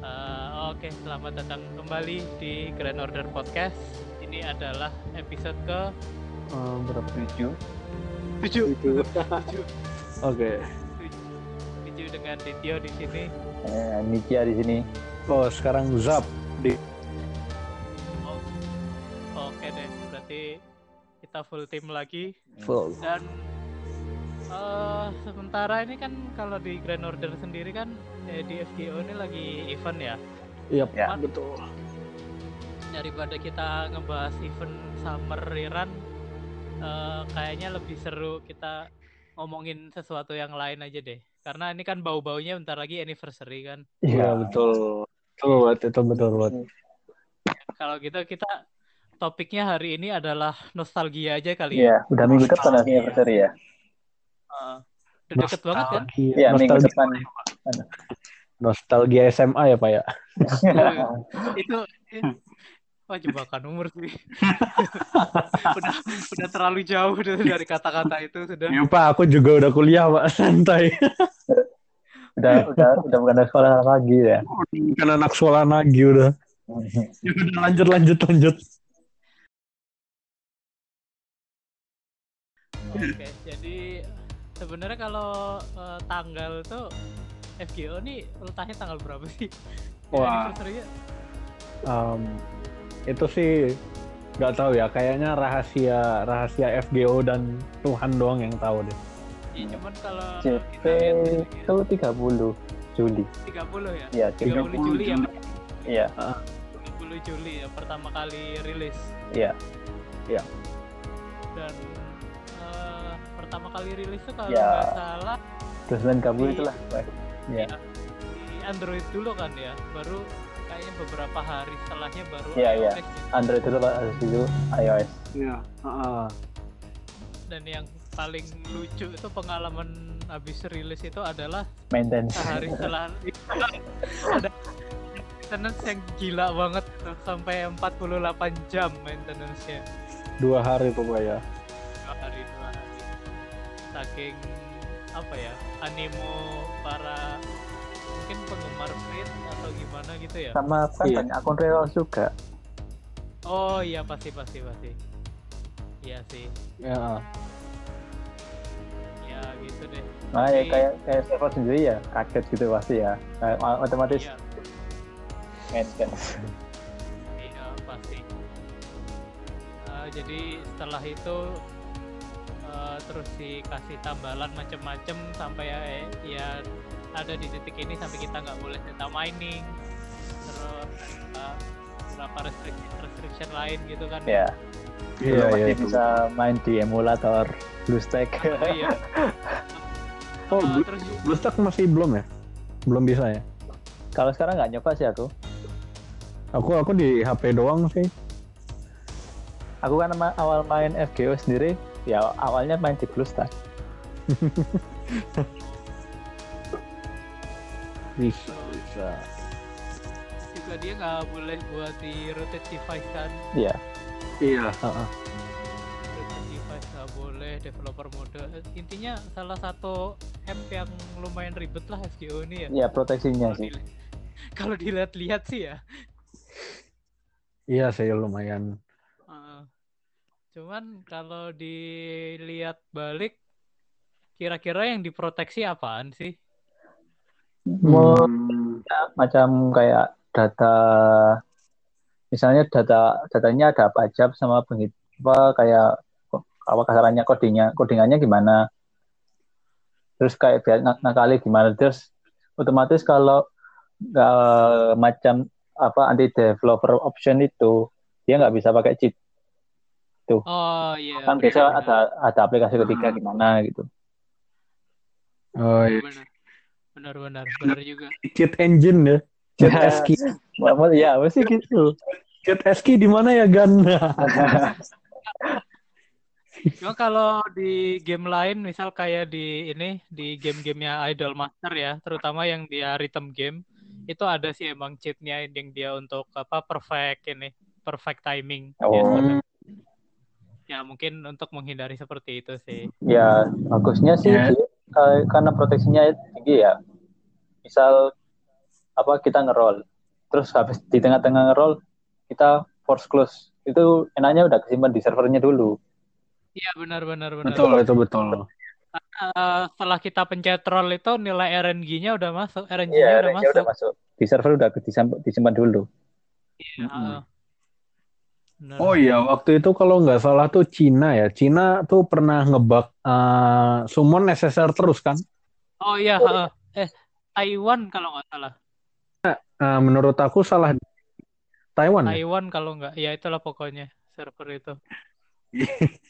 Eh, Oke, selamat datang kembali di Grand Order Podcast. Ini adalah episode ke Eh, berapa? tujuh 7. tujuh 7. Oke. dengan Dityo di sini. eh, Nikia di sini Oh, sekarang Zap di Oh, Oke deh, berarti kita full tim lagi full. dan eh sementara ini kan kalau di Grand Order sendiri kan eh, di FGO ini lagi event ya. Iya, Ya. betul. daripada kita ngebahas event summer run eh, kayaknya lebih seru kita ngomongin sesuatu yang lain aja deh karena ini kan bau-baunya bentar lagi anniversary kan Iya, betul. Betul buat itu betul buat. kalau gitu kita topiknya hari ini adalah nostalgia aja kali ya Iya, udah minggu depan anniversary ya. Eh, udah deket banget kan Iya, minggu depan. Nostalgia SMA ya, Pak ya. itu Wah jebakan umur sih. udah udah terlalu jauh dari kata-kata itu sudah. Iya, Pak, aku juga udah kuliah, Pak. Santai. Udah udah udah bukan ada sekolah lagi ya. Kan anak sekolah lagi udah. Ya udah lanjut lanjut lanjut. Oke, jadi sebenarnya kalau eh, tanggal tuh FGO nih letaknya tanggal berapa sih? Wah. Em, itu sih nggak tahu ya. Kayaknya rahasia rahasia FGO dan Tuhan doang yang tahu deh. Iya, cuman kalau CP kita lihat itu 30 Juli. 30 ya? Iya, 30 Juli ya, Iya, 30 Juli ya pertama kali rilis iya. dan eh, pertama kali rilis tuh kalau Ya. nggak salah 29 kabul Di- itulah. Iya. di Android dulu kan ya, baru kayaknya beberapa hari setelahnya baru Iya, iya. iOS gitu. Android dulu Pak, habis itu iOS. Iya. dan yang paling lucu itu pengalaman habis rilis itu adalah Maintenance. sehari setelah ada maintenance yang gila banget tuh, sampai 48 jam maintenance-nya Dua hari pokoknya. dua hari dua hari saking apa ya animo para mungkin penggemar print atau gimana gitu ya Sama kan Iya. banyak akun real juga. oh iya pasti pasti pasti iya sih Ya. ya gitu deh Nah, ya Tapi- kayak kayak server sendiri ya kaget gitu pasti ya. Kayak otomatis iya maintenance. Iya pasti. Eh, jadi setelah itu eh, terus dikasih tambalan macem-macem sampai ya, ya ada di titik ini sampai kita nggak boleh data mining terus eh, beberapa restriction restriction lain gitu kan Ya. Iya, iya. masih itu. bisa main di emulator BlueStack. Oh, iya. Oh, terus juga- BlueStack masih belum ya? Belum bisa ya? Kalau sekarang nggak nyoba sih aku. Aku aku di HP doang sih. Aku kan ma- awal main FGO sendiri, ya awalnya main di BlueStack. Bisa, bisa. juga dia nggak boleh buat di rotate device kan Iya. Iya. Rotate device nggak boleh developer mode intinya salah satu app yang lumayan ribet lah FGO ini ya Iya proteksinya Kalau sih. kalau dilihat-lihat sih ya Iya sih lumayan. Cuman kalau dilihat balik kira-kira yang diproteksi apaan sih? Hmm, macam kayak data, misalnya data datanya ada pajak sama penghit apa kayak apa kasarannya codingnya codingannya gimana. Terus kayak biar nak- nakali gimana? Terus otomatis kalau nggak macam apa anti developer option itu dia nggak bisa pakai cheat oh iya kan biasa ada ada aplikasi ketiga gimana gitu Oh iya. benar benar benar juga Cheat engine ya. Cheat ASCII. Wah, ya apa sih gitu Cheat ASCII di mana ya Gan? Cuma kalau di game lain, misal kayak di ini di game-gamenya Idol Master ya, terutama yang dia rhythm game, itu ada sih emang cheatnya yang dia untuk apa perfect ini, perfect timing. Oh. biasanya. Ya mungkin untuk menghindari seperti itu sih. ya bagusnya sih Ya. eh, karena proteksinya tinggi ya misal apa kita ngeroll terus habis di tengah-tengah ngeroll kita force close itu enaknya udah kesimpan di servernya dulu Iya benar benar benar. Betul, itu betul. Eh, setelah kita pencet roll itu nilai RNG-nya udah masuk, RNG-nya iya udah range-nya masuk. udah masuk di server udah disimpan, disimpan dulu Iya, Mm-mm. heeh. Benar. Oh iya, waktu itu kalau nggak salah tuh Cina ya. Cina tuh pernah ngebug eh, summon SSR terus kan? Oh iya, heeh. eh Taiwan kalau nggak salah. Eh, menurut aku salah Taiwan. ya? Taiwan kalau nggak, ya itulah pokoknya server itu.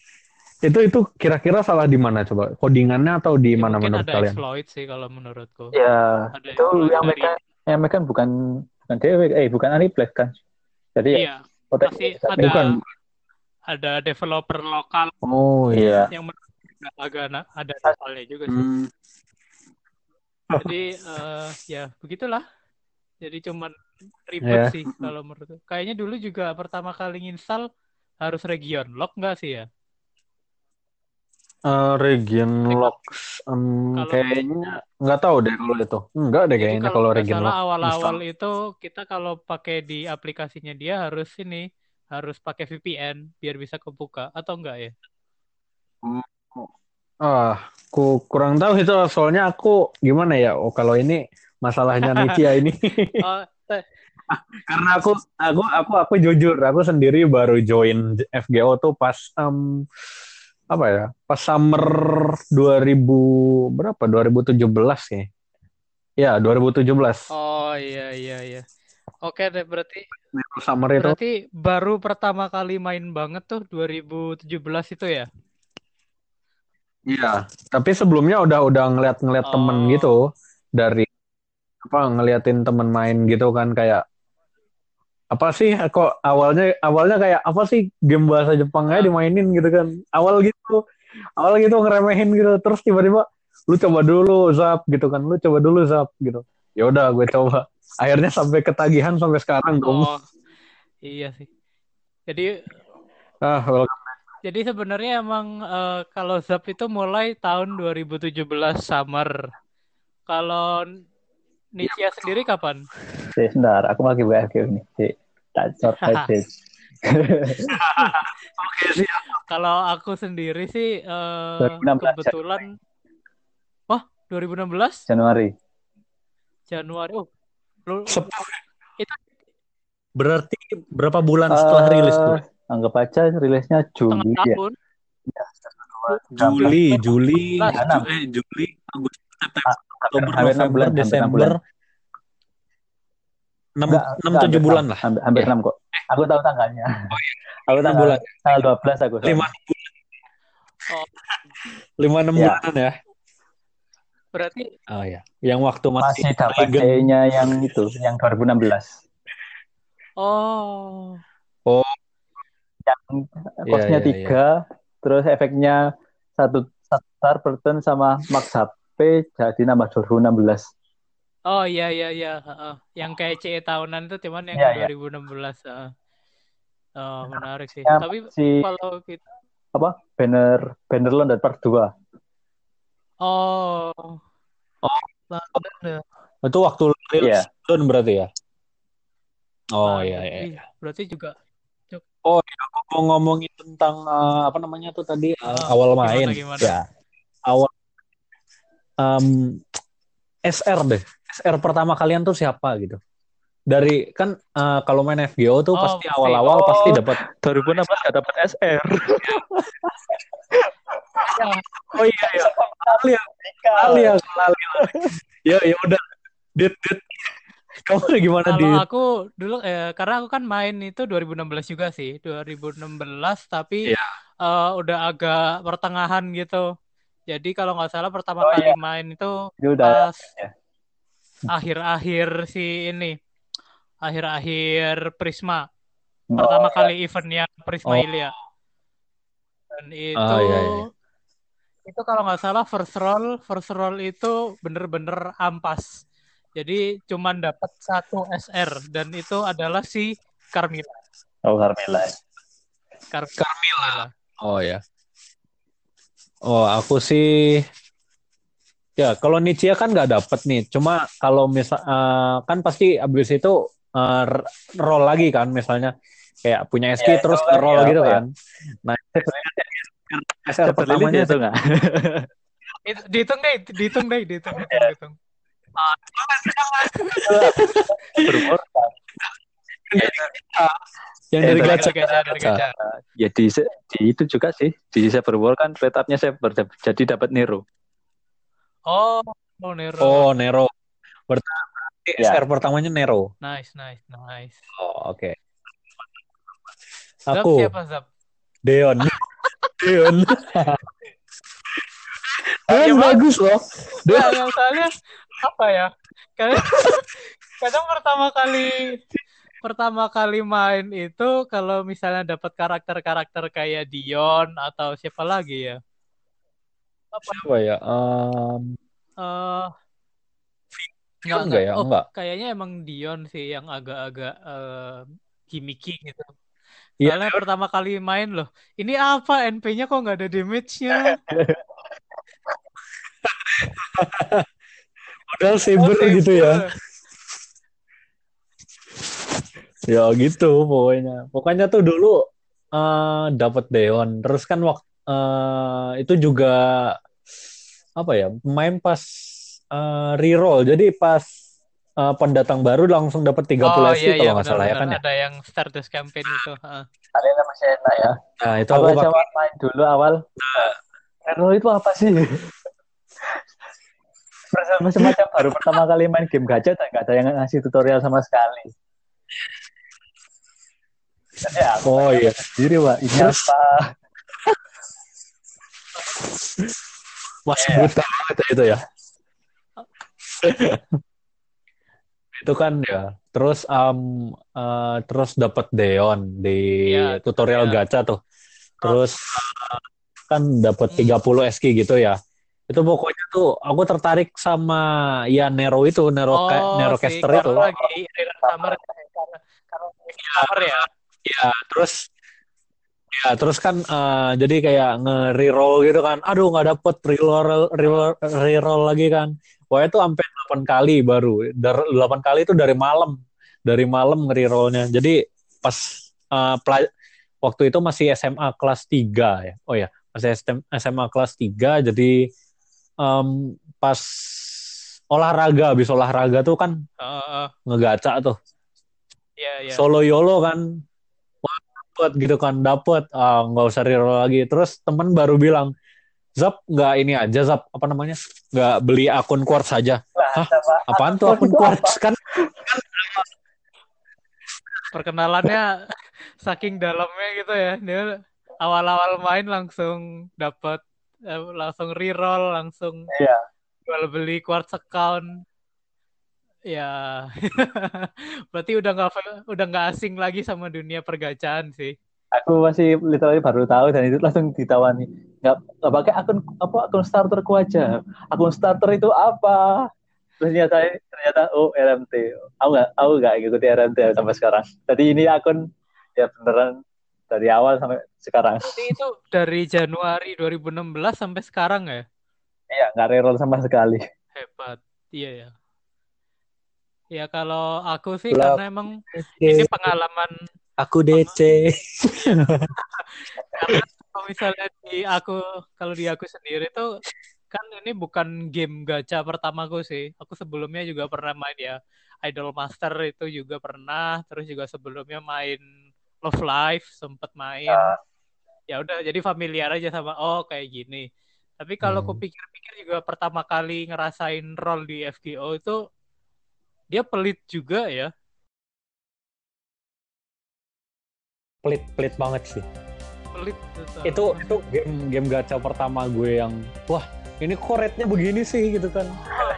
Itu itu kira-kira salah di mana coba? Codingannya atau di Ya, mana menurut ada kalian? exploit sih kalau menurutku. ya Ada itu yang dari- mereka yang mereka bukan bukan dewe eh bukan Aniplex kan jadi ya Iya, potensi ada Bukan. ada developer lokal Oh iya. iya yang agak ada nakalnya juga sih. Hmm. Jadi eh, ya begitulah. Jadi cuman ribet Ya. sih kalau menurutku. Kayaknya dulu juga pertama kali nginstal harus region lock nggak sih ya? Eh, region locks Kalau- kayaknya nggak tahu deh kalau itu. Enggak deh kayaknya kalau kalau nggak region salah lock awal-awal install. itu kita kalau pakai di aplikasinya dia harus ini harus pakai VPN biar bisa kebuka atau enggak ya? Ah, aku kurang tahu itu soalnya aku gimana ya? Oh, kalau ini masalahnya Nicia ini. Oh, te- Karena aku aku aku aku jujur, aku sendiri baru join FGO tuh pas em, apa ya? Pas summer 2000 berapa? 2017 ya. Ya, 2017. oh iya iya iya. Oke deh berarti Summer itu. berarti baru pertama kali main banget tuh 2017 itu ya? Iya, tapi sebelumnya udah udah ngeliat-ngeliat temen Oh. gitu dari apa ngeliatin temen main gitu kan kayak apa sih kok awalnya awalnya kayak apa sih game bahasa Jepang aja Ah. dimainin gitu kan. Awal gitu awal gitu ngeremehin gitu. Terus tiba-tiba lu coba dulu zap gitu kan. Lu coba dulu zap gitu. Ya udah gue coba. Akhirnya sampai ketagihan sampai sekarang dong. Oh iya sih. Jadi ah well, jadi sebenarnya emang eh, kalau Zap itu mulai tahun 2017 summer. Kalau Nicia sendiri kapan? Sih, sebentar aku lagi WFG ini. Sih tak message. Oke sih Kalau aku sendiri sih eh, 2016 kebetulan Wah, 2016 Januari. Januari. Oh. Lu, itu berarti berapa bulan setelah Eh, rilis tuh? anggap aja rilisnya tengah Juli ya. tahun. Juli, Juli, Bulan. Ju- eh, Juli, Agustus, September, Oktober, hampir enam November, bulan, Desember, bulan. enam 6, 6 enggak, 7 hampir bulan enam. lah. hampir, hampir Ya. enam kok aku tahu tanggalnya aku Enam tanggal bulan. tanggal 12 aku 5 Oh, 5 6 Ya. bulanan ya. berarti Oh ya. Yang waktu masih masih dapat. C-nya yang itu yang 2016 oh yang Iya, kosnya iya, tiga terus efeknya satu satu star per turn sama max Jadi nambah 2016 Oh iya iya iya, heeh. Yang kayak CE tahunan itu cuman yang Iya, iya. 2016, heeh. Oh, menarik sih. Ya, Tapi si kalau kita apa banner banner London part 2 oh London ya. itu waktu rilis Iya. London berarti ya. Oh Nah, iya iya. ih, Berarti juga Oh iya, aku mau ngomongin tentang eh, apa namanya tuh tadi Ah, awal gimana, main. gimana? Ya. Awal em, SR deh. SR pertama kalian tuh siapa gitu? Dari kan eh, kalau main FGO tuh Oh, pasti pasti. awal-awal Oh. pasti dapat 2016 gak dapat SR Oh iya iya. Kali ya, kali ya, kali. Ya ya udah. Dit, dit. Kamu udah gimana Kalau dit? aku dulu eh, karena aku kan main itu 2016 juga sih, 2016 tapi Iya. eh, udah agak pertengahan gitu. Jadi kalau nggak salah pertama Oh, kali main itu udah pas ya. akhir-akhir si ini, akhir-akhir Prisma. Oh, Pertama kali eventnya Prisma Oh. Ilya. Dan itu Ah, iya, iya. itu kalau nggak salah first roll, first roll itu bener-bener ampas. Jadi cuman dapat satu SR dan itu adalah si Carmilla. oh Carmela Car- Carmilla. Oh ya. Oh, aku sih Ya, kalau Nichia kan nggak dapet nih. Cuma kalau misal eh, kan pasti abis itu r- roll lagi kan, misalnya kayak punya SK Ya, terus itu roll apa gitu ya? kan. Nah, SR Pertamanya pertamanya itu nggak? Itu dihitung deh, dihitung deh, dihitung, dihitung, dihitung. Berumur kan? yang Eh, dari gacha. gacha, dari. Ya di, di itu juga sih. Di Cyber War kan rate up-nya saya ber- jadi dapat Nero. Oh, oh Nero. Oh, Nero. Berarti Ya. SR pertamanya Nero. Nice, nice, nice. Oh, oke. Zap Aku siapa Zap? Deon. Deon. Deon Iya, Bang. bagus loh. Nah, yang soalnya apa ya? Kadang, kadang pertama kali pertama kali main itu kalau misalnya dapat karakter-karakter kayak Dion atau siapa lagi ya? Apa? Apa ya? Um, Eh Dion enggak ya? Oh, Enggak. kayaknya emang Dion sih yang agak-agak eh, gimmicky gitu. Iya, Soalnya pertama kali main loh, ini apa NP-nya kok nggak ada damage-nya? Modal saber Oh, gitu ya. Ya gitu pokoknya. Pokoknya tuh dulu eh dapat Deon. Terus kan waktu itu juga apa ya? Main pas eh, reroll. Jadi pas eh, pendatang baru langsung dapat 30 Oh iya kalau iya nggak salah ya kan ya. ada yang Stardust campaign itu. heeh. Kalian masih enak ya. Nah, itu Aku pakai main dulu awal. Nero itu apa sih? Perasaan semacam baru pertama kali main game gacha dan nggak ada yang ngasih tutorial sama sekali. Oh iya. sendiri wah ini Terus- apa? Masih Iya. buta banget ya itu ya. itu kan ya. Terus um, eh, terus dapat Deon di Iya, tutorial tutorial. gacha tuh. Terus eh, kan dapat Hmm. 30 SK gitu ya. Itu pokoknya tuh aku tertarik sama ya Nero itu, Nero Oh, Nero si caster itu. lagi Summer karena karena lagi summer ya. Ya, terus ya terus kan eh, jadi kayak nge-reroll gitu kan. Aduh nggak dapet reroll, reroll reroll lagi kan. Wah itu sampai 8 kali baru. Dar 8 kali itu dari malam. Dari malam nge-rerollnya. Jadi pas pela- waktu itu masih SMA kelas 3 ya. Oh ya, masih SM SMA kelas 3 jadi em, pas olahraga, habis olahraga tuh kan Heeh, ngegaca tuh. iya iya. Solo YOLO kan dapet gitu kan dapet ah, nggak usah reroll lagi terus temen baru bilang Zap nggak ini aja Zap apa namanya nggak beli akun quartz saja Hah? apaan tuh akun quartz kan Perkenalannya saking dalamnya gitu ya. Dia awal-awal main langsung dapat eh, langsung reroll, langsung Iya. jual beli quartz account. Ya, berarti udah nggak udah nggak asing lagi sama dunia pergacaan sih. Aku masih literally baru tahu dan itu langsung ditawani. Nggak, nggak pakai akun apa akun starterku aja. Akun starter itu apa? Terus ternyata ternyata oh RMT. Aku nggak aku nggak ngikuti RMT sampai sekarang. Jadi ini akun ya beneran dari awal sampai sekarang. Berarti itu dari Januari 2016 sampai sekarang ya? Iya nggak reroll sama sekali. Hebat. Iya ya. Ya kalau aku sih Lah, karena emang ini pengalaman aku DC karena kalau misalnya di aku kalau di aku sendiri tuh kan ini bukan game gacha pertamaku sih. Aku sebelumnya juga pernah main ya Idol Master itu juga pernah, terus juga sebelumnya main Love Live sempet main. Ya udah jadi familiar aja sama oh kayak gini. Tapi kalau Hmm. aku pikir-pikir juga pertama kali ngerasain role di FGO itu dia pelit juga ya. pelit pelit banget sih Pelit gitu. itu itu game game gacha pertama gue yang wah ini kok rate-nya begini sih gitu kan Ah,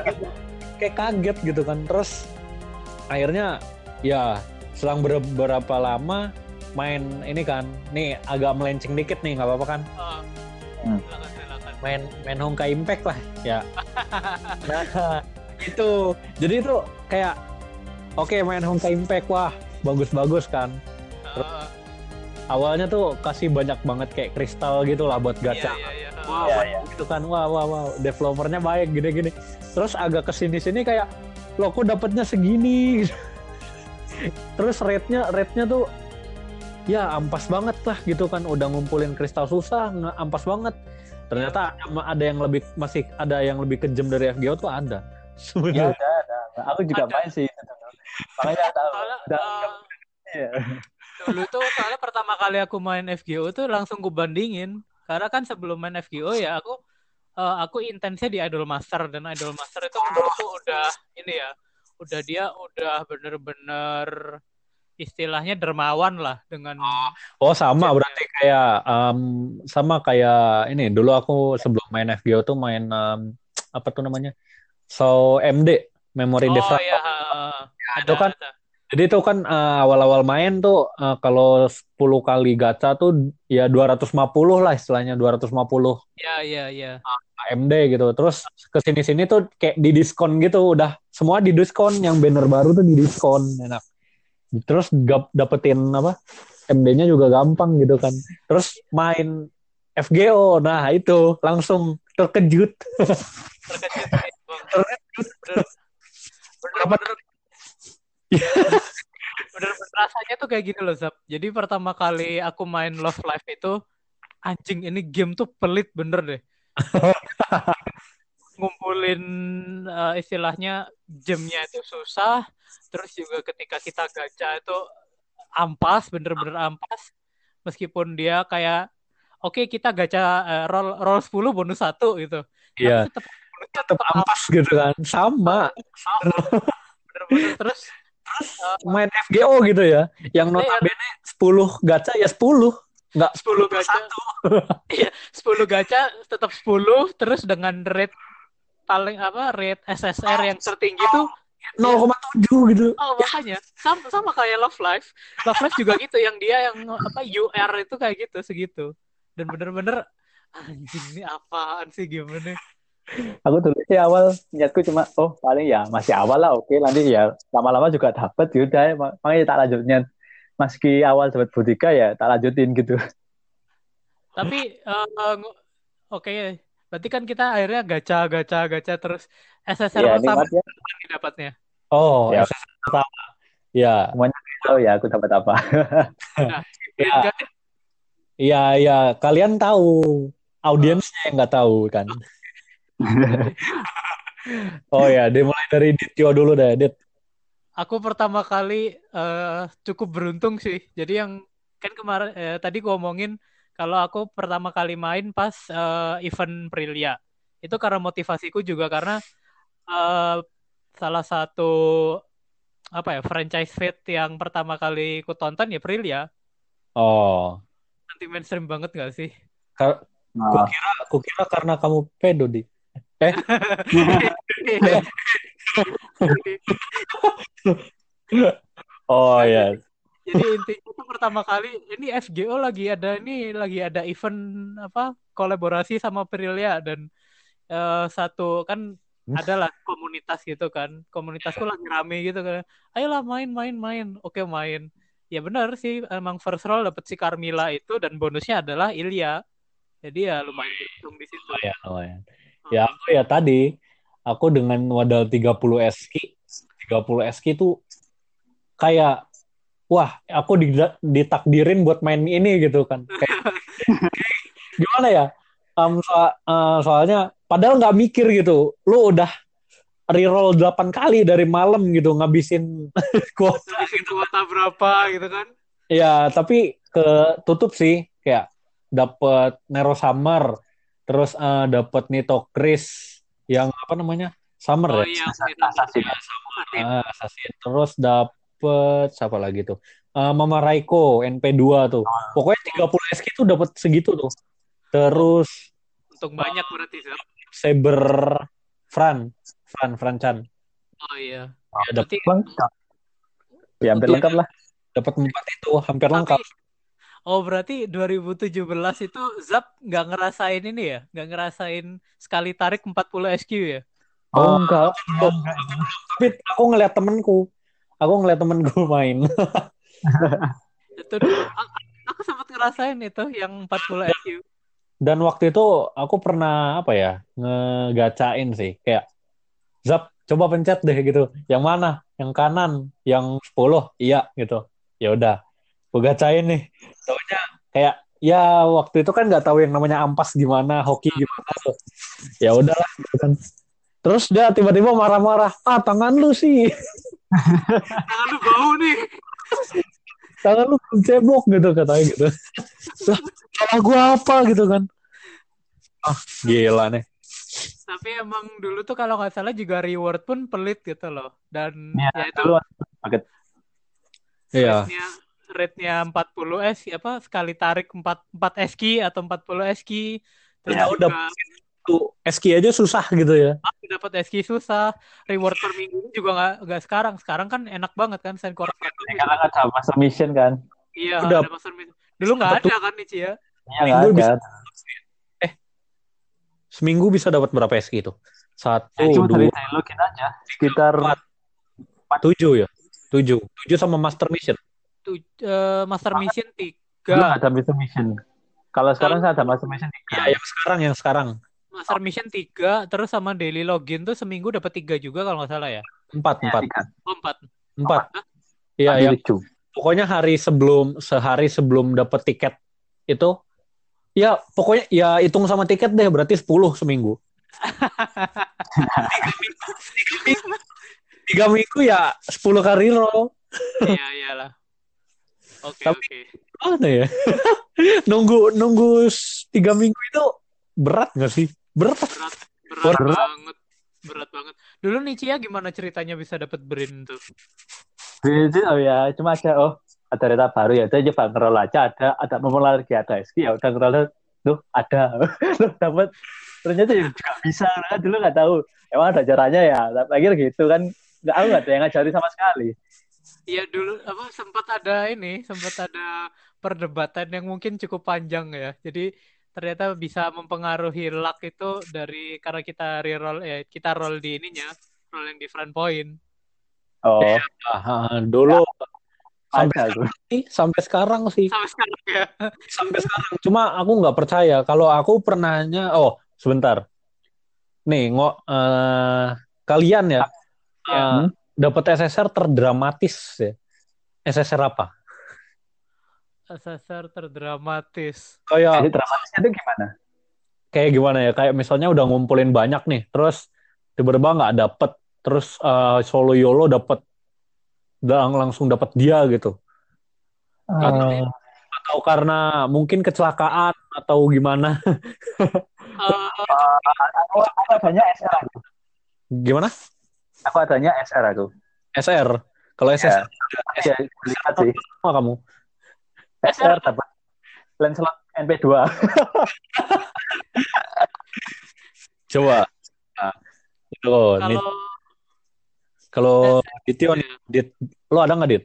kayak kaget gitu kan terus akhirnya ya selang beberapa lama main ini kan nih agak melenceng dikit nih nggak apa-apa kan Ah, Hmm. silakan silakan. main main Honkai Impact lah ya nah itu. Jadi itu kayak oke main Honkai Impact wah bagus-bagus kan. Ah, awalnya tuh kasih banyak banget kayak kristal gitu lah buat iya gacha. iya iya. wah Iya, wah, iya. gitu kan. Wah wah wah developernya baik gini gini terus agak ke sini sini kayak lo kok dapetnya segini? Terus rate-nya rate-nya tuh ya ampas banget lah gitu kan. Udah ngumpulin kristal susah ampas banget. Ternyata ada, ada yang lebih masih ada yang lebih kejam dari FGO tuh ada Ya sebenarnya ada, ada. Aku juga Ada. main sih. Makanya tahu. Soalnya, Udah, eh, Iya. dulu tuh soalnya pertama kali aku main FGO tuh langsung ku bandingin karena kan sebelum main FGO ya aku eh, aku intensnya di Idol Master dan Idol Master itu menurutku udah ini ya udah dia udah bener-bener istilahnya dermawan lah dengan Oh sama Chatnya. berarti kayak em, sama kayak ini dulu aku sebelum main FGO tuh main em, apa tuh namanya so MD Memory oh Defrag. ya ada, itu kan ada. jadi itu kan eh, awal-awal main tuh eh, kalau 10 kali gacha tuh ya 250 lah istilahnya 250 ya ya ya AMD gitu. Terus ke sini sini tuh kayak di diskon gitu udah semua di diskon. Yang banner baru tuh di diskon enak. Terus gap, dapetin apa MD-nya juga gampang gitu kan. Terus main FGO nah itu langsung terkejut terkejut. Bener bener rasanya tuh kayak gini loh Zap. Jadi pertama kali aku main Love Live itu anjing ini game tuh pelit bener deh. Ngumpulin eh, istilahnya jamnya itu susah terus juga ketika kita gacha itu ampas bener-bener ampas. Meskipun dia kayak oke kita gacha eh, roll roll 10 bonus satu gitu. Iya, tapi tetap bonusnya tetap ampas gitu kan. Sama. bener-bener terus Main FGO gitu ya. Yang Iya. notabene 10 gacha ya 10. Enggak 10 gacha. Iya, 10 gacha tetap 10 terus dengan rate paling apa rate SSR yang tertinggi tuh 0,7 gitu. oh makanya sama sama kayak Love Life. Love Life juga gitu yang dia yang apa UR itu kayak gitu segitu. Dan bener-bener anjing ini apaan sih gimana? Aku dulu sih awal niatku cuma oh paling ya masih awal lah oke nanti ya lama-lama juga dapat yaudah makanya tak lanjutnya meski awal dapat Budika ya tak lanjutin gitu Tapi eh, ng- oke berarti kan kita akhirnya gacha gacha gacha terus SSR ya pertama ya dapatnya. Oh, Ya. SS pertama. Ya, tahu ya aku dapat apa Ya. Iya, iya. Kalian tahu. Audiensnya yang nggak tahu kan. Oh ya, dimulai dari Dityo dulu deh, Dit. Aku pertama kali eh, cukup beruntung sih. Jadi yang kan kemarin eh, tadi gua ngomongin kalau aku pertama kali main pas eh, event Prilia. Itu karena motivasiku juga karena eh, salah satu apa ya franchise fit yang pertama kali ku tonton ya Prilia. Oh, Anti mainstream banget gak sih? Kar- nah, aku kira karena kamu pedo, Di. Oh ya. Jadi intinya tuh pertama kali ini FGO lagi ada ini lagi ada event apa kolaborasi sama Prilia dan eh, satu kan adalah komunitas gitu kan. Komunitasku lagi rame gitu kan. Ayolah main main main. Oke main. Ya benar sih emang first roll dapet si Carmilla itu dan bonusnya adalah Ilya. Jadi ya lumayan beruntung di situ. Lumayan, lumayan. Ya aku ya tadi aku dengan modal 30 SK, 30 SK itu kayak wah, aku di- ditakdirin buat main ini gitu kan. Kayak, gimana ya? Em, so- eh, soalnya padahal nggak mikir gitu. Lu udah reroll 8 kali dari malam gitu ngabisin kuota Habisin kuota berapa gitu kan Ya, tapi ketutup sih kayak dapet Nero Summer, terus eh, dapet Nito Chris yang apa namanya? Summer oh ya? iya Assassin. Ah, Assassin. Terus dapet siapa lagi tuh? Eh, Mama Raiko NP2 tuh. Pokoknya 30 SK tuh dapet segitu tuh. Terus untung banyak berarti Zap. Saber Fran, Fran Fran Chan. oh iya Ya, dapet, berarti lengkap ya hampir Untuk- lengkap lah dapet empat itu hampir Tapi- lengkap. Oh berarti 2017 itu Zap nggak ngerasain ini ya? Nggak ngerasain sekali tarik 40 SQ ya? oh enggak Belum, tapi aku ngeliat temenku. Aku ngeliat temenku main. Itu aku sempat ngerasain itu yang 40 SQ. dan waktu itu aku pernah apa ya ngegacain sih kayak Zap coba pencet deh gitu yang mana yang kanan yang 10 iya gitu ya udah gue gacain nih. Taunya kayak ya waktu itu kan nggak tahu yang namanya ampas gimana hoki gimana tuh. Ya udahlah gitu kan. Terus dia tiba-tiba marah-marah ah tangan lu sih. Tangan lu bau nih. tangan lu cebok gitu katanya gitu. Lah salah gua apa gitu kan. Ah gila nih. Tapi emang dulu tuh kalau nggak salah juga reward pun pelit gitu loh. Dan Ya, ya itu paket iya rate-nya rate-nya 40 S apa sekali tarik 4 4 SQ atau 40 SQ. Terus Ya, juga tuh SK aja susah gitu ya dapat SQ susah. Reward per minggu juga nggak nggak sekarang. Sekarang kan enak banget kan Send itu. sekarang ada master mission kan Iya, Udah. ada master mission. Dulu nggak ada kan Ichi ya? Iya nggak Minggu ada seminggu bisa dapat berapa SK itu satu Ya, cuma dua aja sekitar empat tujuh ya tujuh tujuh sama master mission Tuh, eh, master mission dulu tiga ada master mission. Kalau sekarang saya ada master mission ya tiga yang sekarang yang sekarang. Master Mission 3 terus sama daily login tuh seminggu dapat tiga juga kalau nggak salah ya. empat Ya, empat. tiga. Oh, empat. empat. Iya Ada yang tujuh. pokoknya hari sebelum sehari sebelum dapat tiket itu ya pokoknya ya hitung sama tiket deh berarti 10 seminggu. Tiga minggu. Ya 10 kali roll Iya iyalah. Oke Tapi- oke. mana ya nunggu nunggu tiga minggu itu berat nggak sih berat Berat berat Berat. banget. Berat banget. Dulu Nichia gimana ceritanya bisa dapat brain tuh? Jadi, oh ya cuma ada oh ada reta baru ya udah coba ngerol aja ada ada momen lagi ada SQ ya udah ngerol tuh ada Loh, dapat ternyata ya juga bisa kan dulu nggak tahu emang ada caranya ya tapi akhir gitu kan nggak aku nggak ada yang ngajari sama sekali Iya dulu apa sempat ada ini, sempat ada perdebatan yang mungkin cukup panjang ya. Jadi ternyata bisa mempengaruhi luck itu dari karena kita reroll ya kita roll di ininya, roll yang di front point. oh Ah, dulu sampai ada tuh sih sampai sekarang sih. Sampai sekarang ya. sampai sekarang. Cuma aku nggak percaya. Kalau aku pernahnya oh sebentar. Nih ngo eh, kalian ya. Ya. eh, dapat SSR terdramatis ya? SSR apa? Assessor terdramatis. kayak jadi dramatisnya itu gimana? Kayak gimana ya? Kayak misalnya udah ngumpulin banyak nih terus tiba-tiba nggak dapet terus eh, solo yolo dapet lang- langsung dapet dia gitu. Eh, atau karena mungkin kecelakaan atau gimana? Eh, aku, aku adanya SR aku. gimana aku adanya SR aku. SR kalau SSR ya lihat sih. apa kamu SR dapat Lancelot NP2 coba. Itu nih kalau kalau Ditio nih Dit lo ada nggak Dit?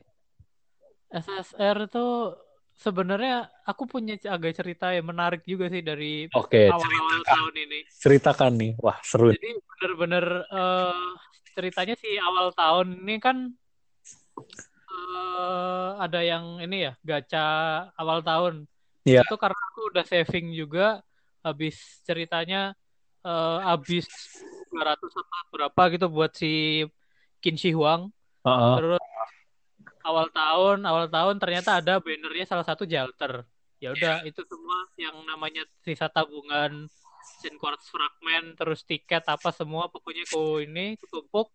SSR tuh sebenarnya aku punya agak cerita yang menarik juga sih dari oke awal-awal tahun ini. ceritakan nih. Wah seru. Jadi bener-bener eh, ceritanya sih awal tahun ini kan eh, ada yang ini ya gacha awal tahun. Iya. Itu karena aku udah saving juga habis ceritanya eh, habis 200 apa berapa gitu buat si Qin Shi Huang. Heeh. Terus awal tahun, awal tahun ternyata ada bannernya salah satu Jalter. Ya udah itu semua yang namanya sisa tabungan Sin Quartz Fragment, terus tiket apa semua pokoknya ku ini ketumpuk.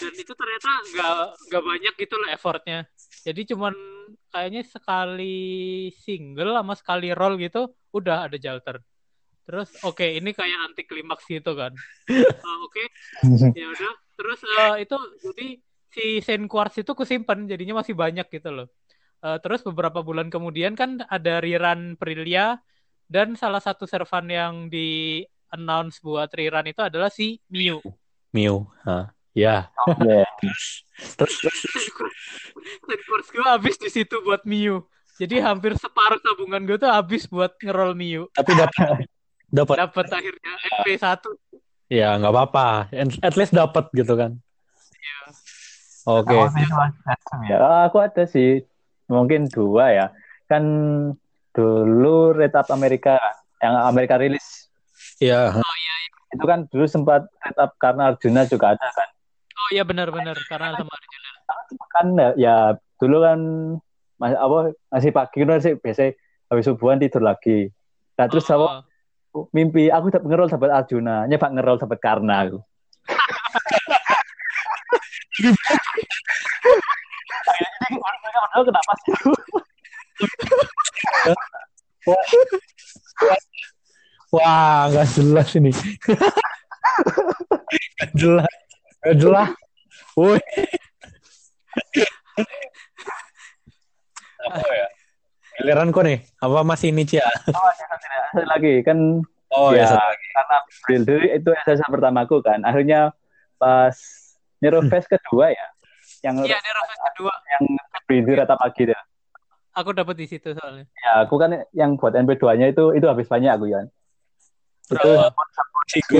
Dan itu ternyata nggak nggak banyak gitu lah effortnya. Jadi cuman kayaknya sekali single sama sekali roll gitu udah ada Jalter. Terus oke ini kayak anti klimaks gitu kan. Ah, oke ya udah terus eh, itu jadi si Saint Quartz itu kusimpan jadinya masih banyak gitu loh Eh, terus beberapa bulan kemudian kan ada rerun Prilia dan salah satu servan yang di announce buat rerun itu adalah si Miu. Miu Hah. ya. Ya terus terus Saint Quartz gue habis di situ buat Miu. Jadi hampir separuh tabungan gue tuh habis buat ngerol Miu. Tapi dapat dapat dapat akhirnya MP1 ya nggak apa-apa. At least dapat gitu kan. Oke. Aku sih macam-macam ya. Ah, Aku ada sih. Mungkin dua ya. Kan dulu Red Up Amerika yang Amerika rilis. Iya. itu kan dulu sempat up karena Arjuna juga ada kan? Oh iya benar-benar karena sama Arjuna. kan ya dulu kan mas, apa masih pagi kan sih biasa habis subuhan tidur lagi. Nah terus apa? Oh, mimpi aku dapat ngerol dapat Arjuna. Nyoba ngerol dapat Karna aku. Ini kenapa sih? Wah, nggak jelas ini. Nggak jelas. Nggak jelas. Woi. Apa ya? Giliran kok nih? Apa masih ini Cia? Ada lagi kan Oh ya, ya. karena April dulu itu SSA pertamaku kan. Akhirnya pas Neurofest kedua ya, yang Iya, di Rofes kedua yang berdiri rata pagi deh. Aku dapat di situ soalnya. Ya, aku kan yang buat MP2-nya itu itu habis banyak aku ya. Itu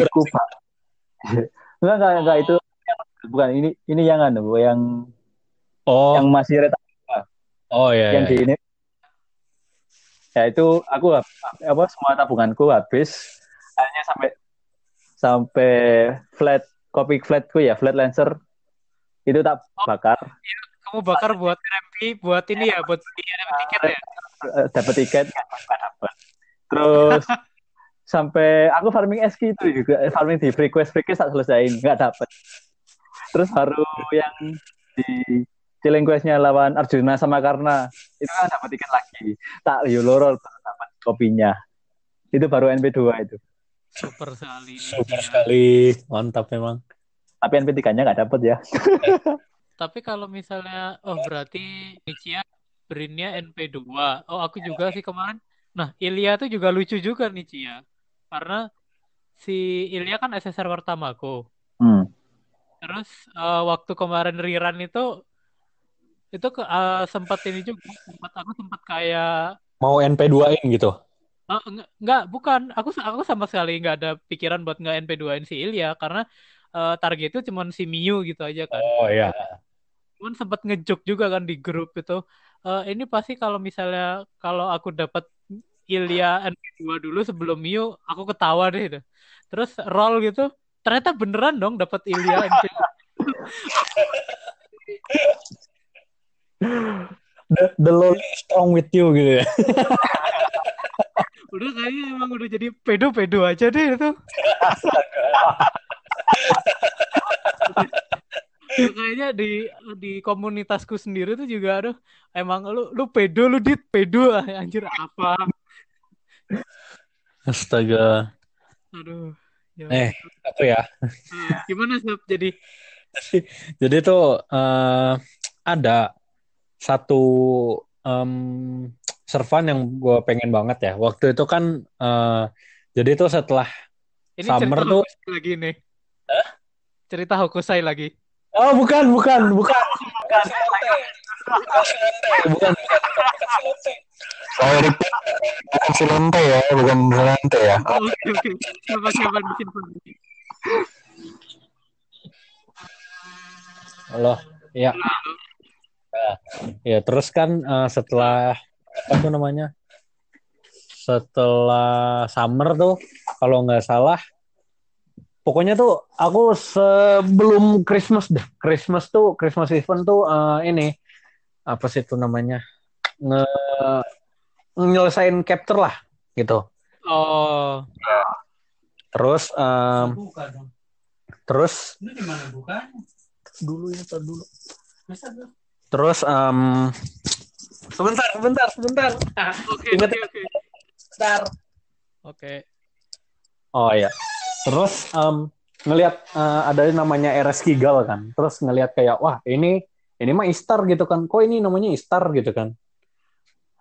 aku Pak. enggak enggak enggak itu bukan ini ini yang anu yang Oh, yang masih reta oh ya. yang ya. di ini. Ya itu aku apa semua tabunganku habis akhirnya sampai sampai flat kopi flatku ya flat lancer itu tak bakar Kamu bakar buat RMP, buat ini ya, buat beli RMP tiket ya. eh, dapat tiket dapat terus sampai aku farming SK itu juga eh, farming di request request tak selesaiin nggak dapat terus baru yang di chilling questnya lawan Arjuna sama Karna itu kan dapat tiket lagi tak yo loro baru dapat kopinya itu baru NP2 itu Super sekali. Super sekali. Mantap memang. tapi NP3 nya nggak dapat ya Tapi kalau misalnya, oh berarti Nichia Brinnya NP2. Oh aku juga sih kemarin. Nah Ilya tuh juga lucu juga Nichia. Karena si Ilya kan SSR pertamaku. hmm. Terus eh, waktu kemarin rerun itu itu ke, eh, sempat ini juga sempat aku sempat kayak Mau NP2-in gitu. eh, enggak, enggak bukan aku aku sama sekali nggak ada pikiran buat nggak NP2in si Ilya karena target itu cuma si Miu gitu aja kan. Oh iya. Cuman sempat ngejuk juga kan di grup itu. Eh, ini pasti kalau misalnya kalau aku dapat Ilya NP2 dulu sebelum Miu, aku ketawa deh itu. Terus roll gitu, ternyata beneran dong dapat Ilya NP2. The, the is strong with you gitu ya. Udah kayaknya emang udah jadi pedo-pedo aja deh itu. Ya, kayaknya di di komunitasku sendiri tuh juga aduh emang lu lu pedo lu dit pedo ah anjir apa Astaga. aduh ya. Eh, aku ya. Eh, gimana Sob? jadi Jadi tuh eh, ada satu em, servan yang gue pengen banget ya. Waktu itu kan eh, jadi tuh setelah ini Summer tuh- lagi nih cerita Hokusai lagi Oh bukan bukan bukan bukan bukan Silente bukan bukan bukan Silente. Saya repeat, bukan Silente ya, bukan Silente ya. oke oke siapa siapa bikin Halo, ya. Ya terus kan eh, setelah apa tuh namanya? Setelah summer tuh, kalau nggak salah, pokoknya tuh aku sebelum Christmas deh, Christmas tuh Christmas event tuh eh, ini apa sih itu namanya? Nge nyelesain capture lah gitu. oh Terus buka dong terus ini gimana bukanya dulu ya tar dulu. bisa tuh Terus em, sebentar, sebentar, sebentar. oke Ingat oke oke Sebentar. oke Oh iya. Terus em, ngelihat eh, ada yang namanya RS Kigal kan. Terus ngelihat kayak wah ini ini mah Istar gitu kan. Kok ini namanya Istar gitu kan.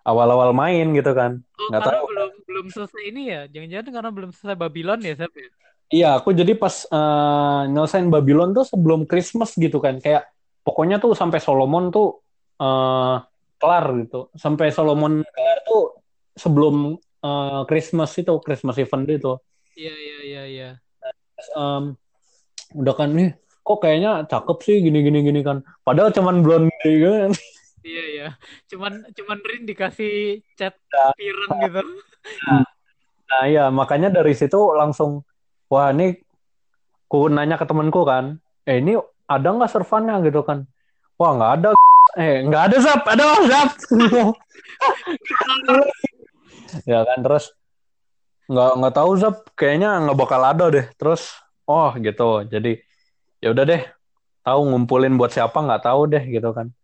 Awal-awal main gitu kan. oh Nggak tahu. belum belum selesai ini ya jangan-jangan karena belum selesai Babylon ya Sep ya Iya, aku jadi pas eh, nyelesain Babylon tuh sebelum Christmas gitu kan. Kayak pokoknya tuh sampai Solomon tuh eh, kelar gitu. Sampai Solomon kelar tuh sebelum eh, Christmas itu, Christmas event itu. Iya iya iya iya. Em, udah kan nih kok kayaknya cakep sih gini gini gini kan. Padahal cuman blonde kan. Iya iya. Cuman cuman Rin dikasih chat Ya. pireng gitu. Nah iya makanya dari situ langsung wah ini ku nanya ke temanku kan, eh ini ada nggak servannya? Gitu kan? Wah nggak ada, eh nggak ada zap, ada zap. ya kan terus nggak nggak tahu zap, kayaknya nggak bakal ada deh. Terus oh gitu, jadi ya udah deh, tahu ngumpulin buat siapa nggak tahu deh gitu kan.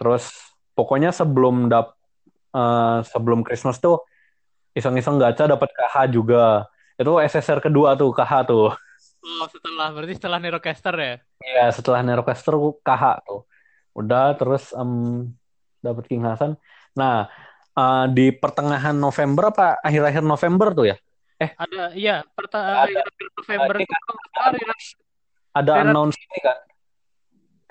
Terus pokoknya sebelum dap eh, sebelum Christmas tuh iseng-iseng gacha dapat KH juga. Itu SSR kedua tuh KH tuh. Oh, setelah berarti setelah Nerocaster ya? Ya setelah Nerocaster KH tuh. Udah terus em dapat King Hasan. Nah eh, di pertengahan November apa akhir-akhir November tuh ya? Ada, iya, Ada. pertengahan November Ini itu ah, rilis- Ada Berat. announce ini kan?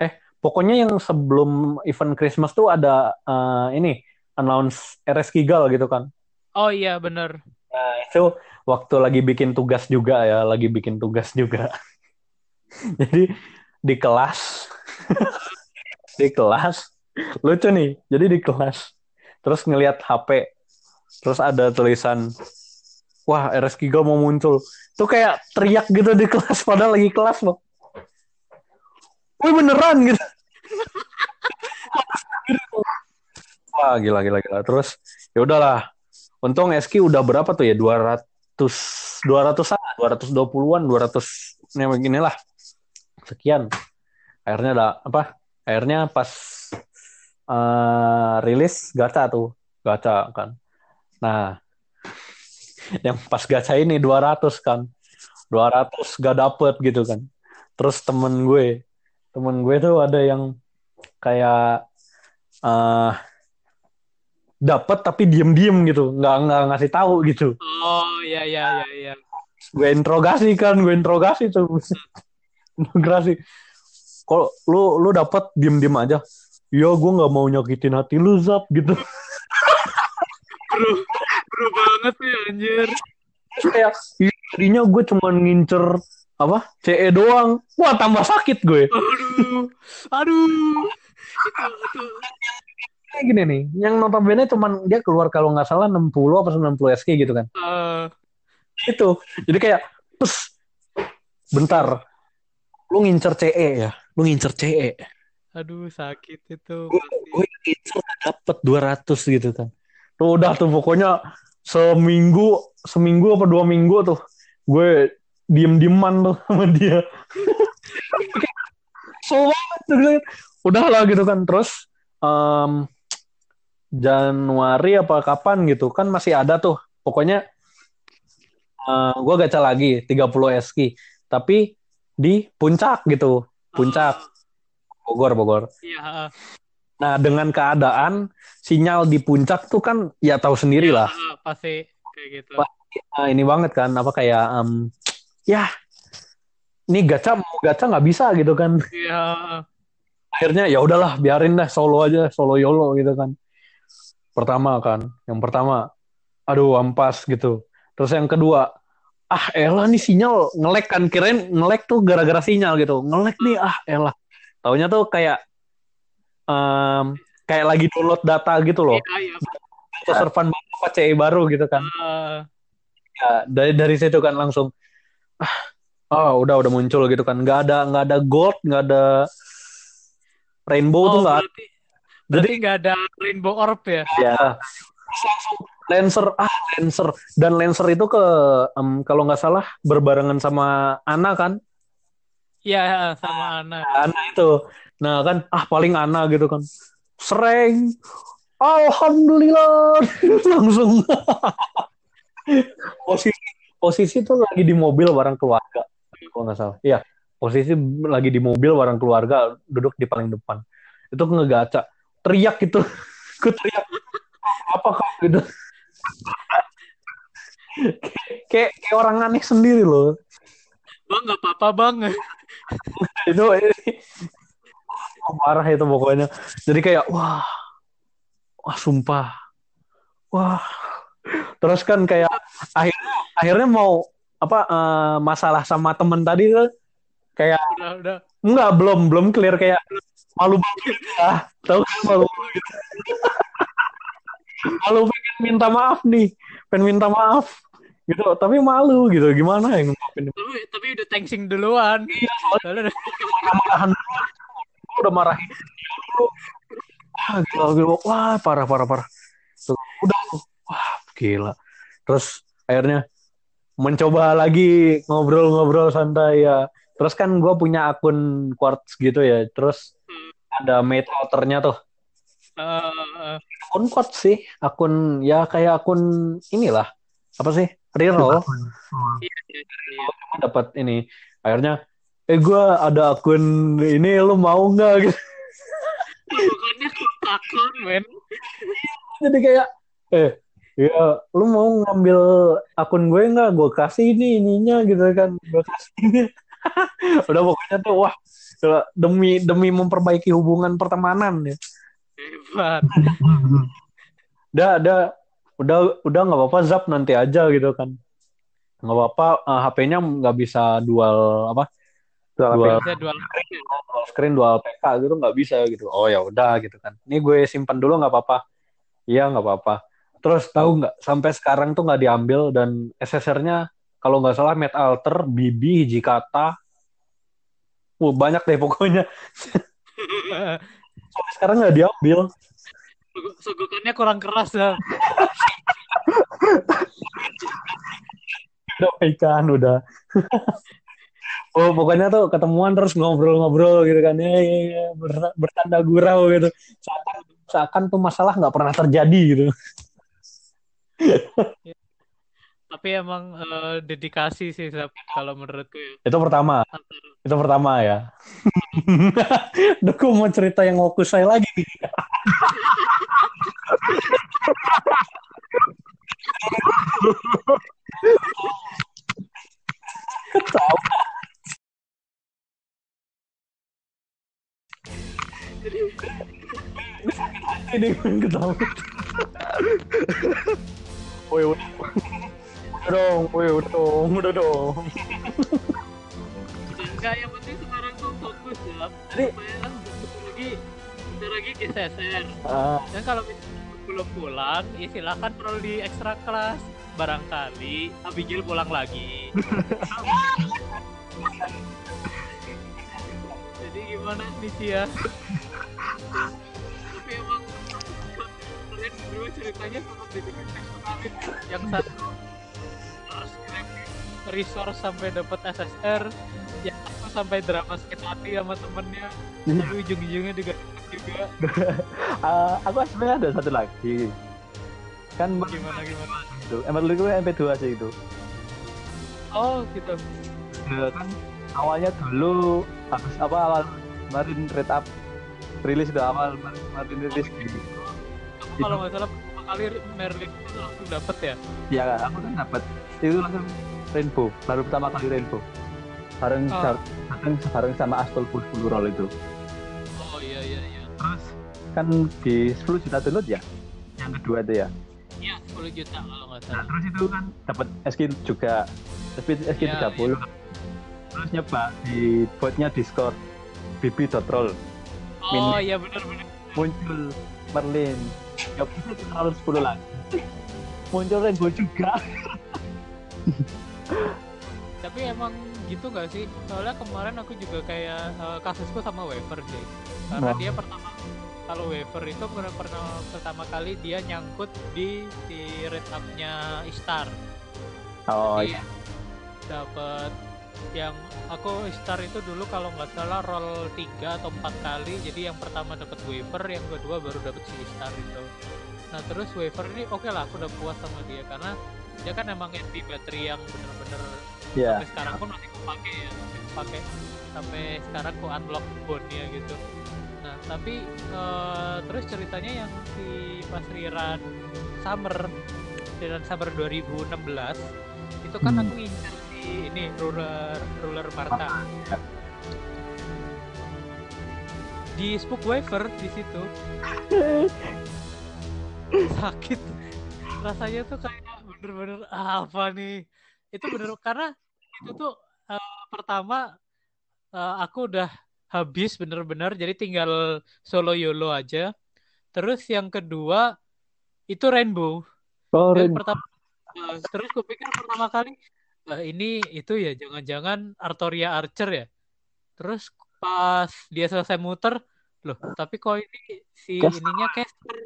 Eh pokoknya yang sebelum event Christmas tuh ada eh, ini announce RS Kigal gitu kan? Oh iya, bener. Nah, itu waktu lagi bikin tugas juga ya, lagi bikin tugas juga. Jadi di kelas, di kelas, lucu nih. Jadi di kelas, terus ngelihat HP, terus ada tulisan, wah RS Kigal mau muncul. Tuh kayak teriak gitu di kelas, padahal lagi kelas loh. Wih beneran gitu. Wah gila gila gila. Terus ya udahlah. Untung SQ udah berapa tuh ya? 200 200 an 220-an, 200 ya beginilah. Sekian. Akhirnya ada apa? Akhirnya pas eh, rilis gacha tuh. Gacha kan. Nah, yang pas gacha ini 200 kan. 200 gak dapet gitu kan. Terus temen gue, temen gue tuh ada yang kayak eh dapat tapi diem-diem gitu, nggak nggak ngasih tahu gitu. Oh, iya, iya, iya, iya. Gue interogasi kan, gue interogasi tuh, interogasi. Kalau lu lu dapat diem-diem aja, ya gue nggak mau nyakitin hati lu zap gitu. Bro, bro banget nih, anjir. Kayak "Ih, tadinya gue cuma ngincer apa CE doang, wah tambah sakit gue. Aduh, aduh. Itu, itu. Kayak gini nih, yang notabene cuman dia keluar kalau nggak salah 60 apa 90 SK gitu kan. eh, itu jadi kayak terus bentar lu ngincer CE ya lu ngincer CE aduh, sakit itu. gue gue ngincer dapet 200 gitu kan tuh udah tuh pokoknya seminggu seminggu apa dua minggu tuh gue diem dieman tuh sama dia. So banget udah lah gitu kan. Terus em, Januari apa kapan gitu kan masih ada tuh. Pokoknya eh gue gacha lagi 30 SK tapi di puncak gitu puncak. Bogor Bogor. Iya, nah dengan keadaan sinyal di puncak tuh kan ya tahu sendiri lah ah, pasti kayak gitu. Nah, ini banget kan apa kayak em, ya ini gacha mau gacha nggak bisa gitu kan. Iya, akhirnya ya udahlah biarin dah solo aja solo yolo gitu kan. Pertama kan yang pertama aduh ampas gitu. Terus yang kedua ah elah nih sinyal ngelek kan kirain ngelek tuh gara-gara sinyal gitu. Ngelek nih ah elah. Taunya tuh kayak em, kayak lagi download data gitu loh iya, iya. servan baru CE baru gitu kan Eh, ya, dari dari situ kan langsung ah oh udah udah muncul gitu kan nggak ada nggak ada gold nggak ada rainbow tuh oh, nggak ada. berarti, berarti nggak ada rainbow orb ya? ya langsung Lancer ah Lancer dan Lancer itu ke em, kalau nggak salah berbarengan sama Ana kan Iya, sama Ana. Ana itu nah kan ah paling Ana gitu kan. Sering Alhamdulillah. Langsung. Posisi posisi tuh lagi di mobil bareng keluarga kalau nggak salah. Iya posisi lagi di mobil bareng keluarga duduk di paling depan. Itu ngegaca. Teriak gitu. Gue teriak. Apa kak? Gitu. Kayak kayak orang aneh sendiri loh. Bang, nggak apa-apa bang. itu oh, parah itu pokoknya. Jadi kayak wah wah sumpah. Wah. Terus kan kayak akhirnya akhirnya mau apa eh, masalah sama temen tadi tuh kayak Udah, udah. enggak belum belum clear kayak malu banget. Ya tahu kan malu banget. malu pengen minta maaf nih pengen minta maaf. Gitu tapi malu gitu gimana yang ngungkapin Tapi, tapi udah tenksing duluan. Iya, Soalnya marah-marahan udah marahin dia dulu. Wah gila, gila. wah parah parah parah. Tuh, udah wah gila. Terus akhirnya mencoba lagi ngobrol-ngobrol santai ya. Terus kan gue punya akun quartz gitu ya. Terus ada mate outernya tuh. Eh, akun quartz sih. Akun ya kayak akun inilah. Apa sih? Reroll. Iya, iya, iya. dapat ini. Akhirnya eh gue ada akun ini lu mau nggak? Gitu Bukannya kontakon, men. jadi kayak eh ya lu mau ngambil akun gue nggak? Gue kasih ini ininya gitu kan. Gue kasih ini. Udah pokoknya tuh wah demi demi memperbaiki hubungan pertemanan ya. Hebat. udah ada udah udah nggak apa-apa zap nanti aja gitu kan. Nggak apa-apa eh, HP-nya nggak bisa dual apa Dual dual dual dual screen dual PK gitu nggak bisa gitu oh ya udah gitu kan ini gue simpan dulu nggak apa-apa iya nggak apa-apa terus tahu nggak sampai sekarang tuh nggak diambil dan SSR-nya kalau nggak salah Met Alter, Bibi, Hijikata, Wah, banyak deh pokoknya. Sampai sekarang nggak diambil. Sogokannya kurang keras ya. Udah baikan, udah. oh, pokoknya tuh ketemuan terus ngobrol-ngobrol gitu kan. Ya, ya, ya, ber- bertanda gurau gitu. Seakan, seakan tuh masalah nggak pernah terjadi gitu. Tapi emang eh, dedikasi sih kalau menurutku ya. Itu pertama. Antara Itu pertama ya. Duh, mau cerita yang fokus saya lagi Ini gue ketawa. Woi, udah. Udah dong, woi, udah dong, udah dong. Enggak, yang penting sekarang tuh fokus ya. Jadi- bentar lagi, bentar lagi geser. Ah, Dan kalau belum pulang, ya silakan perlu di ekstra kelas. Barangkali Abigail pulang lagi. Jadi gimana nih sih ya? Tapi emang kalian berdua ceritanya sangat sekali. Yang satu resource sampai dapat SSR, yang satu sampai drama sakit hati sama temennya, tapi ujung-ujungnya juga juga Ah, aku sebenarnya ada satu lagi. Kan gimana gimana. itu, emang dulu gue MP2 sih itu. Oh gitu. Ya, kan awalnya dulu habis apa awal kemarin red up rilis udah awal kemarin rilis gitu. Aku kalau nggak salah pertama kali Merlin itu langsung dapet ya. Ya aku kan dapat itu langsung Rainbow, baru pertama kali Rainbow. Bareng Oh. bareng, bareng sama Astol Roll itu. Oh iya iya iya. Terus kan di 10 juta download ya. Yang kedua itu ya. Iya 10 juta kalau nggak Nah, salah. terus itu kan dapat SK juga. SK, SK Iya, 30. Terus nyoba di botnya Discord bibi.roll Oh iya benar benar. muncul Merlin. Ya bisa terlalu 10 lagi. Muncul Rainbow juga. Tapi emang gitu nggak sih? Soalnya kemarin aku juga kayak eh, kasusku sama Waver sih. Karena Wah. dia pertama kalau Waver itu pernah pernah pertama kali dia nyangkut di si red up-nya Istar. Oh Jadi iya. dapat yang aku Star itu dulu kalau nggak salah roll 3 atau 4 kali. Jadi yang pertama dapat waver yang kedua baru dapat si Star itu. Nah terus waver ini oke lah aku udah puas sama dia. Karena dia kan emang NP battery yang bener-bener Iya. sampai sekarang pun masih kepake ya masih kepake sampai sekarang ku unlock bone-nya gitu. Nah tapi eh, terus ceritanya yang si pas rerun summer rerun summer 2016 itu kan Hmm. aku ngincer si ini ruler ruler Marta di spook waver di situ. Sakit. Rasanya tuh kayak bener-bener "Ah, apa nih? Itu bener karena itu tuh eh, pertama eh, aku udah habis bener-bener jadi tinggal solo yolo aja. Terus yang kedua itu rainbow. Oh, Dan Rainbow. pertama Eh, terus kupikir pertama kali "Lah, ini itu ya jangan-jangan Artoria Archer ya terus pas dia selesai muter loh tapi kok ini si Caster. ininya caster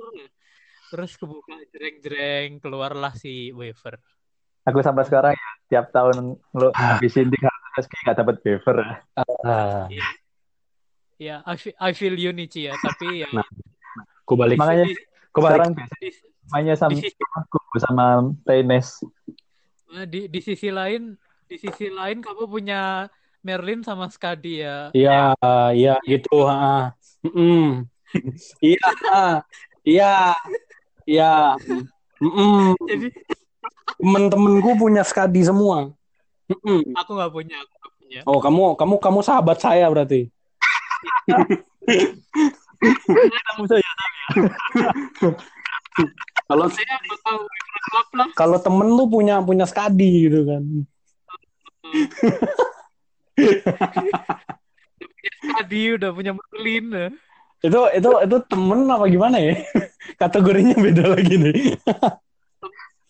terus kebuka jreng-jreng keluarlah si wafer Aku sampai sekarang ya tiap tahun lo habisin tiga ratus nggak dapat beaver. Ah, ya I feel, I feel you Nichi ya tapi ya Nah, aku balik. Makanya Aku balik. sekarang di, mainnya sama aku sama Reines. Nah, di di sisi lain di sisi lain kamu punya Merlin sama Skadi ya. Iya, iya gitu. Iya, iya, iya. Jadi Temen-temenku punya skadi semua. Mm-mm. aku nggak punya, aku nggak punya. Oh, kamu kamu kamu sahabat saya berarti. Kamu saya Kalau Saya lah. Kalau temen lu punya punya skadi gitu kan. Skadi, udah punya Merlin. Itu itu itu temen apa gimana ya? Kategorinya beda lagi nih.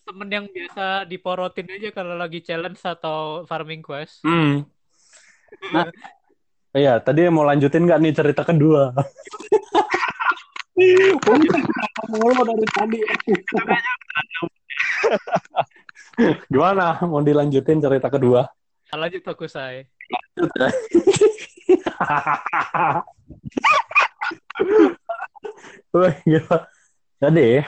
Temen yang biasa diporotin aja kalau lagi challenge atau farming quest. Hmm. Nah, iya, tadi mau lanjutin nggak nih cerita kedua? Mulu dari tadi. Gimana? Mau dilanjutin cerita kedua? Lanjut aku saya. Wah, gila. Jadi,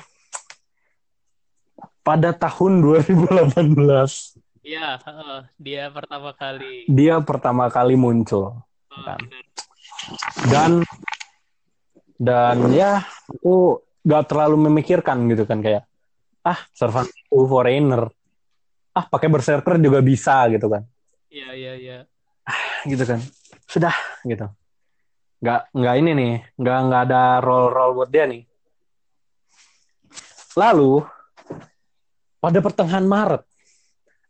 pada tahun 2018, Iya, heeh, dia pertama kali. dia pertama kali muncul. Oh, Kan. dan dan ya aku gak terlalu memikirkan gitu kan kayak ah survival foreigner. Ah pakai berserker juga bisa gitu kan. Iya, iya, iya. gitu kan. Sudah gitu. Nggak nggak ini nih nggak nggak ada roll roll buat dia nih. Lalu pada pertengahan Maret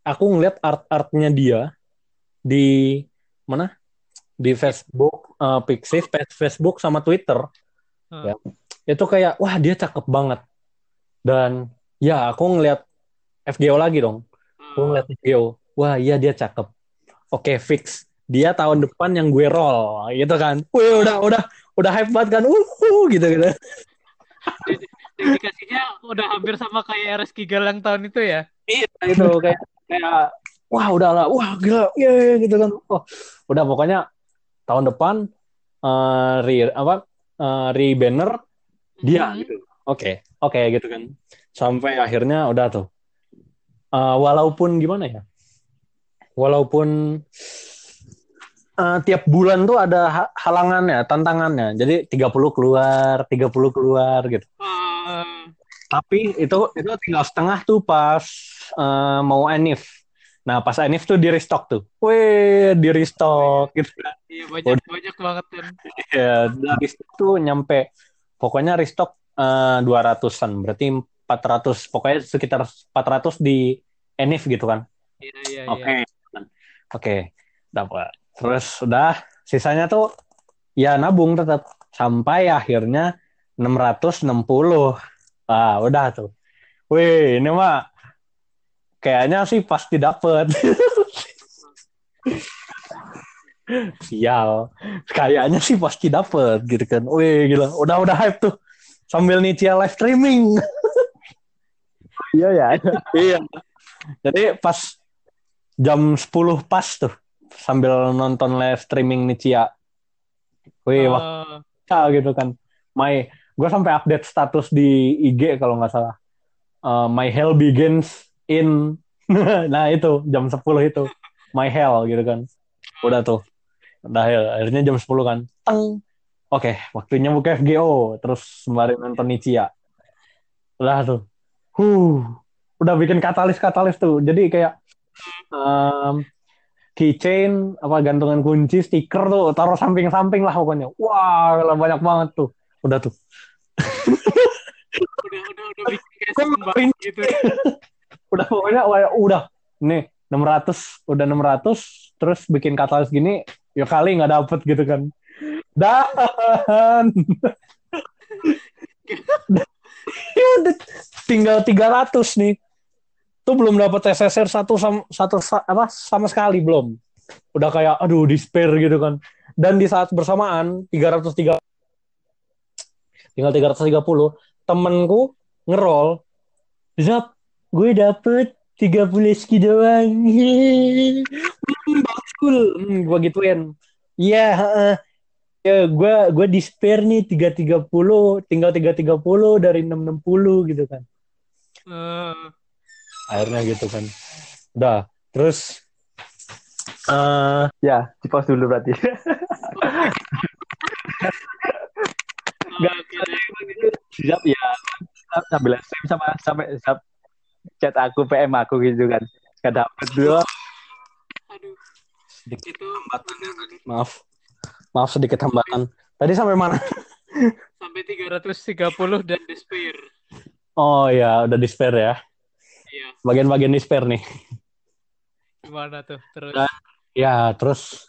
aku ngeliat art artnya dia di mana? Di Facebook eh, Pixiv Facebook sama Twitter Hmm. ya itu kayak wah dia cakep banget. Dan ya aku ngeliat FGO lagi dong. Aku ngeliat FGO wah iya dia cakep. Oke fix. Dia tahun depan yang gue roll. Gitu kan. Wih udah udah udah hype banget kan. Uh gitu gitu. Dedikasinya udah hampir sama kayak RS Kigal yang tahun itu ya. iya gitu. Kayak kayak wah udah lah. Wah gila. Iya iya, gitu kan. Oh udah pokoknya tahun depan re apa eh, re banner dia Mhm. gitu. Oke oke gitu kan. Sampai akhirnya udah tuh. Eh, walaupun gimana ya? Walaupun eh, tiap bulan tuh ada ha- halangannya tantangannya. Jadi 30 keluar 30 keluar gitu. Eh, tapi itu itu tinggal setengah tuh pas eh, mau Enif nah pas Enif tuh di restock tuh. Wih di restock. Gitu. iya banyak banyak banget kan. ya dari situ nyampe pokoknya restock eh, 200-an berarti 400 pokoknya sekitar 400 di Enif gitu kan? Iya iya oke iya. oke. Dapat. Terus udah sisanya tuh ya nabung tetap. Sampai akhirnya 660 ah udah tuh. Wih ini mah kayaknya sih pasti dapet sial. Kayaknya sih pasti dapet gitu kan. Wih gila. Udah udah hype tuh. Sambil Nicia live streaming. Iya ya. iya. Jadi pas jam 10 pas tuh sambil nonton live streaming Nicia wih wah. Eh, Ah, gitu kan. My, gue sampai update status di IG kalau nggak salah. Uh, my hell begins in, nah itu jam 10 itu, my hell gitu kan. Udah tuh, udah ya, akhirnya jam 10 kan. Teng. Oke, waktunya buka FGO, terus sembari nonton Nichia. Udah tuh, huh, udah bikin katalis-katalis tuh. Jadi kayak um, keychain apa gantungan kunci stiker tuh taruh samping-samping lah pokoknya wah gila, banyak banget tuh udah tuh udah udah udah bikin kayak gitu. udah pokoknya udah nih 600 udah 600 terus bikin katalis gini ya kali nggak dapet gitu kan dan ya tinggal 300 nih tuh belum dapat SSR satu sama satu sa- apa sama sekali belum. Udah kayak aduh despair gitu kan. Dan di saat bersamaan 303 tinggal 330 temenku ngerol Zap gue dapet 30 ski doang. Hmm, bakul hmm, gue gituin. Iya heeh. ya gue gue despair nih 330 tinggal 330 dari 660 gitu kan. Eh, akhirnya gitu kan. Udah terus eh Ya, di pause dulu berarti. Nggak, Siap ya. Sambil stream sama sampai siap chat aku PM aku gitu kan. Gak dapet dulu. aduh, sedikit itu hambatan ya tadi. maaf maaf sedikit hambatan tadi sampai mana sampai 330 dan despair. oh ya udah despair ya Iya, bagian-bagian despair nih gimana tuh terus? Ya, terus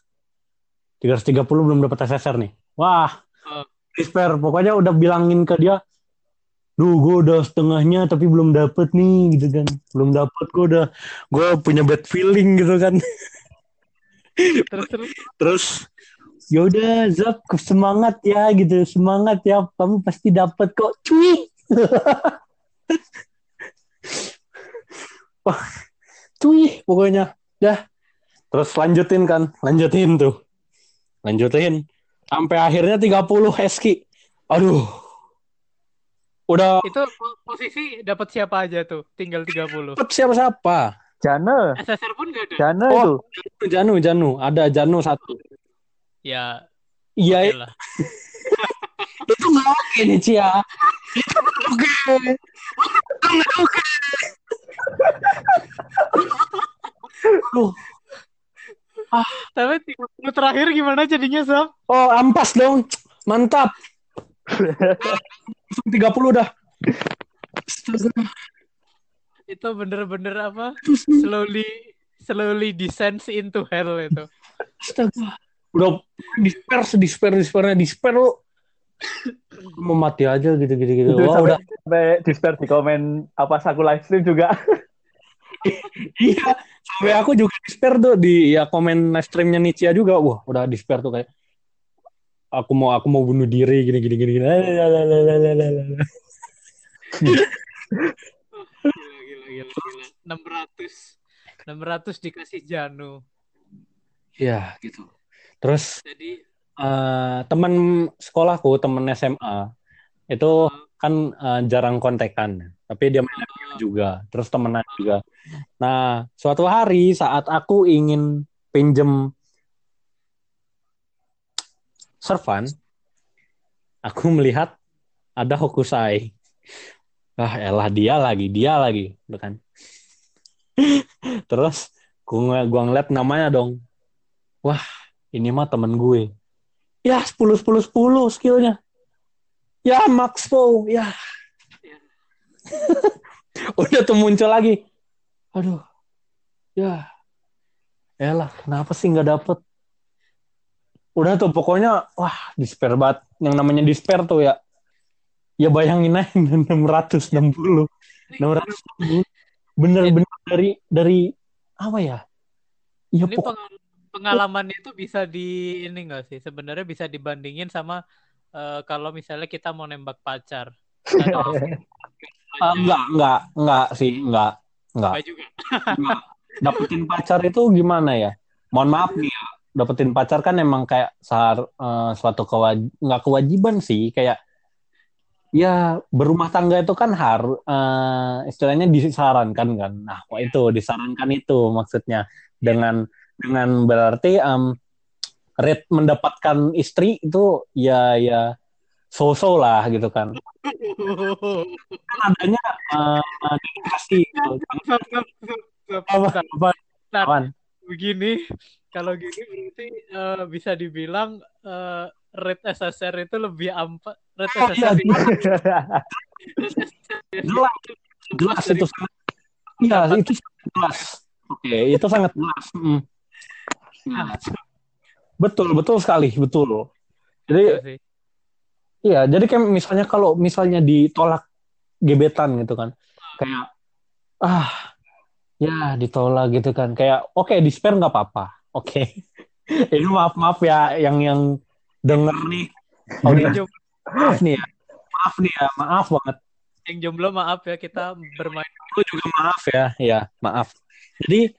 330 belum dapat SSR nih. Wah, Oh. despair. Pokoknya udah bilangin ke dia, duh gue udah setengahnya tapi belum dapet nih gitu kan. Belum dapet gue udah, gue punya bad feeling gitu kan. Terus terus Terus, yaudah Zap, semangat ya gitu. Semangat ya, kamu pasti dapet kok. Cuy. Wah, cuy pokoknya. Dah. Terus lanjutin kan, lanjutin tuh. Lanjutin. Sampai akhirnya 30 Heski. Aduh. Udah itu po- posisi dapat siapa aja tuh? Tinggal 30. dapet siapa-siapa. Jana, SSR pun gak ada. Jana Oh. itu. Janu, Janu. Ada Janu satu. Ya, Iya, oke lah. itu nggak oke nih Cia. Itu nggak oke. Itu nggak oke. Aduh. Tapi 30 terakhir gimana jadinya, Sam? Oh, ampas dong. Mantap. Langsung 30 dah. Itu bener-bener apa? Slowly slowly descends into hell itu. Astaga. Udah disper, disper, dispernya disper lu. Mau mati aja gitu-gitu gitu. Itu Wah, sampai, udah. sampai disper di komen apa aku live stream juga. Iya. Sampai aku juga disper tuh di ya komen live streamnya Nicia juga. Wah, udah disper tuh kayak aku mau aku mau bunuh diri gini gini gini. gini. Gila, gila. 600. 600 dikasih Janu. Iya, gitu. Terus Jadi eh teman sekolahku, teman SMA itu kan eh, jarang kontekan, tapi dia main FGO juga, terus temenan juga. Nah, suatu hari saat aku ingin pinjem Servan, aku melihat ada Hokusai. Ah, elah dia lagi, dia lagi, gitu kan. Terus gua gua ngeliat namanya dong. Wah, ini mah temen gue. Ya, 10 10 10 skillnya. Ya, Max Po, ya. Udah tuh muncul lagi. Aduh. Ya. Elah, kenapa sih nggak dapet? Udah tuh pokoknya wah, despair banget. Yang namanya despair tuh ya. Ya bayangin aja 660. 660. Bener-bener dari dari apa ya? Ya ini pokoknya pengal- pengalamannya itu bisa di ini enggak sih? Sebenarnya bisa dibandingin sama eh, kalau misalnya kita mau nembak pacar. Ah, enggak, enggak, enggak sih, enggak, enggak. Enggak juga. Enggak. Dapetin pacar itu gimana ya? Mohon maaf nih ya, dapetin pacar kan emang kayak sehar, eh, suatu kewaj nggak kewajiban sih, kayak ya berumah tangga itu kan harus istilahnya disarankan kan. Nah, wah itu disarankan itu maksudnya dengan dengan berarti em, rate mendapatkan istri itu ya ya so-so lah gitu kan. Kan adanya eh, dedikasi gitu. Apa, apa, apaan? Begini, kalau gini berarti eh, bisa dibilang eh, rate SSR itu lebih ampa rate Oh, iya, SSR itu jelas. Jelas itu sangat iya itu jelas. Oke itu sangat jelas. Mm. Nah, betul betul sekali betul. Jadi Iya iya jadi kayak misalnya kalau misalnya ditolak gebetan gitu kan. Kayak ah ya ditolak gitu kan. Kayak oke di spare nggak apa-apa. Oke. Ini maaf maaf ya yang yang denger nih. Audiens jomblo, maaf nih ya. Maaf nih ya maaf banget. Yang jomblo maaf ya kita bermain. aku juga maaf ya. Ya maaf. Jadi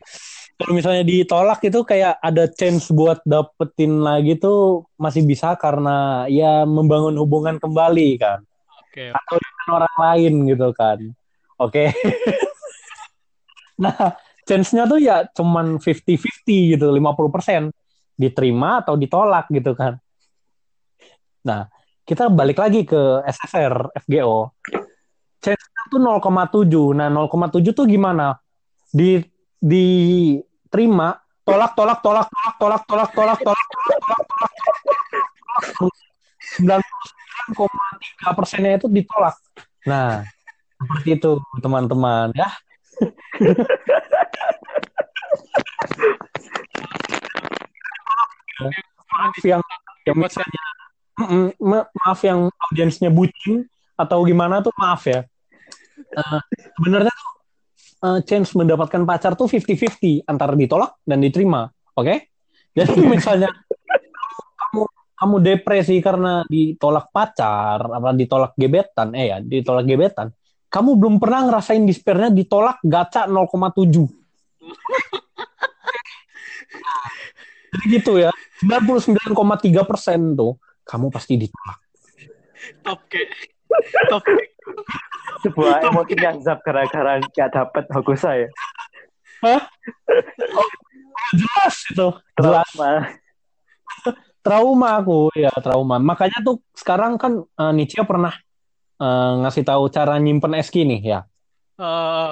kalau misalnya ditolak itu kayak ada chance buat dapetin lagi tuh masih bisa karena ya membangun hubungan kembali kan. Oke. atau dengan orang lain gitu kan. Oke nah chance-nya tuh ya cuman 50-50 gitu 50% diterima atau ditolak gitu kan nah kita balik lagi ke SSR FGO chance-nya tuh 0,7 nah 0,7 tuh gimana di diterima tolak tolak tolak tolak tolak tolak tolak tolak tolak tolak tolak 99,3 persennya itu ditolak nah seperti itu teman-teman ya maaf yang yang misalnya ma- maaf yang audiensnya bucin atau gimana tuh maaf ya. Eh, sebenarnya tuh eh, chance mendapatkan pacar tuh 50-50 antara ditolak dan diterima oke? Jadi misalnya kamu kamu depresi karena ditolak pacar apa ditolak gebetan eh ya ditolak gebetan kamu belum pernah ngerasain dispernya ditolak gacha 0,7 jadi gitu ya 99,3 persen tuh kamu pasti ditolak Top ke. Top ke. Sebuah emosi yang zap gara-gara nggak dapet Hokusa ya. jelas itu jelas Trauma. trauma aku ya trauma makanya tuh sekarang kan eh, Nietzsche pernah eh, ngasih tahu cara nyimpen eski nih ya. Eh,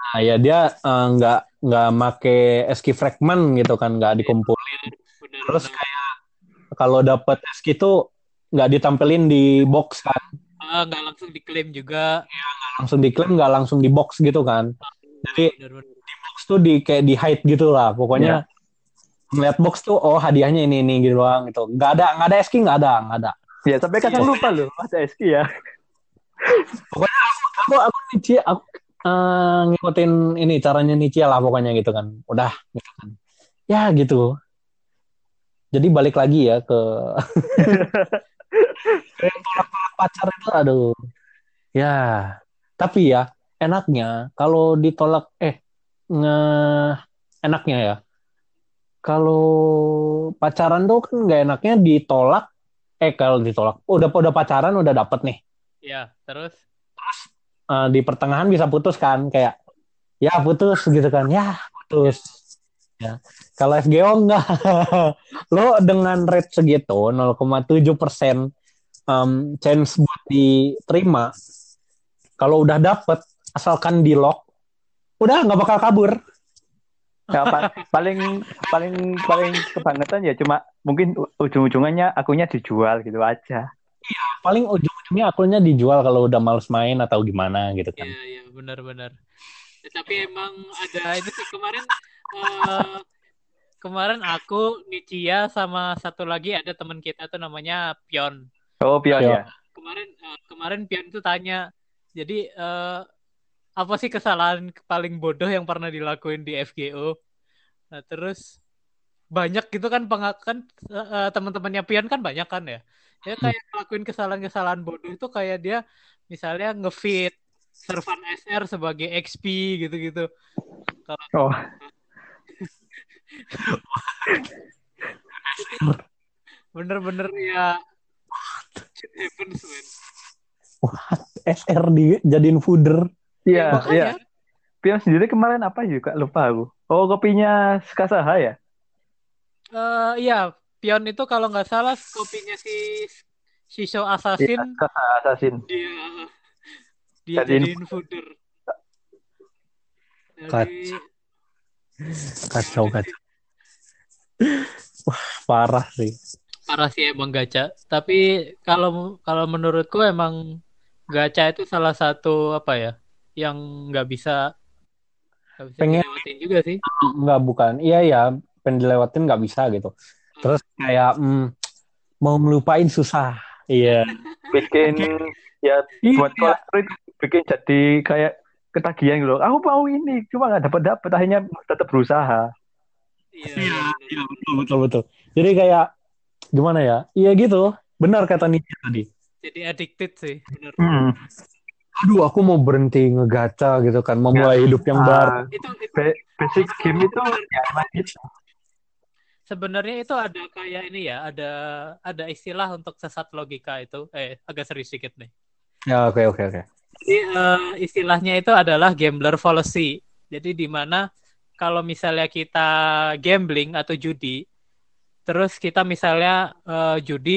nah ya dia eh, nggak nggak make eski fragment gitu kan nggak dikumpulin. Bener, terus bener. kayak kalau dapet eski tuh nggak ditampilin di box kan. Nggak langsung diklaim juga. langsung diklaim nggak langsung di box gitu kan. Jadi Bener, bener. box tuh di kayak di hide gitu lah. Pokoknya ngeliat box tuh oh hadiahnya ini ini gitu doang gitu. Nggak ada nggak ada eski nggak ada nggak ada. Ya sampai kadang lupa loh ada SK ya. Aku aku Nietzsche aku eh, ngikutin ini caranya Nietzsche lah pokoknya gitu kan. Udah gitu kan. Ya gitu. Jadi balik lagi ya ke tolak-tolak pacar itu aduh. Ya tapi ya enaknya kalau ditolak eh nge enaknya ya. Kalau pacaran tuh kan nggak enaknya ditolak eh kalau ditolak udah udah pacaran udah dapet nih Ya, terus? Eh, di pertengahan bisa putus kan kayak ya putus gitu kan. Ya putus. Ya. Kalau FGO enggak. Lo dengan rate segitu 0,7 persen em, chance buat diterima kalau udah dapet asalkan di lock udah nggak bakal kabur. Ya, pa- paling paling paling kebangetan ya cuma mungkin ujung-ujungannya akunya dijual gitu aja. Paling ujung-ujungnya akunnya dijual kalau udah males main atau gimana gitu kan Iya, iya, benar-benar. Ya, tapi emang ada ini sih kemarin eh, kemarin aku Nicia sama satu lagi ada teman kita tuh namanya Pion. Oh, pion Ya. ya. Kemarin eh, kemarin Pion tuh tanya, jadi eh, apa sih kesalahan paling bodoh yang pernah dilakuin di FGO? Nah, terus banyak gitu kan pengakuan teman-temannya Pion kan banyak kan ya. Ya kayak ngelakuin kesalahan-kesalahan bodoh itu kayak dia misalnya ngefit Servan SR sebagai XP gitu-gitu. Oh, Bener-bener ya shit happens man. SR dijadiin fooder iya, iya. Pion sendiri kemarin apa juga lupa aku. Oh, kopinya Skasaha ya? eh, iya, Pion itu kalau nggak salah kopinya si Shisho Assassin Skasaha Assassin. dia dia jadiin fooder. Jadi, Kacau. kacau kacau wah parah sih parah sih emang gacha. Tapi kalau kalau menurutku emang gacha itu salah satu apa ya yang nggak bisa nggak bisa Pengen- dilewatin juga sih. nggak bukan iya ya pengen dilewatin nggak bisa gitu terus kayak mm, mau melupain susah iya Bikin ya Iya. buat kolektor itu bikin jadi kayak ketagihan gitu loh. Aku mau ini, cuma nggak dapat dapat akhirnya tetap berusaha. Iya, Iya, bener. iya betul betul betul. Jadi kayak gimana ya? Iya gitu. Benar kata Nitya tadi. Jadi addicted sih, bener. Hmm. Aduh, aku mau berhenti ngegaca gitu kan, memulai hidup yang baru. Ah, Itu, itu ba- basic game itu ya emang gitu. Sebenarnya itu ada kayak ini ya, ada ada istilah untuk sesat logika itu. Eh, agak serius sedikit nih. Ya, oke oke oke. Jadi eh, istilahnya itu adalah gambler fallacy. Jadi di mana kalau misalnya kita gambling atau judi, terus kita misalnya eh, judi,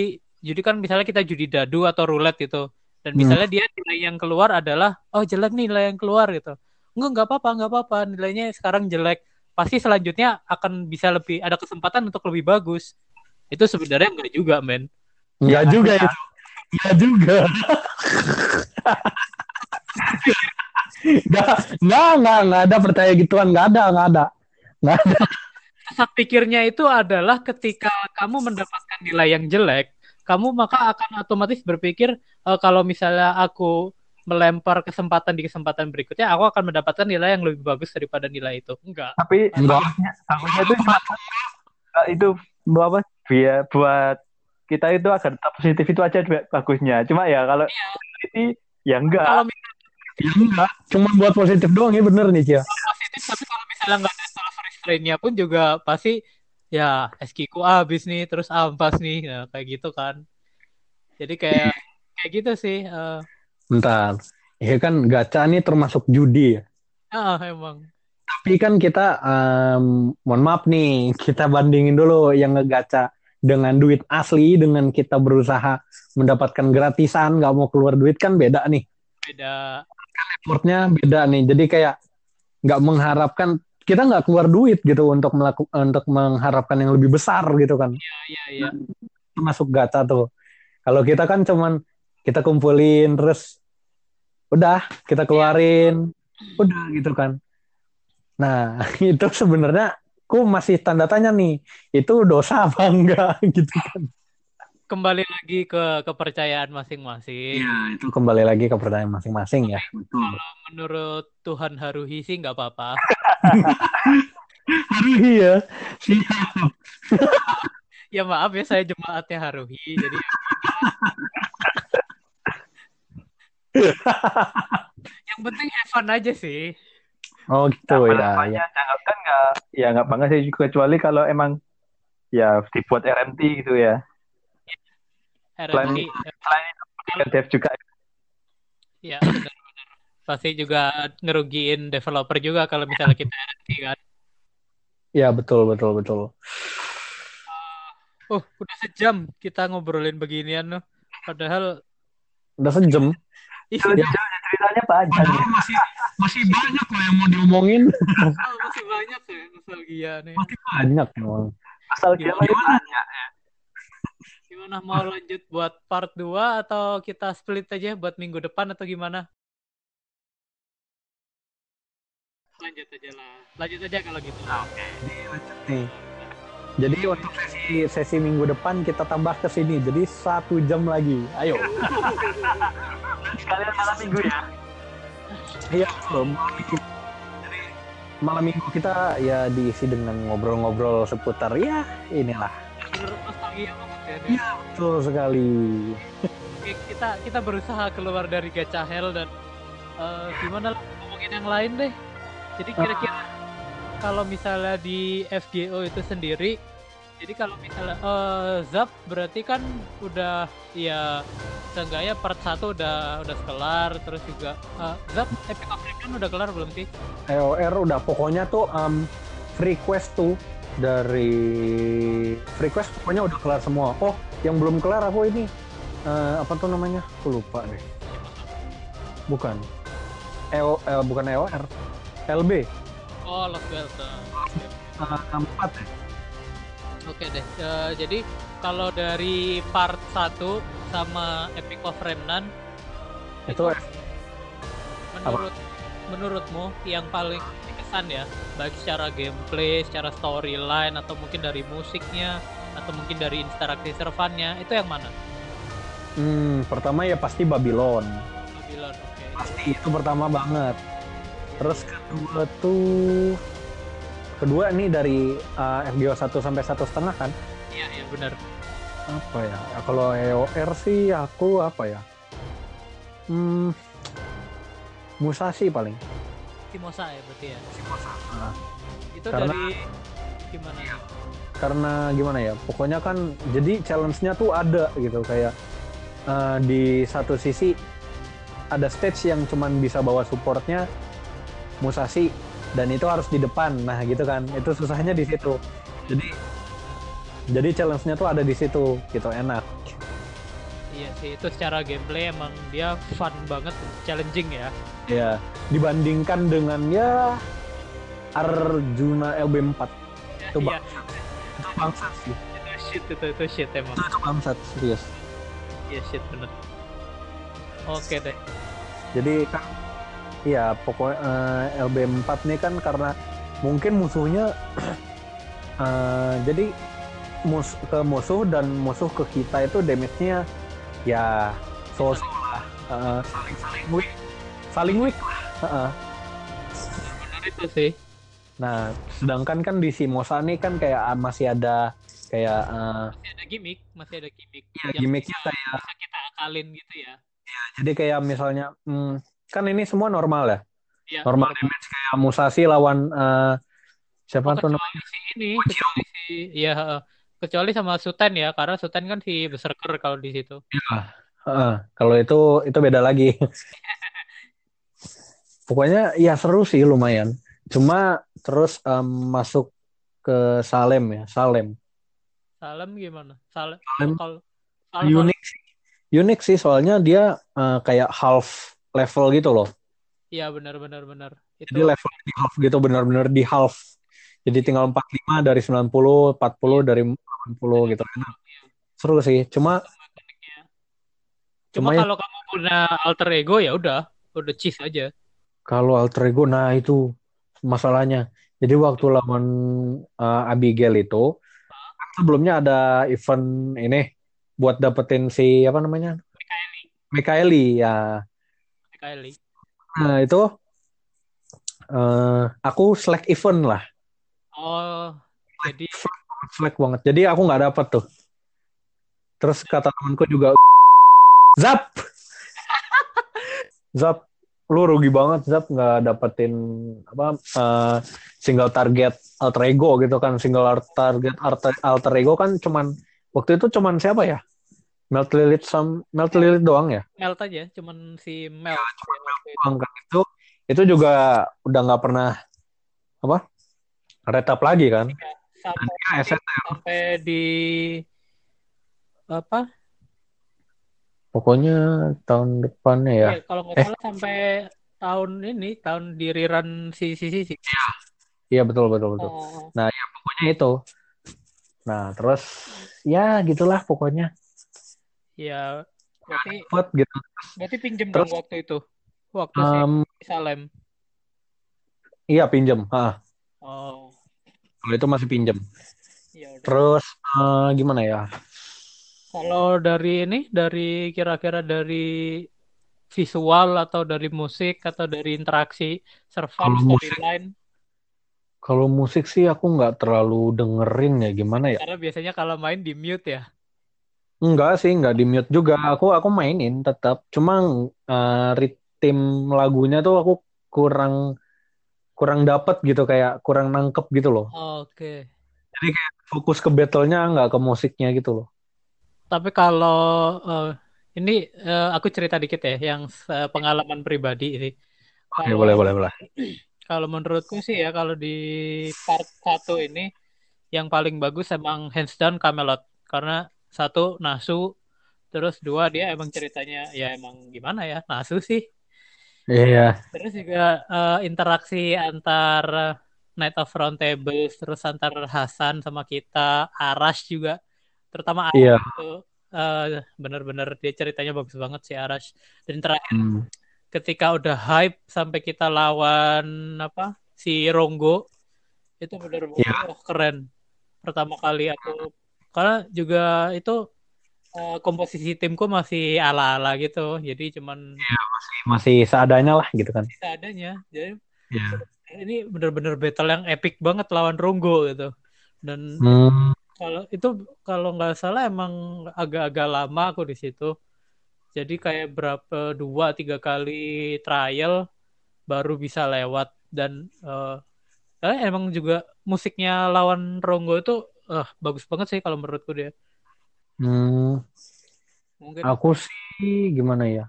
judi kan misalnya kita judi dadu atau roulette gitu, dan Hmm. misalnya dia nilai yang keluar adalah oh jelek nih nilai yang keluar gitu. Enggak nggak apa-apa nggak apa-apa nilainya sekarang jelek. Pasti selanjutnya akan bisa lebih ada kesempatan untuk lebih bagus. Itu sebenarnya enggak juga men. Enggak juga itu. Enggak juga. Enggak, enggak, enggak, enggak ada percaya gituan, enggak ada, enggak ada. Enggak ada. Sesat pikirnya itu adalah ketika kamu mendapatkan nilai yang jelek, kamu maka akan otomatis berpikir "Eh, kalau misalnya aku melempar kesempatan di kesempatan berikutnya, aku akan mendapatkan nilai yang lebih bagus daripada nilai itu. Enggak. Tapi Enggak. bagusnya, bagusnya itu cuma eh, itu buat apa? Biar buat kita itu agar tetap positif itu aja juga bagusnya. Cuma ya kalau ini ya enggak. Kalau misalnya Ya enggak. Cuma buat positif doang ya bener nih, Cia. positif, tapi kalau misalnya nggak ada solver lainnya pun juga pasti ya SQ ku habis nih, terus ampas nih, nah, kayak gitu kan. Jadi kayak kayak gitu sih. eh Bentar. Ya kan gacha nih termasuk judi ya. ah emang. Tapi kan kita, em, mohon maaf nih, kita bandingin dulu yang ngegacha dengan duit asli, dengan kita berusaha mendapatkan gratisan, nggak mau keluar duit kan beda nih. Beda. Effortnya beda nih. Jadi kayak nggak mengharapkan, kita nggak keluar duit gitu untuk melakukan, untuk mengharapkan yang lebih besar gitu kan. Iya iya. Masuk gacha tuh. Kalau kita kan cuman kita kumpulin terus udah kita keluarin, udah gitu kan. Nah, itu sebenarnya aku masih tanda tanya nih, itu dosa apa enggak gitu kan. Kembali lagi ke kepercayaan masing-masing. Iya, itu kembali lagi ke pertanyaan masing-masing ya. Betul. Menurut Tuhan Haruhi sih nggak apa-apa. Iya, siap. Ya maaf ya saya jemaatnya Haruhi. Jadi yang penting have fun aja sih. Oh gitu Apa ya, ya. namanya, jangan kan nggak ya nggak banget sih kecuali kalau emang ya dibuat RMT gitu ya. RMI. Selain itu pakai dev juga. Ya benar-benar. Pasti juga ngerugiin developer juga kalau misalnya kita RMI kan. Ya betul betul betul. Oh, udah sejam kita ngobrolin beginian loh. Padahal Udah sejam. Ih, Jujur, ceritanya banyak. masih masih banyak loh yang mau diomongin. oh, masih banyak ya nostalgia nih. Masih banyak. Asal dia Gimana? masih banyak. Gimana mau lanjut buat part 2 atau kita split aja buat minggu depan atau gimana? Lanjut aja lah. Lanjut aja kalau gitu. Nih. Jadi untuk sesi sesi minggu depan kita tambah ke sini. Jadi satu jam lagi. Ayo. Sekalian malam minggu ya. Iya. Malam minggu. Jadi malam minggu kita ya diisi dengan ngobrol-ngobrol seputar ya inilah. Nostalgia banget ya. Iya betul sekali. Oke, kita kita berusaha keluar dari gacha hell dan eh, gimana ngomongin yang lain deh. Jadi kira-kira kalau misalnya di FGO itu sendiri, jadi kalau misalnya eh Zap berarti kan udah ya seenggaknya part 1 udah udah kelar terus juga eh, Zap Epic of Redemption udah kelar belum sih? EOR udah pokoknya tuh um, free quest tuh dari free quest pokoknya udah kelar semua. Oh, yang belum kelar aku ini eh, apa tuh namanya? Aku lupa deh. Bukan. EO eh, bukan EOR. LB. Oh, Lost Welcome. Eh, keempat ya? Oke deh. Eh, jadi kalau dari part 1 sama Epic of Remnant Itu menurut menurutmu yang paling berkesan ya baik secara gameplay, secara storyline atau mungkin dari musiknya atau mungkin dari interaksi servannya itu yang mana? hmm, pertama ya pasti Babylon. Babylon, oke. Pasti itu pertama banget. Terus kedua tuh kedua nih dari uh, FGO 1 sampai satu setengah kan? Iya, iya benar. Apa ya? Ya, Kalau EOR sih aku apa ya? Hmm, Musashi paling. Timosa ya berarti ya. Nah, Itu Karena- dari gimana nih? karena gimana ya? Pokoknya kan jadi challenge-nya tuh ada gitu kayak uh, di satu sisi ada stage yang cuman bisa bawa supportnya Musashi dan itu harus di depan. Nah, gitu kan. Itu susahnya di situ. Jadi jadi challenge-nya tuh ada di situ gitu enak. Iya sih, itu secara gameplay emang dia fun banget, challenging ya. Ya, dibandingkan dengan ya Arjuna LB4 Itu Iya, itu bangsat sih. itu shit itu itu shit emang. Itu, itu bangsat serius. Iya shit bener. Oke deh. Jadi kan ya pokoknya eh, LB4 nih kan karena mungkin musuhnya eh, jadi mus ke musuh dan musuh ke kita itu damage-nya ya so lah Eh, saling saling weak saling weak. Bener itu sih. nah sedangkan kan di si Mosa nih kan kayak ah, masih ada kayak eh, Masih ada gimmick, masih ada gimmick. ya gimmicknya bisa, kayak bisa kita akalin gitu ya. jadi kayak misalnya hmm, kan ini semua normal ya Iya. normal damage kayak Musashi lawan eh, siapa Oh, tuh namanya si ini, kecuali si ya kecuali sama Suten ya, karena Suten kan si berserker kalau di situ. Heeh, kalau itu itu beda lagi. Pokoknya ya seru sih lumayan. Cuma terus em, masuk ke Salem ya, Salem. Salem gimana? Salem, Salem kalau Unik sih. Unik sih soalnya dia eh, kayak half level gitu loh. Iya benar benar benar. Itu Jadi level di half gitu benar-benar di half. Jadi tinggal 45 dari 90, 40 dari 80 gitu. Seru sih. Cuma. Cuma Cuma ya- kalau kamu punya alter ego ya udah, udah cheese aja. Kalau alter ego, nah itu masalahnya. Jadi waktu lawan uh, Abigail itu, sebelumnya ada event ini buat dapetin si apa namanya? Mikaeli ya. Nah itu uh, aku select event lah, Oh, jadi select banget. Jadi aku nggak dapet tuh. Terus kata temanku juga, Zap, Zap, lu rugi banget Zap nggak dapetin apa uh, single target alter ego gitu kan. Single target alter, alter ego kan cuman waktu itu cuman siapa ya Melt Lilith sam Melt Lilith doang ya melt aja, cuman si melt. doang kan itu itu juga udah nggak pernah apa retap lagi kan Sampai, ya SNL. sampai di apa? pokoknya tahun depannya ya Ya, kalau nggak Eh. salah sampai tahun ini, tahun di rerun si si si. si. iya betul betul betul Oh, pokoknya itu nah terus ya gitulah pokoknya ya berarti gitu berarti pinjem Terus- dong waktu itu. Waktu si Em, Salem. iya pinjem ah Oh, kalau itu masih pinjem ya udah. terus eh, gimana ya Kalau dari ini, dari kira-kira dari visual atau dari musik atau dari interaksi server storyline, Kalau musik sih aku nggak terlalu dengerin ya gimana ya? karena biasanya kalau main di mute ya. Enggak sih, nggak di mute juga. Aku aku mainin tetap. Cuma eh, ritme lagunya tuh aku kurang kurang dapet gitu kayak kurang nangkep gitu loh. Oke. Fokus ke battle-nya nggak ke musiknya gitu loh. Tapi kalau eh, ini eh, aku cerita dikit ya, yang pengalaman pribadi sih. Oke, Kalau boleh boleh boleh. kalau menurutku sih ya, kalau di part satu ini yang paling bagus emang hands down Camelot karena satu Nasu, terus dua dia emang ceritanya ya emang gimana ya Nasu sih. Iya. Terus juga eh, interaksi antar Night of Round Tables, terus antar Hasan sama kita, Arash juga, terutama Arash Iya. itu eh, bener-bener dia ceritanya bagus banget sih Arash. Dan terakhir Hmm. ketika udah hype sampai kita lawan apa si Ronggo itu bener-bener Iya. wah, keren. Pertama kali aku karena juga itu eh, komposisi timku masih ala-ala gitu, jadi cuman Masih seadanya lah gitu kan. seadanya. Jadi Iya. ini bener-bener battle yang epic banget lawan Ronggo gitu dan Hmm. kalau itu kalau nggak salah emang agak-agak lama aku di situ jadi kayak berapa dua tiga kali trial baru bisa lewat dan eh eh, emang juga musiknya lawan Ronggo itu eh, bagus banget sih kalau menurutku dia Hmm. mungkin Aku sih gimana ya?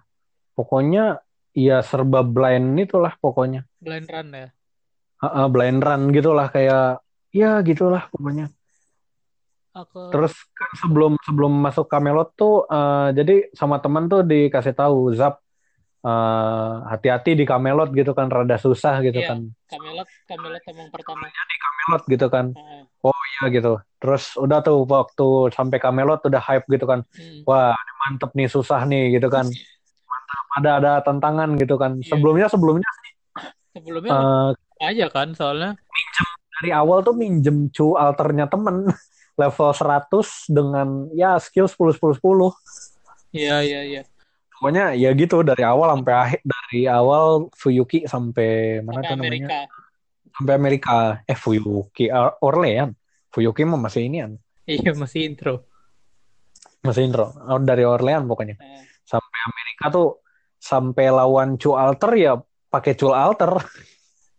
Pokoknya ya serba blind itulah pokoknya. blind run ya Heeh, blind run gitulah kayak ya gitulah pokoknya. aku Terus kan sebelum sebelum masuk Camelot tuh eh, jadi sama teman tuh dikasih tahu Zap eh, hati-hati di Camelot gitu kan rada susah gitu Iya. kan. Camelot Camelot emang pertama Di Camelot gitu kan. Heeh. Iya gitu. Terus udah tuh waktu sampai Camelot udah hype gitu kan. Hmm. Wah, ini mantep nih susah nih gitu kan. Mantap. Ada ada tantangan gitu kan. Iya. Sebelumnya sebelumnya sebelumnya eh, aja kan soalnya dari awal tuh minjem cu alternya temen level 100 dengan ya skill 10 10 10. iya iya iya Pokoknya ya gitu dari awal sampai akhir dari awal Fuyuki sampai mana sampai tuh namanya? Amerika Sampai Amerika. Eh Fuyuki Or- Orlean. Fuyuki mah masih ini kan. iya masih intro Masih intro. Oh, dari Orlean pokoknya. Heeh. Sampai Amerika tuh sampai lawan cu alter ya pakai cu alter.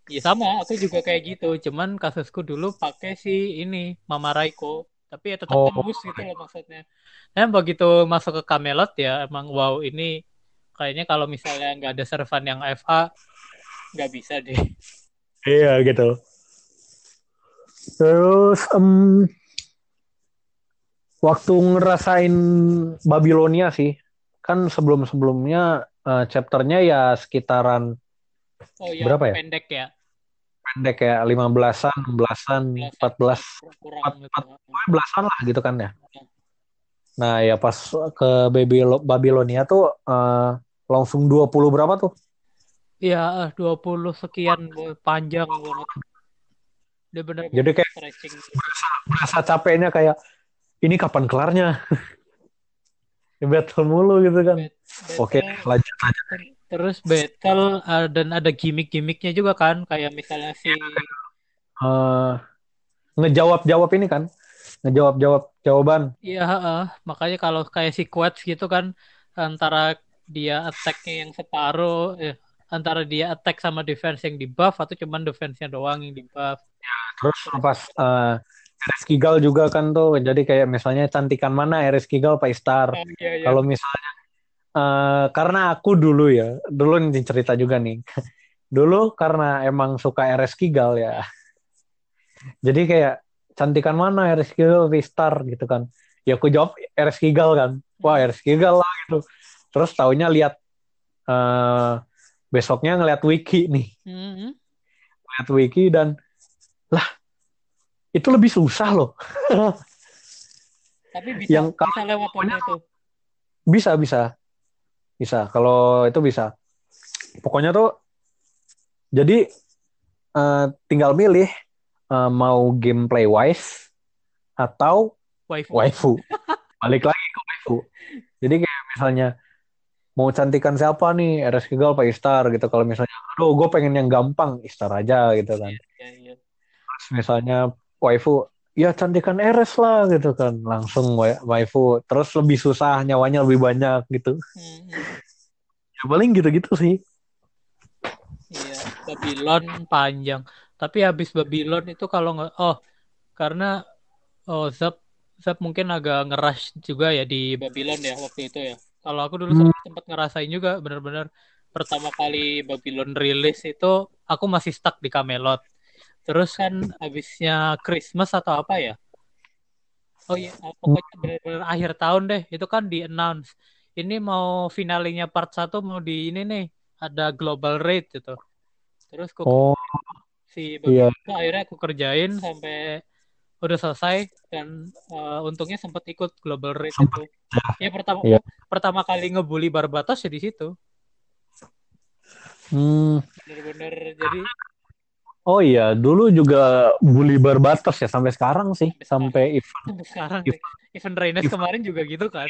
Iya sama, aku juga kayak gitu. Cuman kasusku dulu pakai si ini Mama Raiko, tapi ya tetap Oh. tembus gitu loh maksudnya. Dan begitu masuk ke Camelot ya emang wow ini kayaknya kalau misalnya nggak ada servan yang FA nggak bisa deh. Iya gitu. Terus em, waktu ngerasain Babilonia sih, kan sebelum-sebelumnya eh, chapternya ya sekitaran Oh ya Berapa ya? pendek ya, pendek kayak 15-an, 16-an, 14, kurang gitu. belasan lah gitu kan ya. Nah ya pas ke Babilo- Babilonia tuh eh, langsung 20 berapa tuh? Iya, eh, 20 sekian panjang banget. Dia benar Jadi kayak stretching. berasa capeknya kayak ini kapan kelarnya? Ya, Battle mulu gitu kan. Oke, battle- lanjut aja. Terus battle eh, dan ada gimmick-gimmicknya juga kan, kayak misalnya si Eh, ngejawab-jawab ini kan, ngejawab-jawab jawaban. Iya, heeh. makanya kalau kayak si Quets gitu kan antara dia attack-nya yang separuh, eh, antara dia attack sama defense yang di buff atau cuman defense-nya doang yang di buff. Terus pas eh Eres Kigal juga kan tuh, jadi kayak misalnya cantikan mana Eres Kigal Pak Star. Oh, iya, iya. Kalau misalnya eh karena aku dulu ya, dulu ini cerita juga nih. Dulu karena emang suka RS Kigal ya. Jadi kayak cantikan mana RS Kigal Star gitu kan. Ya aku jawab RS Kigal kan. Wah, RS Kigal lah gitu. Terus taunya lihat eh besoknya ngeliat wiki nih, Mhm. ngeliat wiki dan lah itu lebih susah loh. Tapi bisa Yang kalau- bisa lewat poinnya tuh. Bisa, bisa. Bisa. Kalau itu bisa. Pokoknya tuh jadi eh, tinggal milih eh, mau gameplay wise atau Waifu. waifu. Balik lagi ke waifu. Jadi kayak misalnya mau cantikan siapa nih RS Kigal Pak Istar gitu. Kalau misalnya aduh gue pengen yang gampang Istar aja gitu kan. Iya, iya. Terus misalnya waifu ya cantikan RS lah gitu kan. Langsung wa- waifu. Terus lebih susah nyawanya lebih banyak gitu. Mhm. Ya paling gitu-gitu sih. Iya, Babylon panjang. Tapi habis Babylon itu kalau nggak oh karena oh Zap Zap mungkin agak ngerush juga ya di Babylon ya waktu itu ya. Kalau aku dulu Hmm. sempat ngerasain juga benar-benar pertama kali Babylon rilis itu aku masih stuck di Camelot. Terus kan habisnya Christmas atau apa ya? Oh iya, pokoknya benar-benar akhir tahun deh. Itu kan di announce. Ini mau finalnya part 1 mau di ini nih ada global raid gitu. Terus aku Oh, si Iya. Babylon tuh akhirnya aku kerjain sampai udah selesai dan eh, untungnya sempat ikut global raid Sempet, itu. Ya pertama Iya. pertama kali ngebully Barbatos ya di situ. hmm. Bener-bener jadi Oh iya, dulu juga bully Barbatos ya sampai sekarang sih, sampai event. sampai sekarang deh. Event Reines kemarin juga gitu kan.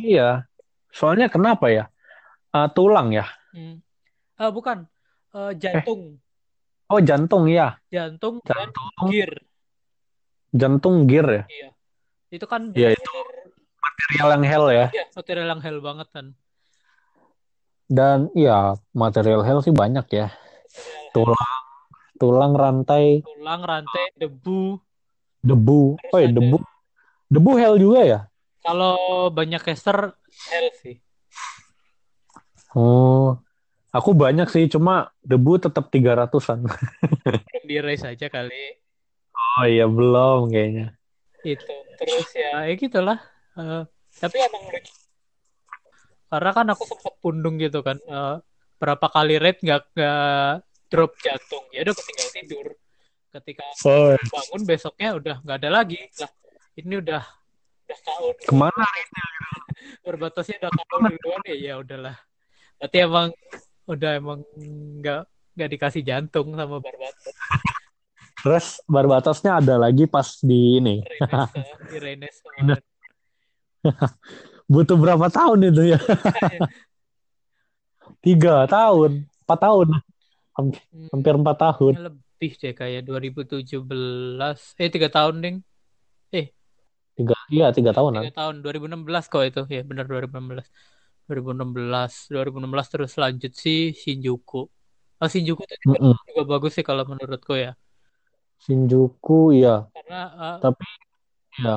Iya. Soalnya kenapa ya? Ah, tulang ya. Hmm. Eh, bukan Eh, jantung. Oh, jantung ya. jantung dan Jantung, gear jantung gear ya. iya itu kan Iya, itu material yang hell ya. iya material yang hell banget kan Dan ya material hell sih banyak ya. Material hell. Tulang, tulang rantai, tulang rantai debu debu. Oh ya, debu. Debu hell juga ya? kalau banyak caster hell sih Oh, aku banyak sih, cuma debu tetap 300-an. belum di race aja kali Oh iya, belum kayaknya. itu terus ya. Ya gitulah. Eh, tapi emang karena kan aku sempat pundung gitu kan Eh, berapa kali raid nggak nggak drop. jantung ya udah ketinggal tidur. Ketika Oh, bangun besoknya udah nggak ada lagi. Lah ini udah udah tahun ke mana? berbatasnya udah tahun duluan ya ya udahlah. Berarti emang udah emang nggak nggak dikasih jantung sama Barbatos Terus barbatasnya ada lagi pas di ini. Renes eh, di Renes kemarin. Butuh berapa tahun itu ya? Tiga tahun, empat tahun, hampir, Hmm, hampir empat tahun. lebih deh kayak 2017 eh tiga tahun ding Tiga, iya tiga tahunan. tiga tahun 2016 kok itu ya benar 2016 2016 2016 terus lanjut si Shinjuku oh Shinjuku itu juga, Mm-mm. juga bagus sih kalau menurutku ya Shinjuku, iya. karena eh, Tapi, ya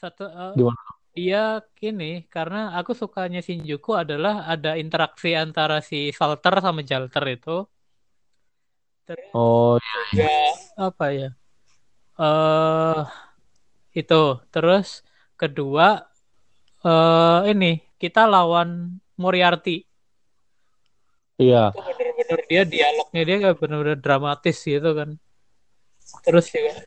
satu eh, Gimana? dia gini karena aku sukanya Shinjuku adalah ada interaksi antara si Salter sama Jalter itu terus Oh, juga apa ya eh itu terus kedua eh ini kita lawan Moriarty iya. itu bener-bener dia dialognya dia kayak bener-bener dramatis gitu kan terus juga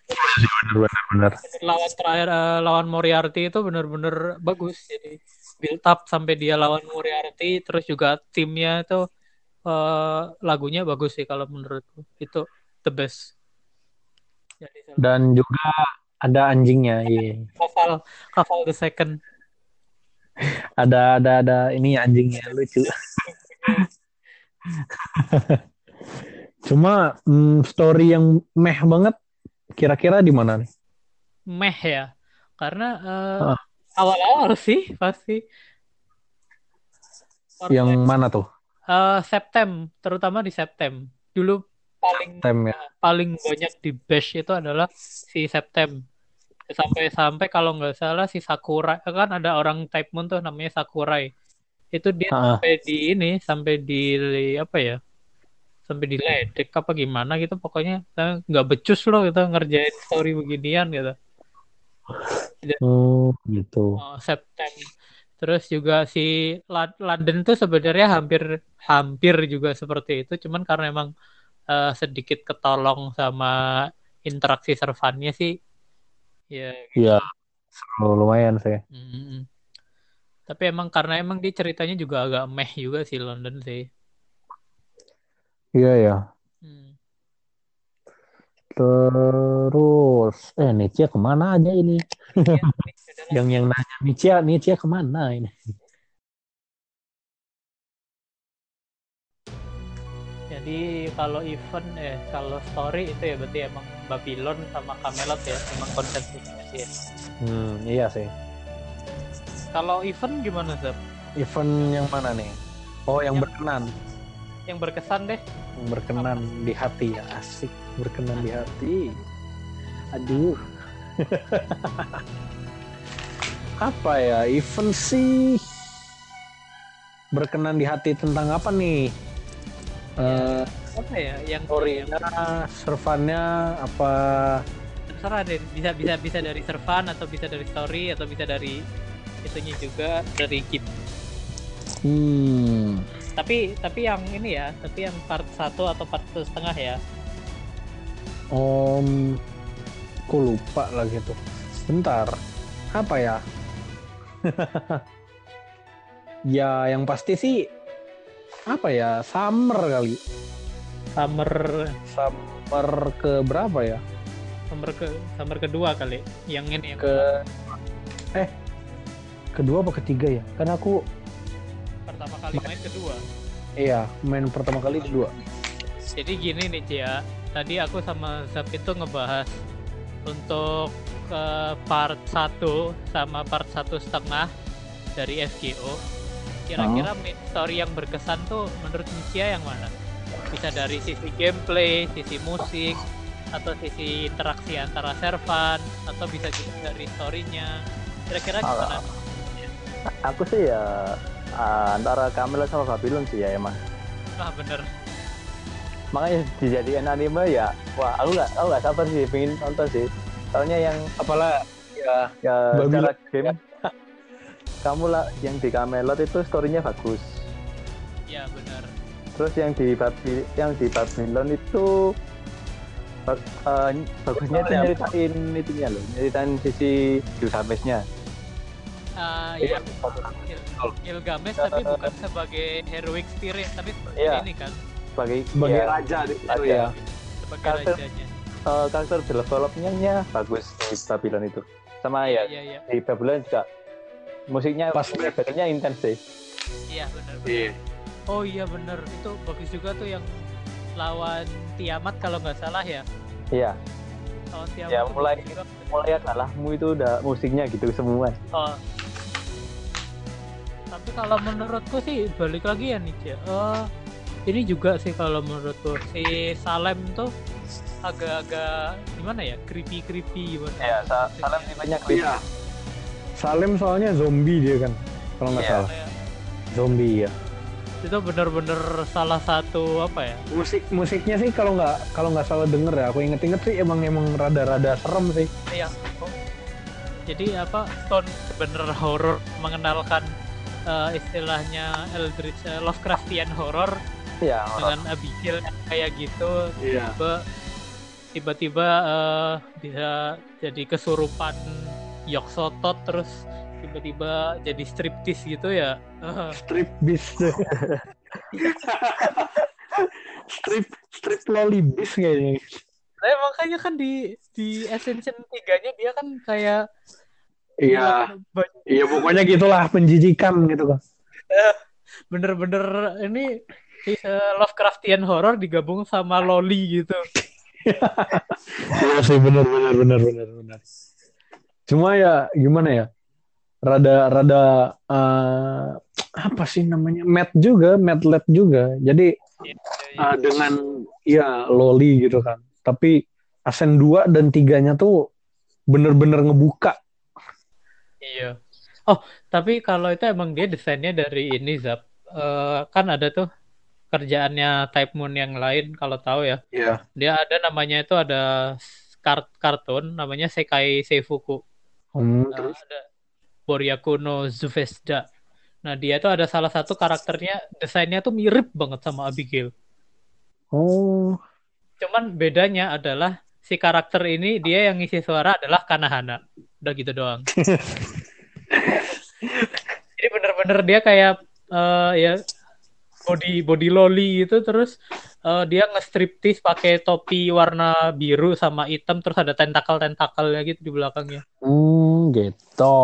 Benar-benar. lawan terakhir eh, lawan Moriarty itu bener-bener bagus jadi build up sampai dia lawan Moriarty terus juga timnya itu eh, lagunya bagus sih kalau menurutku itu the best jadi Dan juga ada anjingnya, iya. Kaval Kaval the second Ada, ada, ada ini anjingnya lucu. Cuma mm, story yang meh banget, kira-kira di mana nih? meh ya karena eh, Ah. awal-awal sih pasti Yang mana tuh? Eh, Septem terutama di Septem dulu paling Tem ya. paling banyak di bash itu adalah si Septem sampai-sampai kalau nggak salah si Sakurai kan ada orang Type Moon tuh namanya Sakurai itu dia Ah, sampai di ini sampai di apa ya sampai di ledek apa gimana gitu pokoknya saya nggak becus loh gitu ngerjain story beginian gitu oh, gitu. Oh, Septem. Terus juga si London tuh sebenarnya hampir hampir juga seperti itu, cuman karena emang eh, sedikit ketolong sama interaksi servannya sih. Ya, Iya, seru, lumayan sih. mm. Tapi emang karena emang dia ceritanya juga agak meh juga sih London sih. Iya ya. Hmm. Terus, eh Nietzsche ke mana aja ini? Adalah- Yang yang nanya Nietzsche, Nietzsche ke mana ini? Jadi kalau event eh kalau story itu ya berarti emang Babylon sama Camelot ya, emang konsensusnya sih. ya. Hmm, iya sih. Kalau event gimana Zab? Event yang mana nih? Oh, yang Yang- berkenan. Yang berkesan deh. Berkenan di hati ya, asik. Berkenan di hati. Aduh. apa ya? Event sih berkenan di hati tentang apa nih? Eh, apa ya yang story-nya, servannya apa? terserah deh bisa bisa bisa dari servan atau bisa dari story atau bisa dari itunya juga dari game Hmm, tapi tapi yang ini ya tapi yang part satu atau part satu setengah ya Om, aku lupa lagi tuh. Bentar, apa ya? ya, yang pasti sih apa ya? Summer kali. summer Summer ke berapa ya? summer ke summer kedua kali yang ini yang Ke eh kedua apa ketiga ya? Kan aku pertama kali main kedua iya main pertama kali kedua. jadi gini nih Cia tadi aku sama Zap itu ngebahas untuk eh, part 1 sama part satu setengah dari FGO. Kira-kira main story yang berkesan tuh menurut Nisha yang mana? Bisa dari sisi gameplay, sisi musik, atau sisi interaksi antara servan, atau bisa juga dari storynya. Kira-kira gimana? Aku sih ya ah, antara Camilla sama Babylon sih ya emang. Wah bener. Makanya dijadikan anime ya, wah aku nggak aku nggak sabar sih pengen nonton sih. Soalnya yang Apalah ya ya Babylon. secara game kamu lah yang di Camelot itu storynya bagus. Ya bener. Terus yang di Babi, yang di Babylon itu ba- eh, bagusnya itu nyeritain itunya loh, nyeritain sisi Gilgamesh-nya. Ah Iya, ya, Gil- Gilgamesh tapi bukan sebagai heroic spirit, tapi sebagai Iya. ini kan, Sebagai sebagai ya, raja itu ya. sebagai Karakter- rajanya. eh, karakter development-nya bagus di Babylon itu. Sama ya Iya, iya, di Babylon juga musiknya Pas battle-nya intens sih. iya bener. Iya. Oh iya bener, itu bagus juga tuh yang lawan Tiamat kalau nggak salah ya. Iya, Lawan Tiamat Ya, mulai- juga. mulai kalahmu itu udah musiknya gitu semua. Oh. Tapi kalau menurutku sih balik lagi ya nih, Cia. Eh, ini juga sih kalau menurutku si Salem tuh agak-agak gimana ya, creepy creepy gimana? Ya, sa salam tipenya creepy. Iya. Salim soalnya zombie dia kan, kalau nggak Iya. salah. Kayak- Zombie ya. itu bener-bener salah satu apa ya? Musik musiknya sih kalau nggak kalau nggak salah denger ya, aku inget-inget sih emang emang rada-rada serem sih. Iya. Oh. Jadi apa Stone bener horor mengenalkan eh, istilahnya Eldritch eh, Lovecraftian horror Iya, dengan Abigail kayak gitu Iya. tiba tiba-tiba eh, bisa jadi kesurupan yok sotot terus tiba-tiba jadi striptis gitu ya Eh, Strip beast. strip strip lolly beast kayaknya. nah, makanya kan di di Ascension 3-nya dia kan kayak Iya. banyak Iya pokoknya gitulah penjijikan gitu kan. bener-bener ini eh, Lovecraftian horror digabung sama loli gitu. Iya sih benar benar benar benar benar. Cuma ya gimana ya? Rada rada eh, apa sih namanya? Mat juga, matlet juga. Jadi eh, dengan ya loli gitu kan. Tapi Asen 2 dan 3-nya tuh bener-bener ngebuka. Iya. Oh, tapi kalau itu emang dia desainnya dari ini Zap. Eh, kan ada tuh kerjaannya Type Moon yang lain kalau tahu ya. Iya. Dia ada namanya itu ada kart kartun namanya Sekai Seifuku. Hmm, Nah, terus ada Boryaku no Zuvesda. Nah, dia tuh ada salah satu karakternya desainnya tuh mirip banget sama Abigail. oh Cuman bedanya adalah si karakter ini dia yang ngisi suara adalah Kanahana. Udah gitu doang. Jadi bener-bener dia kayak eh, ya body body loli gitu terus eh, dia nge-striptease pakai topi warna biru sama hitam terus ada tentakel-tentakelnya gitu di belakangnya. hmm, gitu.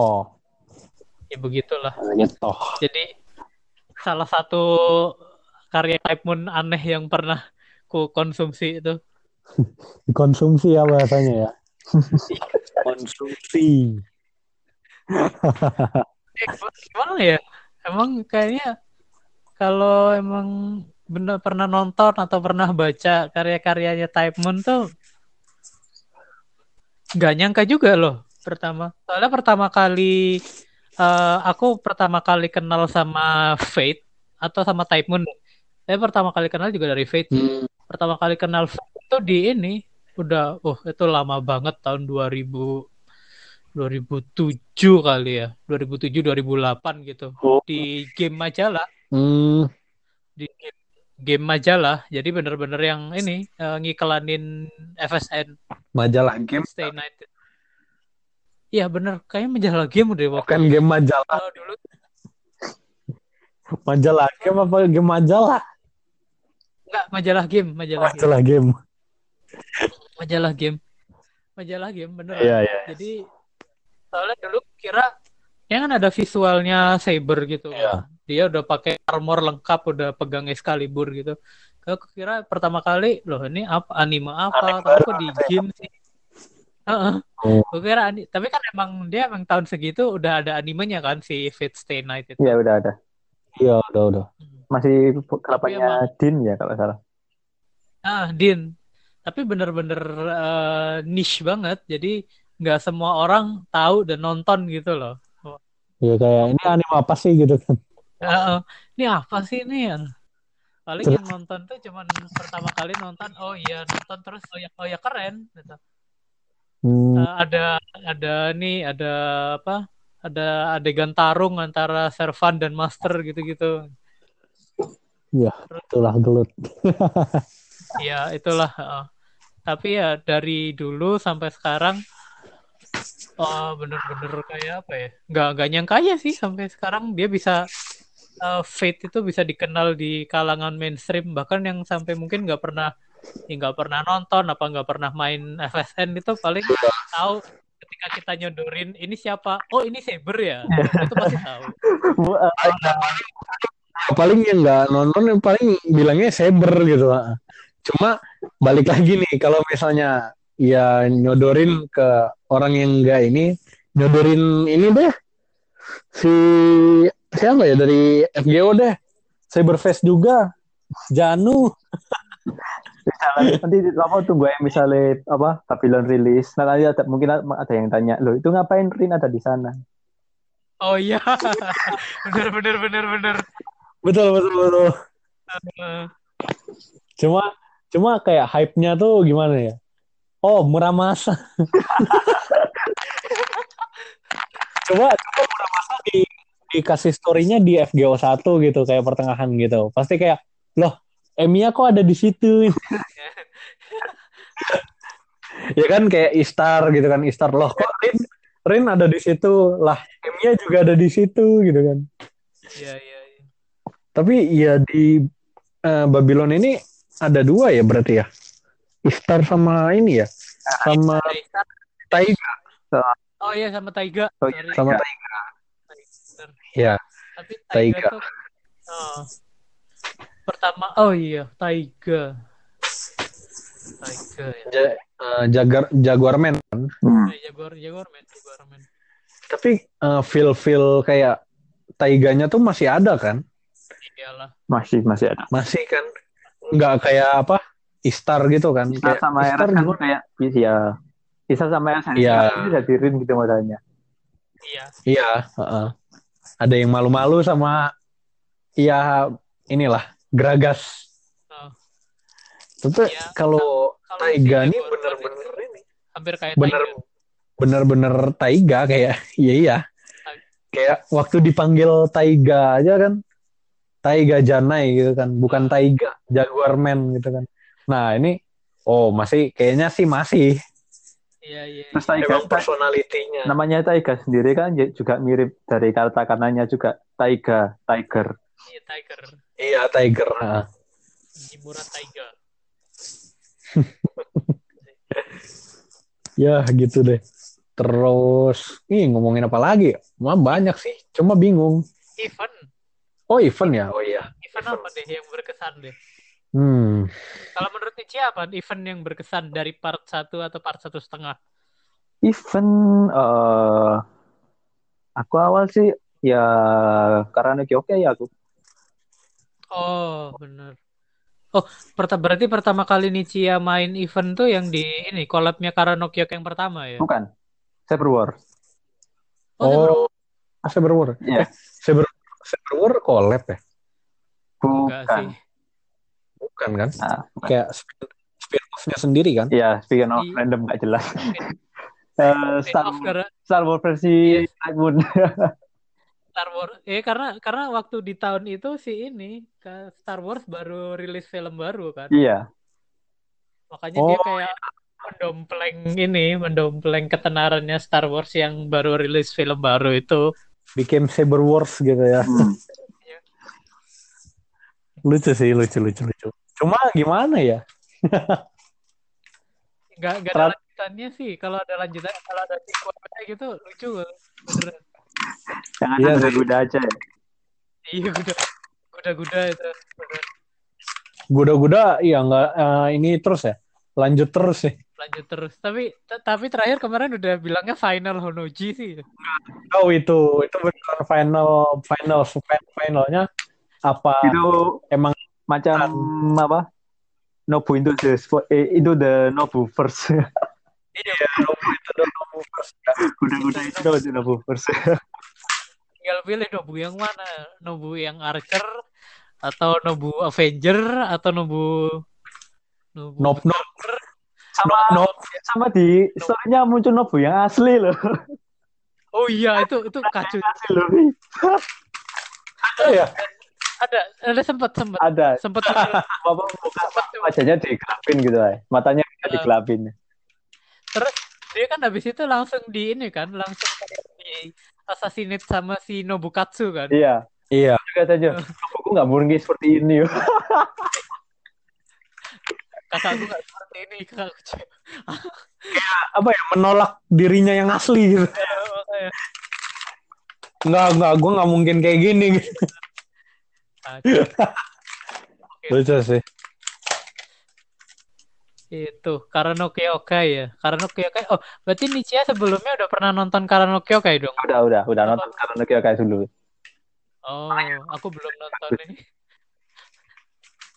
Ya begitulah. Gitu. Jadi salah satu karya Type Moon aneh yang pernah ku konsumsi itu. Konsumsi ya bahasanya ya. Konsumsi. Eh, gimana ya? Emang kayaknya kalau emang bener pernah nonton atau pernah baca karya-karyanya Type Moon tuh nggak nyangka juga loh pertama. Soalnya pertama kali eh, aku pertama kali kenal sama Fate atau sama Type Moon. Saya pertama kali kenal juga dari Fate. Hmm. Pertama kali kenal Fate itu di ini udah oh itu lama banget tahun 2000 2007 kali ya. 2007 2008 gitu. Oh. di game majalah. Hmm. di game, game majalah. Jadi bener-bener yang ini eh, ngiklanin FSN Majalah game? Stay United. Iya bener. Kayaknya majalah game deh waktu bukan game majalah. kalau dulu. Majalah game apa game majalah? enggak majalah game majalah game. Majalah game. majalah game. Majalah game bener. Iya, iya. jadi soalnya dulu kira ya kan ada visualnya Saber gitu Iya. dia udah pakai armor lengkap udah pegang Excalibur gitu Aku kira pertama kali loh ini apa anime apa aku baru di ya? game sih. Oh. Aku kira tapi kan emang dia emang tahun segitu udah ada animenya kan si Fate Stay Night itu. Iya udah ada. Iya, udah udah. Masih Tapi kelapanya Din ya kalau salah. Ah, Din. Tapi bener-bener eh, niche banget. Jadi nggak semua orang tahu dan nonton gitu loh. Ya kayak ini anime apa sih gitu kan. Heeh. ini apa sih ini ya? Paling Terus- yang nonton tuh cuman pertama kali nonton, oh iya nonton terus oh ya oh ya keren gitu. Hmm, Eh, ada ada nih ada apa? Ada adegan tarung antara servan dan master gitu-gitu. itulah gelut. Iya, itulah. heeh. Tapi ya dari dulu sampai sekarang oh bener-bener kayak apa ya? Nggak nggak nyangka aja sih sampai sekarang dia bisa eh, Fate itu bisa dikenal di kalangan mainstream bahkan yang sampai mungkin nggak pernah ya nggak pernah nonton apa nggak pernah main FSN itu paling tahu ketika kita nyodorin ini siapa? Oh ini Saber ya. Itu pasti tahu. Eh, paling yang nggak nonton yang paling bilangnya saber gitu cuma balik lagi nih kalau misalnya ya nyodorin ke orang yang enggak ini nyodorin ini deh si siapa ya dari FGO deh Cyberface juga Janu misalnya, nanti lama tunggu yang misalnya apa Babylon rilis. Nah, nanti ada mungkin ada yang tanya, loh itu ngapain Rin ada di sana? Oh iya. bener bener bener bener. betul betul betul cuma cuma kayak hype-nya tuh gimana ya oh Muramasa coba coba Muramasa di dikasih story-nya di FGO 1 gitu kayak pertengahan gitu pasti kayak loh Emiya kok ada di situ ya kan kayak Istar gitu kan Istar loh kok Rin Rin ada di situ lah Emiya juga ada di situ gitu kan Iya iya. iya. Tapi ya di eh, Babylon ini ada dua ya berarti ya. Istar sama ini ya. Sama Ada Istar. Taiga. Oh iya sama Taiga. Oh iya. Sama Taiga. Taiga. Bener. Ya. Tapi Taiga, Taiga. tuh oh. pertama oh iya Taiga. Taiga ya. Ja- eh, Jaguar Jaguarman. Hmm. Eh, Jaguar Jaguar man, Jaguar man. Tapi eh, feel-feel kayak Taiganya tuh masih ada kan? Iyalah. Masih masih ada. Masih kan? Nggak kayak apa? Istar gitu kan? Isa Kayak sama Istar kan gimana? kayak ya Isa sama Eras Iya. ini jadi Rin gitu modalnya. Iya. Iya, heeh. Ada yang malu-malu sama ya inilah Gragas. Oh. Tapi Iya. kalau Taiga Jaguar bener-bener Man ini hampir kayak bener Taiga. bener-bener Taiga kayak iya iya kayak waktu dipanggil Taiga aja kan Taiga Janai gitu kan bukan Taiga Jaguarman gitu kan nah ini oh masih kayaknya sih masih Iya iya. Terus Taiga emang personalitinya namanya Taiga sendiri kan j- juga mirip dari kata kanannya juga Taiga, Tiger. Iya Tiger. iya Tiger nah. Jimura Taiga. ya gitu deh terus ih ngomongin apa lagi Wah, banyak sih cuma bingung Event. oh event ya oh iya Event apa deh yang berkesan deh? Hmm Kalau menurut Nici apa event yang berkesan dari part 1 atau part satu setengah? Even eh aku awal sih ya karena oke ya aku. Oh, bener. Oh, perta berarti pertama kali Nicia main event tuh yang di ini collabnya Karanokyok yang pertama ya? Bukan. Cyber War. Oh, Cyber- oh Saber War Iya. Saber Saber War collab ya enggak Bukan. sih. Bukan kan Ah, bukan. kayak spin spin-off-nya sendiri kan Iya, speaking of Di- random gak jelas. Spin- Eh, spin Star, off karena Star Wars versi Yes. Night Moon. Star Wars. Eh karena karena waktu di tahun itu si ini ke Star Wars baru rilis film baru kan. iya. Makanya dia Oh, kayak mendompleng ini, mendompleng ketenarannya Star Wars yang baru rilis film baru itu. bikin Saber Wars gitu ya Hmm. lucu sih lucu lucu lucu cuma gimana ya Gak, gak Terlalu- ada lanjutannya sih. Kalau ada lanjutan, kalau ada sequelnya gitu lucu beneran. Jangan Iya ada sih. kuda aja ya. Iya kuda, kuda-kuda itu. Guda-guda ya nggak eh, ini terus ya. Lanjut terus ya. lanjut terus tapi t- tapi terakhir kemarin udah bilangnya final Honoji sih Oh itu itu benar final final final finalnya apa Itu emang macam apa? Nobu into the eh, into the Nobu first. iya Nobu itu udah Nobu first. Kuda-kuda itu the Nobu first. tinggal pilih Nobu yang mana Nobu yang Archer atau Nobu Avenger atau Nobu Nobu nope. Berserker. Sama nope. sama di story-nya muncul Nobu yang asli loh. oh iya itu itu kacau Asli loh. Ada ya ada ada sempat sempat Ada. sempat Apa muka wajahnya digelapin gitu ya. Matanya bisa Eh. digelapin. terus dia kan habis itu langsung di ini kan langsung di assassinate sama si Nobukatsu kan Iya. iya Katanya, aku nggak mungkin seperti ini. kakakku nggak seperti ini kakakku apa ya menolak dirinya yang asli gitu Makanya, nggak nggak gue nggak mungkin kayak gini lucu sih. Itu Karanoke Okai ya. Karanoke Okai oh berarti Nichia sebelumnya udah pernah nonton Karanoke Okai dong? Udah, udah, udah nonton karena kayak dulu. oh aku belum nonton ini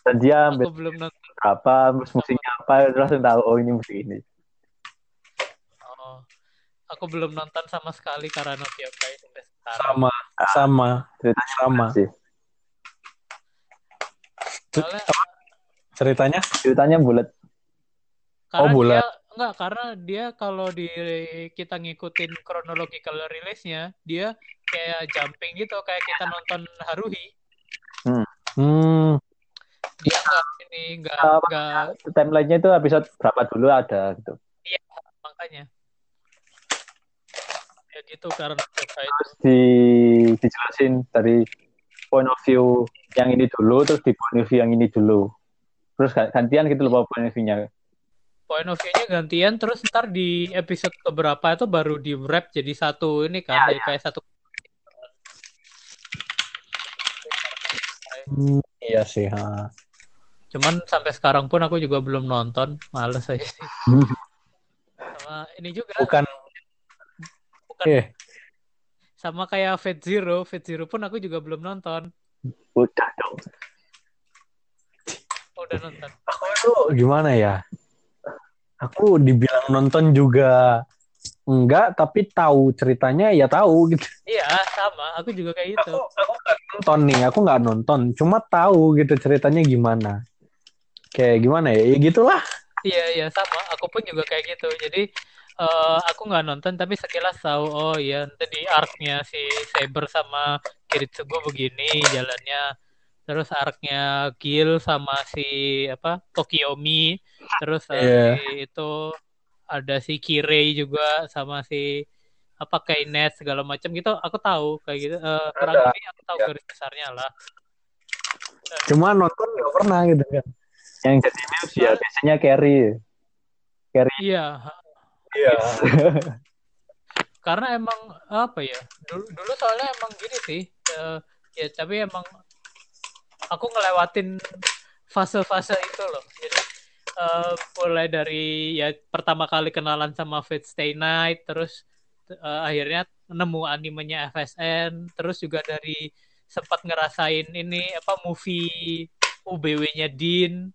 Dan dia aku belum nonton. berapa, terus musiknya apa, terus langsung tahu oh ini musik ini. oh aku belum nonton sama sekali Karanoke Okai sampai sekarang. Sama sama. Ceritanya sama. sih. Soalnya ceritanya Ceritanya bulat. karena Oh, bulan. dia enggak karena dia kalau di kita ngikutin chronological release-nya dia kayak jumping gitu kayak kita nonton Haruhi hmm dia enggak ini enggak Apa? enggak Timelinenya itu episode berapa dulu ada gitu. makanya ya gitu karena itu Terus di dijelasin dari point of view yang ini dulu, terus di point of view yang ini dulu. Terus gantian gitu loh point of view-nya. point of view-nya gantian terus ntar di episode keberapa itu baru di wrap jadi satu ini kan Ya, jadi kayak satu. Hmm, iya sih ha. cuman sampai sekarang pun aku juga belum nonton males aja sih. Sama ini juga. Bukan. Bukan. Eh sama kayak Fate Zero Fate Zero pun aku juga belum nonton. Udah dong. udah nonton. Aku itu gimana ya? Aku dibilang nonton juga enggak tapi tahu ceritanya ya tahu gitu. Iya sama. Aku juga kayak gitu. Aku aku nggak nonton nih aku nggak nonton. Cuma tahu gitu ceritanya gimana. Kayak gimana ya? Ya gitulah. Iya iya sama. Aku pun juga kayak gitu. Jadi eh, aku nggak nonton tapi sekilas tahu oh iya nanti di arc-nya si Saber sama Kiritsugu begini jalannya terus arc-nya Gil sama si apa Tokiomi terus eh, Iya. si itu ada si Kirei juga sama si apa Kainet segala macam gitu aku tahu kayak gitu Eh, kurang lebih aku tahu Ya. garis besarnya lah cuma nonton nggak pernah gitu kan Yang jadi memes ya biasanya carry. Carry. iya iya. Karena emang apa ya dulu dulu soalnya emang gini sih eh, ya tapi emang aku ngelewatin fase-fase itu loh. Jadi eh, mulai dari ya pertama kali kenalan sama Fate Stay Night terus eh, akhirnya nemu animenya FSN terus juga dari sempat ngerasain ini apa movie UBW-nya Din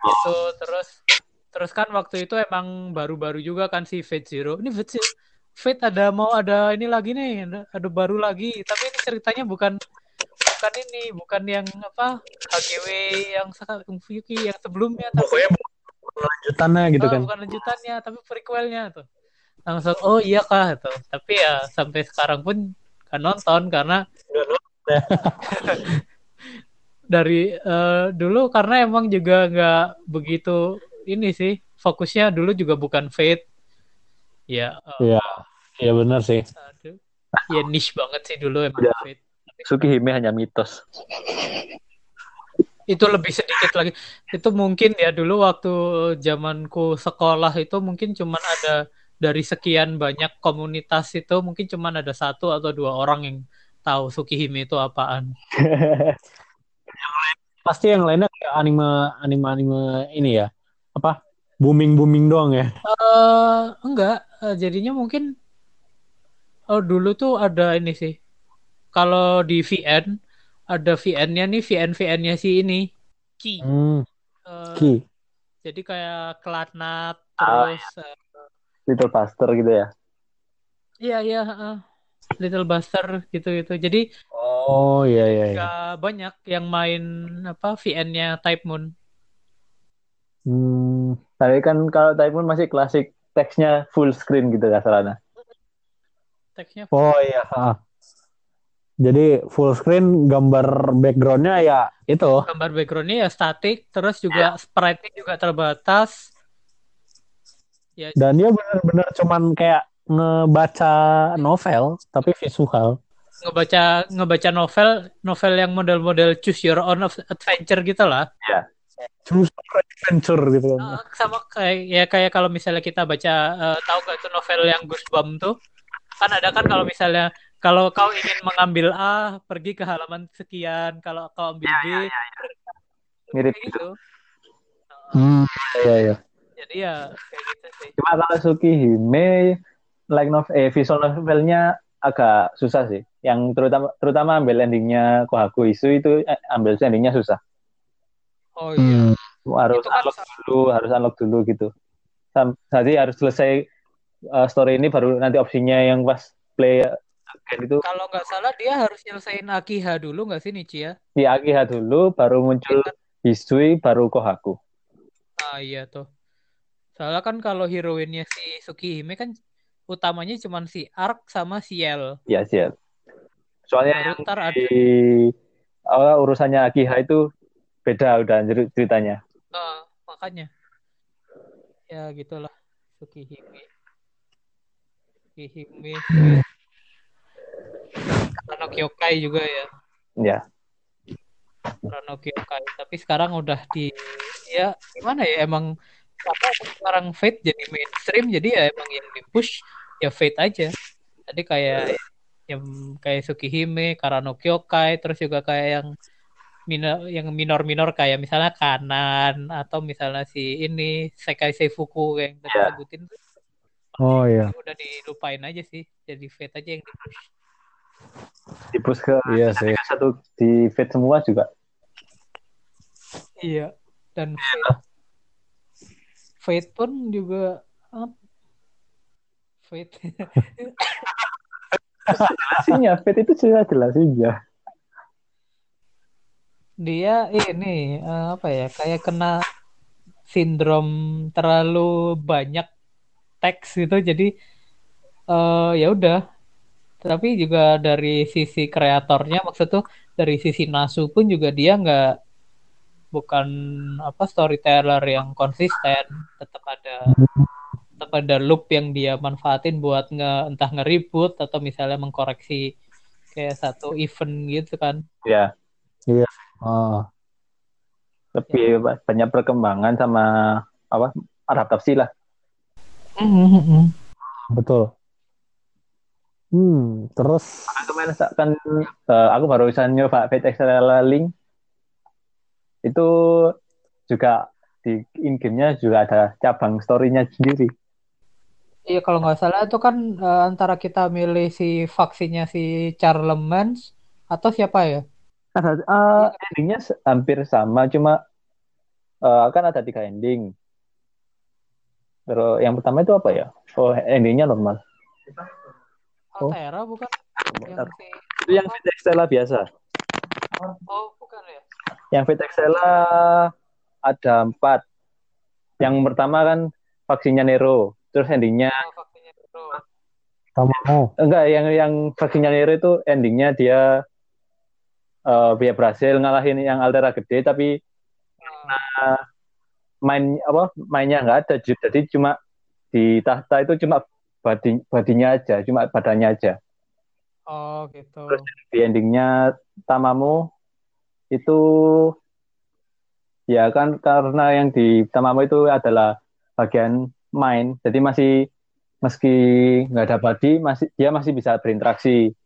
itu terus terus kan waktu itu emang baru-baru juga kan si Fate Zero. Ini Fate Zero Fate ada mau ada ini lagi nih ada, ada baru lagi. Tapi ini ceritanya bukan bukan ini bukan yang apa HGW yang sekarang Yuki yang sebelumnya tapi pokoknya bukan lanjutannya gitu oh, kan. bukan lanjutannya tapi prequelnya tuh. Langsung oh iya kah? Tuh tapi ya sampai sekarang pun kan nonton karena dari eh, dulu karena emang juga nggak begitu ini sih fokusnya dulu juga bukan Fate ya eh, iya iya benar sih aduh. ya niche banget sih dulu emang Udah. Fate Sukihime hanya mitos. itu lebih sedikit lagi itu mungkin ya dulu waktu zamanku sekolah itu mungkin cuman ada dari sekian banyak komunitas itu mungkin cuman ada satu atau dua orang yang tahu Sukihime itu apaan pasti yang lainnya kayak anime anime anime ini ya apa booming booming doang ya Eh enggak, Eh, jadinya mungkin oh dulu tuh ada ini sih. Kalau di VN ada VN-nya nih, VN-VN-nya si ini. Ki. hmm, Eh, Ki jadi kayak Klatnat Ah, terus eh, Little Buster gitu ya. iya iya heeh. Little Buster gitu-gitu. Jadi oh iya iya iya nggak banyak yang main apa VN-nya Type Moon. Hmm, Tapi kan kalau Typhoon masih klasik teksnya full screen gitu kasarnya. Teksnya oh iya jadi full screen gambar backgroundnya ya itu. Gambar backgroundnya ya statik, terus juga sprite-nya juga terbatas. Ya dan dia benar-benar cuman kayak ngebaca novel tapi visual. Ngebaca ngebaca novel novel yang model-model choose your own adventure gitu lah Choose adventure gitu kan. Eh, sama kayak ya kayak kalau misalnya kita baca eh, tahu gak itu novel yang Goosebumps tuh kan ada kan kalau misalnya kalau kau ingin mengambil A pergi ke halaman sekian kalau kau ambil B Mirip kayak gitu. gitu Hmm, iya iya. jadi ya kayak gitu sih Cuma kalau Tsukihime like novel eh, visual novelnya agak susah sih. Yang terutama terutama ambil endingnya Kohaku Isu itu eh, ambil endingnya susah. Oh iya Hmm. Harus Itu kan unlock dulu, harus unlock dulu gitu. Jadi harus selesai uh, story ini baru nanti opsinya yang pas play again itu kalau nggak salah dia harus nyelesain Akiha dulu nggak sih Nichi ya di Akiha dulu baru muncul Hisui baru Kohaku. ah iya tuh soalnya kan kalau heroinnya si Tsukihime kan utamanya cuma si Ark sama si Yel Ya siap. Soalnya Baru yang ntar ada di awal urusannya Akiha itu beda udah cer- ceritanya. Eh, makanya. Ya gitulah. Tsukihime Tsukihime Rano Kyokai juga ya. Ya. Rano Kyokai. Tapi sekarang udah di ya gimana ya emang apa sekarang Fate jadi mainstream jadi ya emang yang di push ya Fate aja. Tadi kayak yang kayak Tsukihime Karano Kyokai terus juga kayak yang minor yang minor-minor kayak misalnya kanan atau misalnya si ini Sekai Seifuku yang tadi Ya. sebutin tuh Oh iya. udah dilupain aja sih jadi Fate aja yang di push Di push ke Iya sih. satu di fit semua juga. Iya. Dan Fate, Fate pun juga? Fate. Jelasinnya fit itu sudah jelasinnya. Dia ini eh, apa ya? Kayak kena sindrom terlalu banyak teks gitu jadi eh ya udah. Tapi juga dari sisi kreatornya maksud tuh dari sisi Nasu pun juga dia nggak bukan apa storyteller yang konsisten, tetap ada tetap ada loop yang dia manfaatin buat nge entah nge-reboot atau misalnya mengkoreksi kayak satu event gitu kan. Ya, Oh, lebih ba- banyak perkembangan sama apa adaptasi lah. betul. Hmm, terus Kemarin kan eh, aku barusan nyoba Fate Extra Link itu juga di in game-nya juga ada cabang story-nya sendiri. Iya kalau nggak salah itu kan eh, antara kita milih si vaksinnya si Charlemagne's atau siapa ya? Ada eh, endingnya hampir sama, cuma eh, kan ada tiga ending. Terus yang pertama itu apa ya? Oh, endingnya normal. Oh. Altera bukan? Yang Itu yang Extra biasa. Oh bukan ya? Yang Extra ada empat. Yang pertama kan vaksinnya Nero. Terus endingnya Oh, vaksinnya mau. enggak yang yang vaksinnya Nero itu endingnya dia eh dia berhasil ngalahin yang Altera gede tapi Ah, main apa mainnya nggak ada jadi cuma di tahta itu cuma badi, badinya aja cuma badannya aja Oh gitu. Terus di endingnya Tamamu itu ya kan karena yang di Tamamu itu adalah bagian main jadi masih meski nggak ada body masih dia masih bisa berinteraksi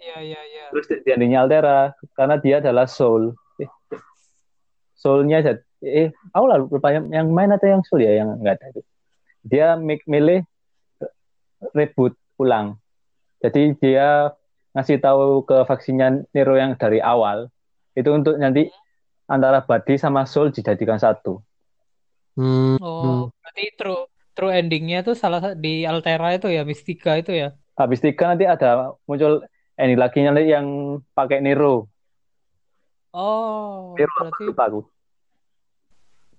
Iya iya iya. Terus di, di endingnya Altera karena dia adalah soul Eh, soulnya jadi eh aku lah lupa yang, yang main atau yang soul ya yang enggak ada itu. Dia mi- milih reboot ulang. Jadi dia ngasih tahu ke vaksinnya Nero yang dari awal. Itu untuk nanti antara body sama soul dijadikan satu. Hmm. Oh, berarti true true endingnya tuh salah sa- di Altera itu ya, Mystica itu ya. habis tiga nanti ada muncul ini lagi nanti yang pakai Nero. Oh, Nero berarti lupa aku?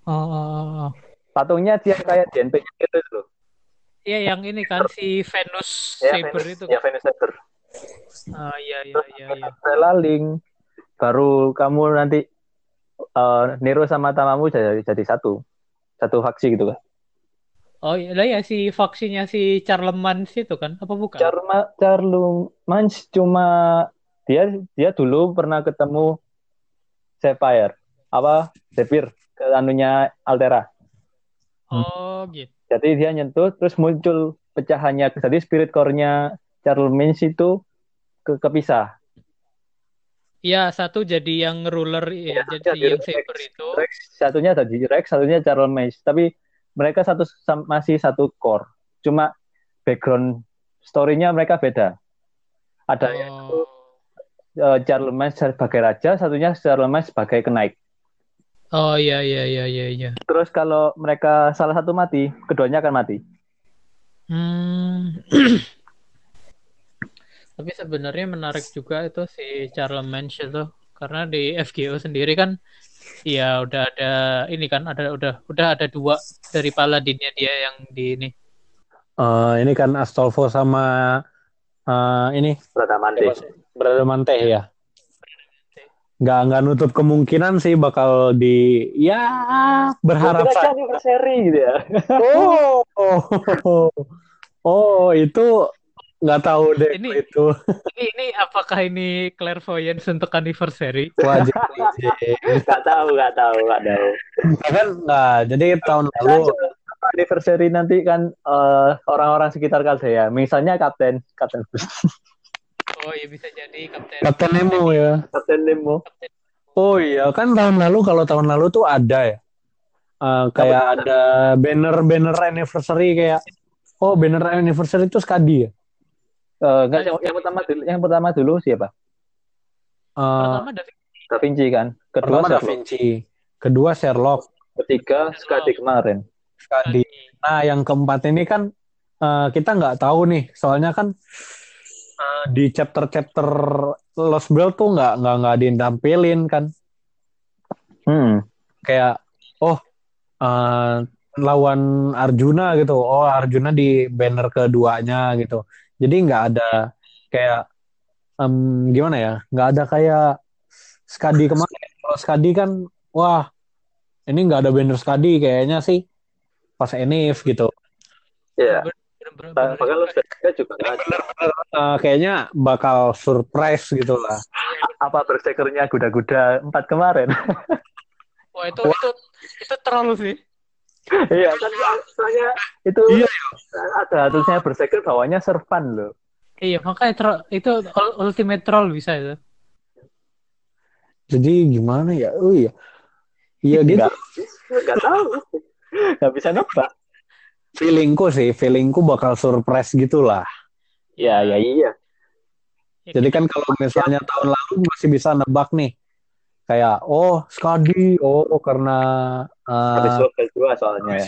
Oh, oh, oh, oh. patungnya dia kayak DNP-nya gitu loh. Iya, yang ini kan si Venus ya Saber Venus. itu ya kan. Venus Saber. Ah, iya iya iya iya. Link baru kamu nanti eh, Nero sama Tamamu jadi, jadi satu. Satu faksi gitu kan Oh iya lah ya si vaksinnya si Charlemagne itu kan apa bukan? Charma Charlemagne cuma dia dia dulu pernah ketemu Sapphire apa Zephyr ke anunya Altera Oh gitu. jadi dia nyentuh terus muncul pecahannya jadi spirit core-nya Charlemagne itu ke kepisah Iya, satu jadi yang ruler ya, Iya, jadi jadi yang Rex. Saber itu. Rex satunya tadi Rex satunya Charlemagne tapi mereka satu masih satu core cuma background story-nya mereka beda ada yang Oh. eh, Charlemagne sebagai raja satunya Charlemagne sebagai kenaik Oh iya iya iya iya iya. terus kalau mereka salah satu mati keduanya akan mati Hmm. Tapi sebenarnya menarik juga itu si Charlemagne itu karena di FGO sendiri kan ya udah ada ini kan ada udah udah ada dua dari paladinnya dia yang di ini. Eh, ini kan Astolfo sama eh, ini Bradamante Brother Manteh ya. Nggak nggak nutup kemungkinan sih bakal di ya berharap saja. gitu ya Oh, oh, oh, itu nggak tahu deh Ini- itu. Ini ini apakah ini clairvoyance untuk anniversary? wajib wajib. nggak tahu nggak tahu nggak tahu. Kan nggak jadi tahun lalu anniversary nanti kan eh, orang-orang sekitar Kaldea misalnya kapten kapten. Oh iya bisa jadi kapten. Kapten Nemo ya. Kapten Nemo. Oh iya. Kan tahun lalu kalau tahun lalu tuh ada ya. Eh, kayak ada banner-banner anniversary kayak oh banner anniversary itu Skadi ya Eh, nggak yang, yang pertama dulu yang pertama dulu siapa? Eh, Pertama David Da Vinci kan? Kedua pertama Da Sherlock. Vinci kedua Sherlock. Ketiga Skadi kemarin. Skadi Nah, yang keempat ini kan eh, kita nggak tahu nih, soalnya kan eh, di chapter-chapter Lost Belt tuh nggak nggak nggak ditampilin kan, hmm. kayak oh eh, lawan Arjuna gitu, oh Arjuna di banner keduanya gitu, jadi nggak ada kayak em, gimana ya, nggak ada kayak Skadi kemarin. Kalau Skadi kan, wah ini nggak ada banner Skadi kayaknya sih pas Enif gitu. ya bener-bener bahkan lu juga. Eh, kayaknya bakal surprise gitu lah. apa bersekernya kuda-kuda empat kemarin Wah itu itu itu terlalu sih. Iya kan soalnya itu Iya, ada tulisnya berseker bawahnya servan loh Iya makanya tro- itu ul- ultimate troll bisa itu. Jadi gimana ya? Oh iya. Iya gitu. nggak nggak tahu nggak bisa nebak Feelingku sih, feelingku bakal surprise gitu lah. ya ya iya Ya, Jadi kan kalau misalnya tahun lalu masih bisa nebak nih. Kayak oh Skadi, oh karena ada eh, survei dua soalnya ya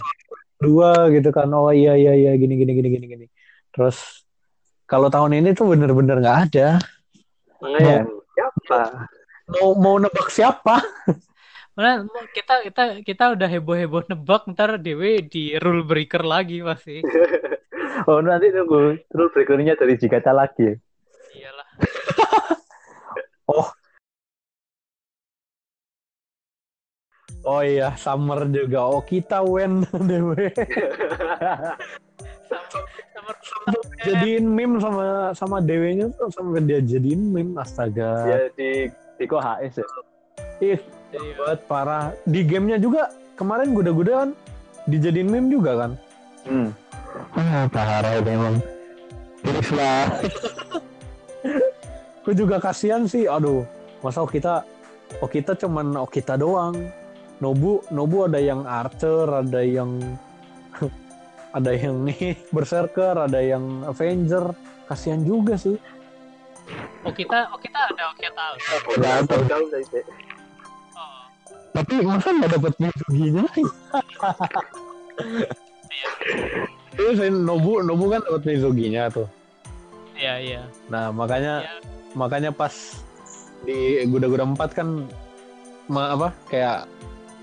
dua gitu kan. Oh iya iya iya gini gini gini gini gini. Terus kalau tahun ini tuh bener-bener nggak ada. makanya siapa Mau mau nebak siapa? Mana kita kita kita udah heboh-heboh nebak ntar Dewi di rule breaker lagi pasti. oh nanti tunggu terus berikutnya dari Jigata lagi Iyalah. Oh iya, Summer juga. Oh kita Wen dewe. Sama jadiin meme sama sama dewenya tuh sampai dia jadiin meme astaga ya di di kok HS ya ih buat parah di gamenya juga kemarin guda-guda kan dijadiin meme juga kan hmm. Ah, parah itu emang. Terus lah. aku juga kasihan sih aduh masa oh kita oh kita cuman oh kita doang Nobu Nobu ada yang Archer ada yang ada yang nih Berserker ada yang Avenger kasihan juga sih Oh kita, oh kita ada, oh kita Alpha. Nggak ada. Jauh dari itu. Oh, tapi masa nggak dapat Mizuginya Iya sih Nobu Nobu kan dapat Mizuginya tuh iya iya. nah makanya Iya. makanya pas di Guda-Guda 4 kan ma- apa kayak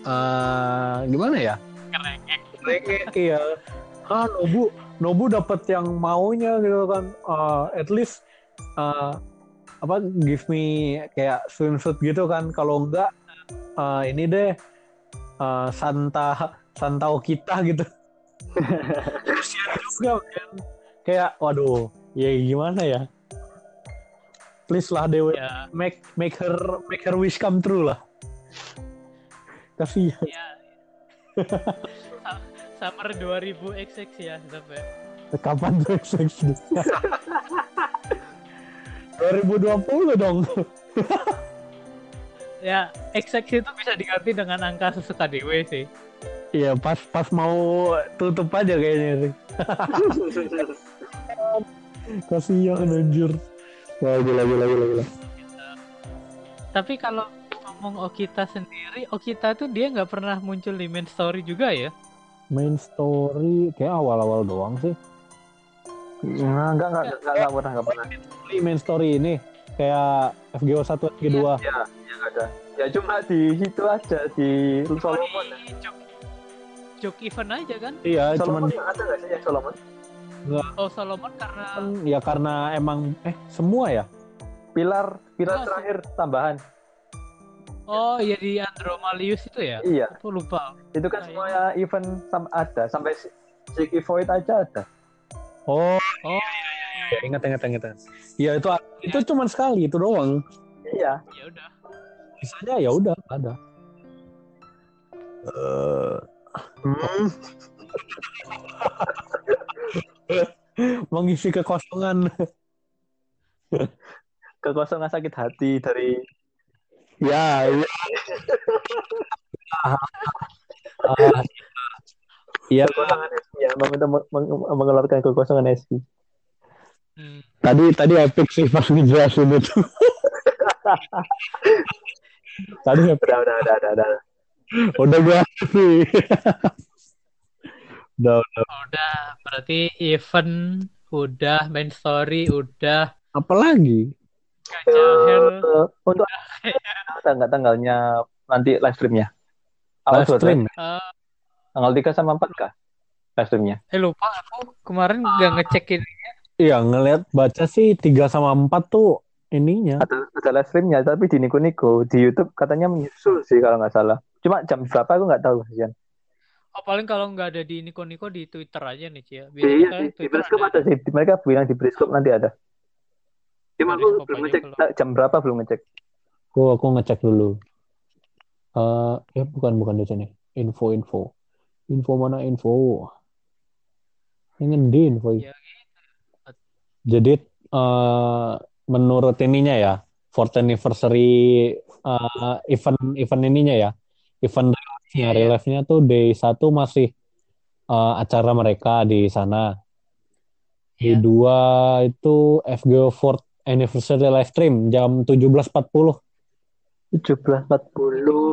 eh, gimana ya? Kerengek. Renge iya. Ah Nobu Nobu dapat yang maunya gitu kan. Eh, at least eh, apa give me kayak swimsuit gitu kan. Kalau enggak eh, ini deh eh, Santa Santa Okita gitu. Kasihan juga men. kayak waduh ya gimana ya? Please lah Dewa Ya, make make her make her wish come true lah kasihan ya. Sa- Summer 2000 XX ya, sampai. Kapan tuh XX? 2020 dong. Ya, XX itu bisa diganti dengan angka sesuka dewe sih. Iya, pas pas mau tutup aja kayaknya. sih. Kasihan anjir. Wah, gila gila gila gila. Tapi kalau ngomong Okita sendiri, Okita tuh dia nggak pernah muncul di main story juga ya? Main story kayak awal-awal doang sih. Nah, enggak, enggak, enggak, enggak pernah, enggak pernah. Ini main story ini kayak FGO 1 FGO 2. Ya, ya enggak ada. Ya cuma di situ aja di Solomon. Di Jok, Jok event aja kan? Iya, cuman Solomon ada nggak sih yang Solomon? Oh Solomon karena ya karena emang eh semua ya. Pilar, pilar Enggak sih. terakhir tambahan. Oh ya di Andromalius itu ya? Iya, Aku lupa. itu kan Nah, semuanya event sam- ada sampai Ziggy Void aja ada. Oh, Oh ya, ingat ingat ingat. Iya, itu itu cuman sekali itu doang. Iya. ya udah. Sisanya ya udah ada. Eh, Hmm. mengisi kekosongan. Kekosongan sakit hati dari Ya, iya. Ah, Iya, ya, mengeluarkan kekosongan SP. Hmm. tadi tadi epic sih pas ngejelasin itu. tadi epic. Udah, udah, udah, udah, udah. udah gua sih. udah, udah. Udah, berarti event udah, main story udah, Apa Eh, untuk tanggal tanggalnya nanti live streamnya. Live stream. Eh, Tanggal 3 sama 4 kah? Live streamnya. eh lupa aku kemarin nggak ngecekin. Iya, ngelihat baca sih 3 sama 4 tuh ininya. Ada, ada live streamnya tapi di Niko Niko di YouTube katanya menyusul sih kalau nggak salah. Cuma jam berapa aku nggak tahu kasihan. Oh paling kalau nggak ada di Niko Niko di Twitter aja nih Cia. Iya, di, di Twitter Briscope ada. ada sih. Mereka bilang di Briscope nanti ada. Cuma aku belum aja ngecek belum. jam berapa belum ngecek. Aku aku ngecek dulu. Eh, ya bukan bukan di sini. Info info. Info mana info? Yang di info. Ya, Jadi eh menurut ininya ya, fourth anniversary eh, event event ininya ya, event relive-nya, Iya, iya. relive-nya tuh day satu masih eh, acara mereka di sana. Day Iya. dua itu FGO fourth anniversary live stream jam 17.40. 17.40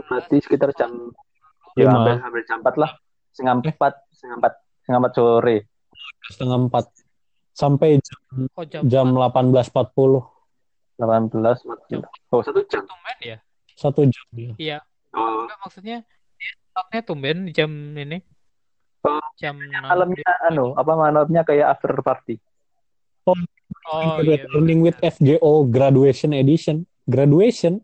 berarti sekitar jam ya Lima. hampir, hampir jam 4 lah. Setengah 4, setengah 4, setengah 4 sore. setengah empat sampai jam, Oh jam, jam 18.40 18 40. Oh, satu jam. tumben ya? satu jam ya. Iya. Oh, Enggak maksudnya ya, stoknya tumben jam ini. Oh, Jam malamnya anu, apa malamnya kayak after party. Oh iya. Learning with FGO graduation edition graduation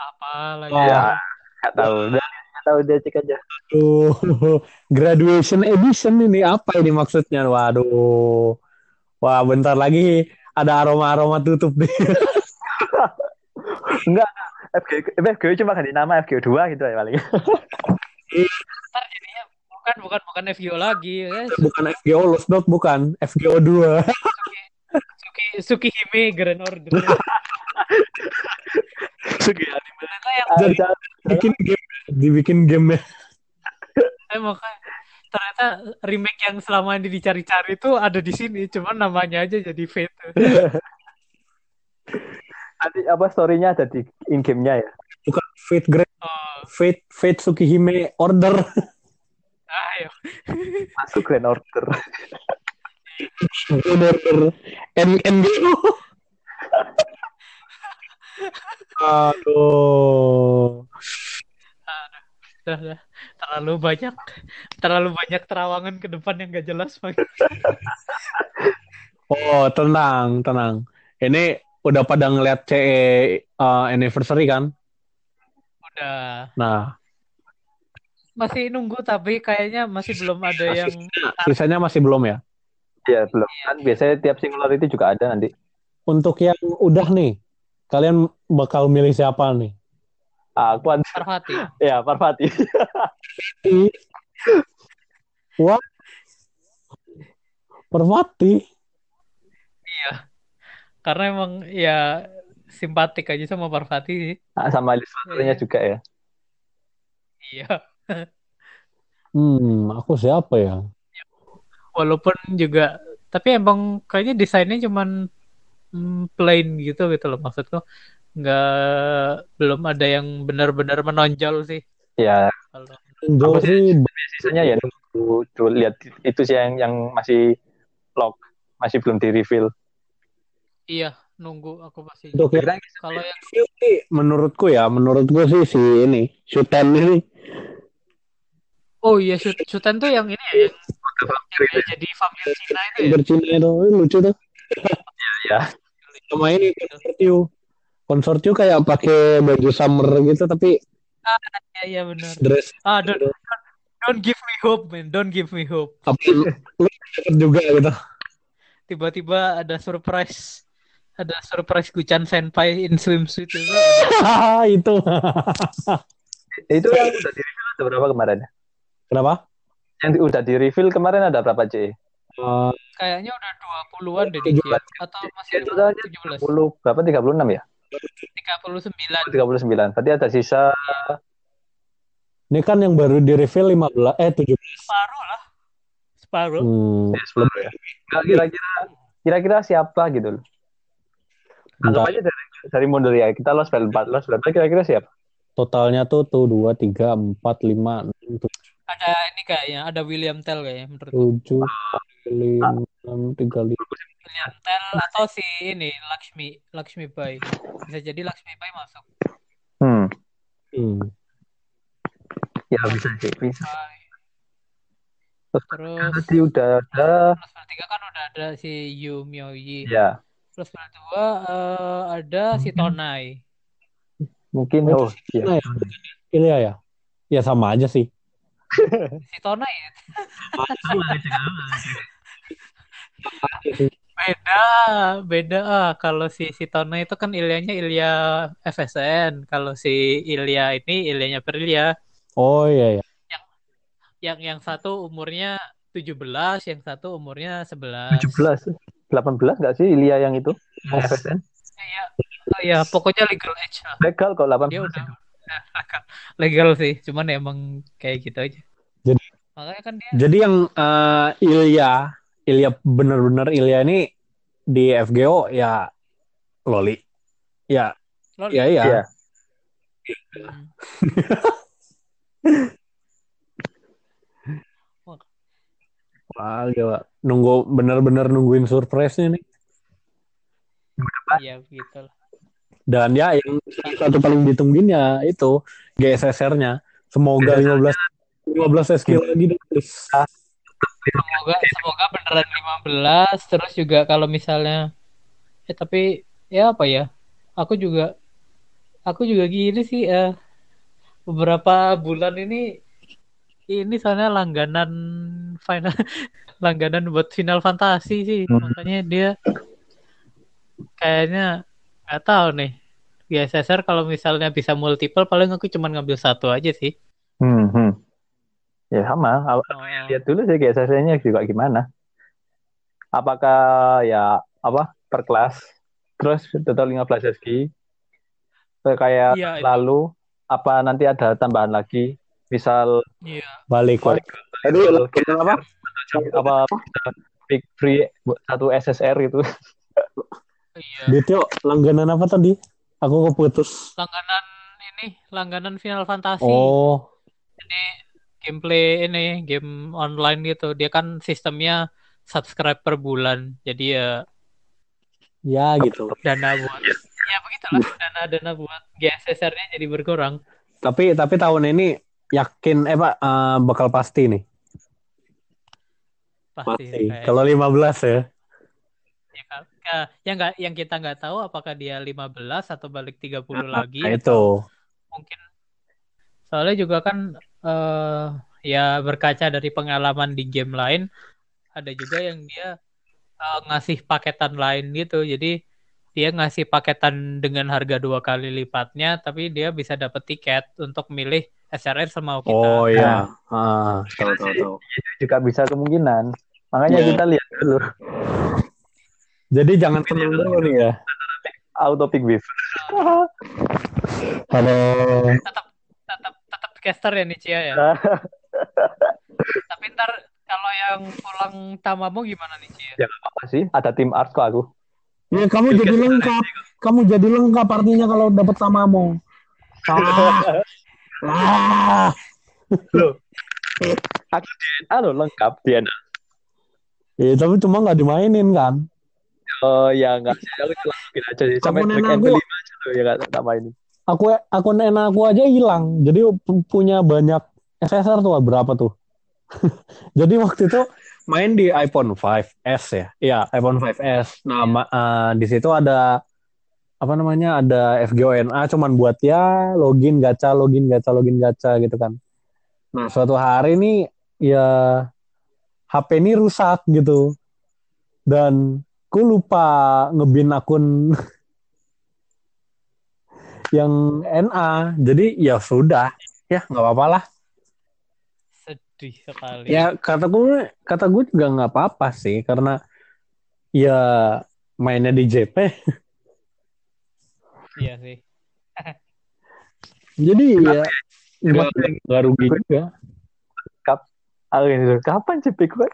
Apa lagi? Ya, nggak tahu. Udah, nggak tahu dia cek aja. Tuh, graduation edition ini apa ini maksudnya? Waduh. Wah, bentar lagi ada aroma-aroma tutup nih. Enggak, FGO, FGO cuma ganti nama FGO 2 gitu ya paling. Ntar jadinya bukan bukan bukan FGO lagi ya. bukan FGO Lost Dot, bukan. FGO 2. Suki Sukihime Grand Order. Sugi Ternyata yang Bikin game, dibikin game Eh makanya ternyata remake yang selama ini dicari-cari itu ada di sini, cuman namanya aja jadi Fate. Nanti apa story-nya ada di in game-nya ya. bukan Fate Grand, Oh, Fate Fate Tsukihime Order. ayo. Masuk Grand Order. Grand Order N NGO. Aduh. Udah. Terlalu banyak, terlalu banyak terawangan ke depan yang gak jelas, Bang. Oh, tenang, tenang. Ini udah pada ngeliat CE uh, anniversary kan? Udah. Nah, Masih nunggu tapi kayaknya masih belum ada yang sisanya masih belum ya? Ya, belum. Kan biasanya tiap singularity juga ada nanti. Untuk yang udah nih, kalian bakal milih siapa nih? Ah, Aku ada, Parvati. ya Parvati. Wah, Permati. Karena emang ya simpatik aja sama Parvati sih. Ah, sama ilustratornya juga ya. Iya. Hmm, aku siapa ya? Walaupun juga tapi emang kayaknya desainnya cuman mm, plain gitu gitu loh maksudku. Nggak belum ada yang benar-benar menonjol sih Ya, kalau Aku sih, sisanya ya nunggu dulu lihat itu sih yang yang masih lock, masih belum di reveal. iya nunggu aku pasti. untuk yang Kalau yang menurutku ya, menurutku sih si ini, Shuten ini oh iya shoot shootan tuh yang ini ya yang, yang kayak jadi vampir Cina itu ya. bercina itu Eh, lucu tuh. Ya. Sama ini konsortiu. Konsortiu kayak pakai baju summer gitu tapi Iya iya benar. dress Ah don't, don't, don't give me hope man, don't give me hope. apa lu dapet juga gitu. Tiba-tiba ada surprise ada surprise Guchan Senpai in swimsuit itu. itu. Itu yang udah di berapa kemarin? Kenapa? Yang di- udah di reveal kemarin ada berapa C? Eh, Kayaknya udah 20-an deh belas. atau masih Ya, totalnya 17. 10 berapa 36 ya? 39. 39. Berarti ada sisa ini kan yang baru di reveal 15 eh 17. Separuh lah. Separuh. Hmm, ya, 10 ya. Nggak, kira-kira kira-kira siapa gitu loh. Anggap aja dari, dari mundur ya. Kita lost bell 4 lost bell kira-kira siapa? Totalnya tuh tuh 2 3 4 5 6 Ada ini kayaknya, ada William Tell kayaknya menurut 7 5 6 3 5 William Tell atau si ini Lakshmi, Lakshmi Bai. Bisa jadi Lakshmi Bai masuk. Hmm. Hmm. Ya bisa sih, bisa. Terus Terus tadi udah ada plus tiga kan udah ada si Yu Myoyi. ya Plus dua eh, ada si Tonai. mungkin Oh, oh iya. Nah, ya. Ilya ya? Ya sama aja sih. Si Tonai ya? Beda, beda. Ah, kalau si si Tonai itu kan Ilyanya Ilya FSN. Kalau si Ilya ini Ilyanya Perlia. Oh iya ya. Yang yang satu umurnya 17, yang satu umurnya 11. 17 18 nggak sih Ilya yang itu? Yang FSN? Iya. Oh iya, pokoknya legal age lah. Legal kok 18. Dia udah legal sih, cuman emang kayak gitu aja. Jadi- makanya kan dia Jadi yang eh, Ilya, Ilya bener-bener Ilya ini di FGO ya loli. Ya, Loli. ya iya. Iya. Hmm. Wah, gila. Nunggu bener-bener nungguin surprise-nya nih. Iya, gitu lah. Dan ya yang satu paling ditungguin ya itu GSSR-nya. Semoga 15 15 SQ lagi deh. Semoga semoga beneran 15 terus juga kalau misalnya eh tapi ya apa ya? Aku juga aku juga gini sih eh beberapa bulan ini ini soalnya langganan final langganan buat final fantasi sih. Hmm. Makanya dia kayaknya nggak tahu nih. GSSR kalau misalnya bisa multiple paling aku cuma ngambil satu aja sih. Hmm, hmm. Ya sama. Aw- Oh, Lihat dulu sih GSS-nya juga gimana. Apakah ya apa per kelas terus total 15 SG kayak itu. lalu apa nanti ada tambahan lagi misal Iya. Balik. Balik. Tadi kita apa? apa big free satu SSR itu Iya. Langganan apa tadi? Aku keputus. Langganan ini, langganan Final Fantasy. Oh, Jadi gameplay ini, game online gitu. Dia kan sistemnya subscribe per bulan. Jadi ya ya gitu. dana buat ya begitulah dana-dana buat GSSR-nya jadi berkurang. Tapi tapi tahun ini yakin eh Pak eh, bakal pasti nih. Pasti. Pasti. Kalau 15 ya. ya. Ya, yang nggak yang kita nggak tahu apakah dia 15 atau balik 30 lagi Nah, itu. mungkin soalnya juga kan eh ya berkaca dari pengalaman di game lain ada juga yang dia eh, ngasih paketan lain gitu jadi dia ngasih paketan dengan harga dua kali lipatnya tapi dia bisa dapat tiket untuk milih SRR semau kita Oh iya. Ah, tahu tahu tahu. juga bisa kemungkinan makanya Iya. kita lihat dulu Jadi jangan senang dulu nih ya. auto pick wave Halo. tetap tetap tetap caster ya Nicia ya tapi ntar kalau yang pulang tamamu gimana Nicia ya nggak apa sih ada tim art kok aku Ya kamu jadi lengkap. Kamu jadi lengkap artinya kalau dapat samamu. Ah. ah. anu lengkap dia Ya, tapi cuma nggak dimainin kan. Oh ya enggak sih aku langsungin aja sih sampai end gua. kelima aja loh ya nggak tak mainin Aku akun enak aku aja hilang. Jadi pu- punya banyak SSR tuh berapa tuh? Jadi waktu itu main di iPhone 5S ya. Iya, iPhone 5S. Nah, ma- eh, di situ ada apa namanya? Ada FGONA cuman buat ya login gacha, login gacha, login gacha gitu kan. Nah, suatu hari nih ya HP ini rusak gitu. Dan ku lupa ngebin akun yang NA. Jadi ya sudah, ya nggak apa-apa lah. sedih sekali Ya kata gue, kata gue juga nggak apa-apa sih, karena ya mainnya di JP. iya sih Jadi ya nggak nggak rugi juga. kapan sih pick gue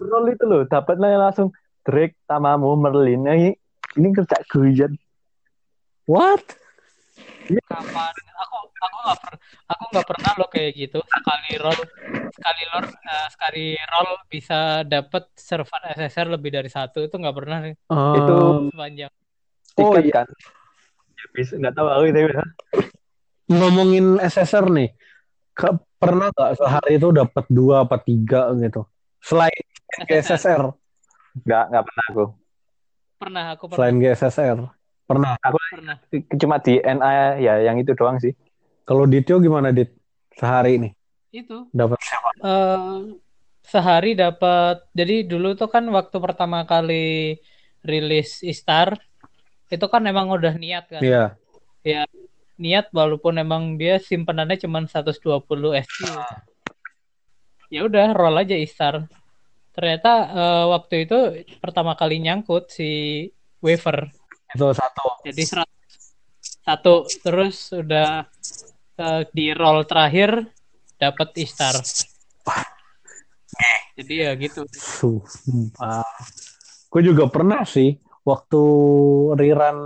roll itu loh dapatnya langsung Drake tamamu Merlin. Ini ini kerja guyon. What? kapan? Aku aku nggak per aku nggak pernah loh kayak gitu. Sekali roll sekali roll eh, sekali roll bisa dapat server SSR lebih dari satu itu nggak pernah nih Itu sepanjang. Oh, tiket iya. kan. Ya, bisa nggak tahu aku itu ngomongin SSR nih, ke- pernah nggak sehari itu dapat dua apa tiga gitu? Selain GSSR, nggak nggak pernah aku pernah aku pernah selain GSSR, pernah. pernah cuma di NA ya yang itu doang sih Kalau Dityo gimana Dit? Sehari nih itu dapat siapa? eh sehari dapat jadi dulu tuh kan waktu pertama kali rilis Istar itu kan emang udah niat kan Iya. niat walaupun emang dia simpenannya cuma 120 SQ. Ya udah roll aja Istar. Ternyata eh, waktu itu pertama kali nyangkut si wafer. Itu satu. Jadi 100 satu terus udah eh, di roll terakhir dapat Istar. Jadi ya gitu. Sumpah. Gue juga pernah sih waktu rerun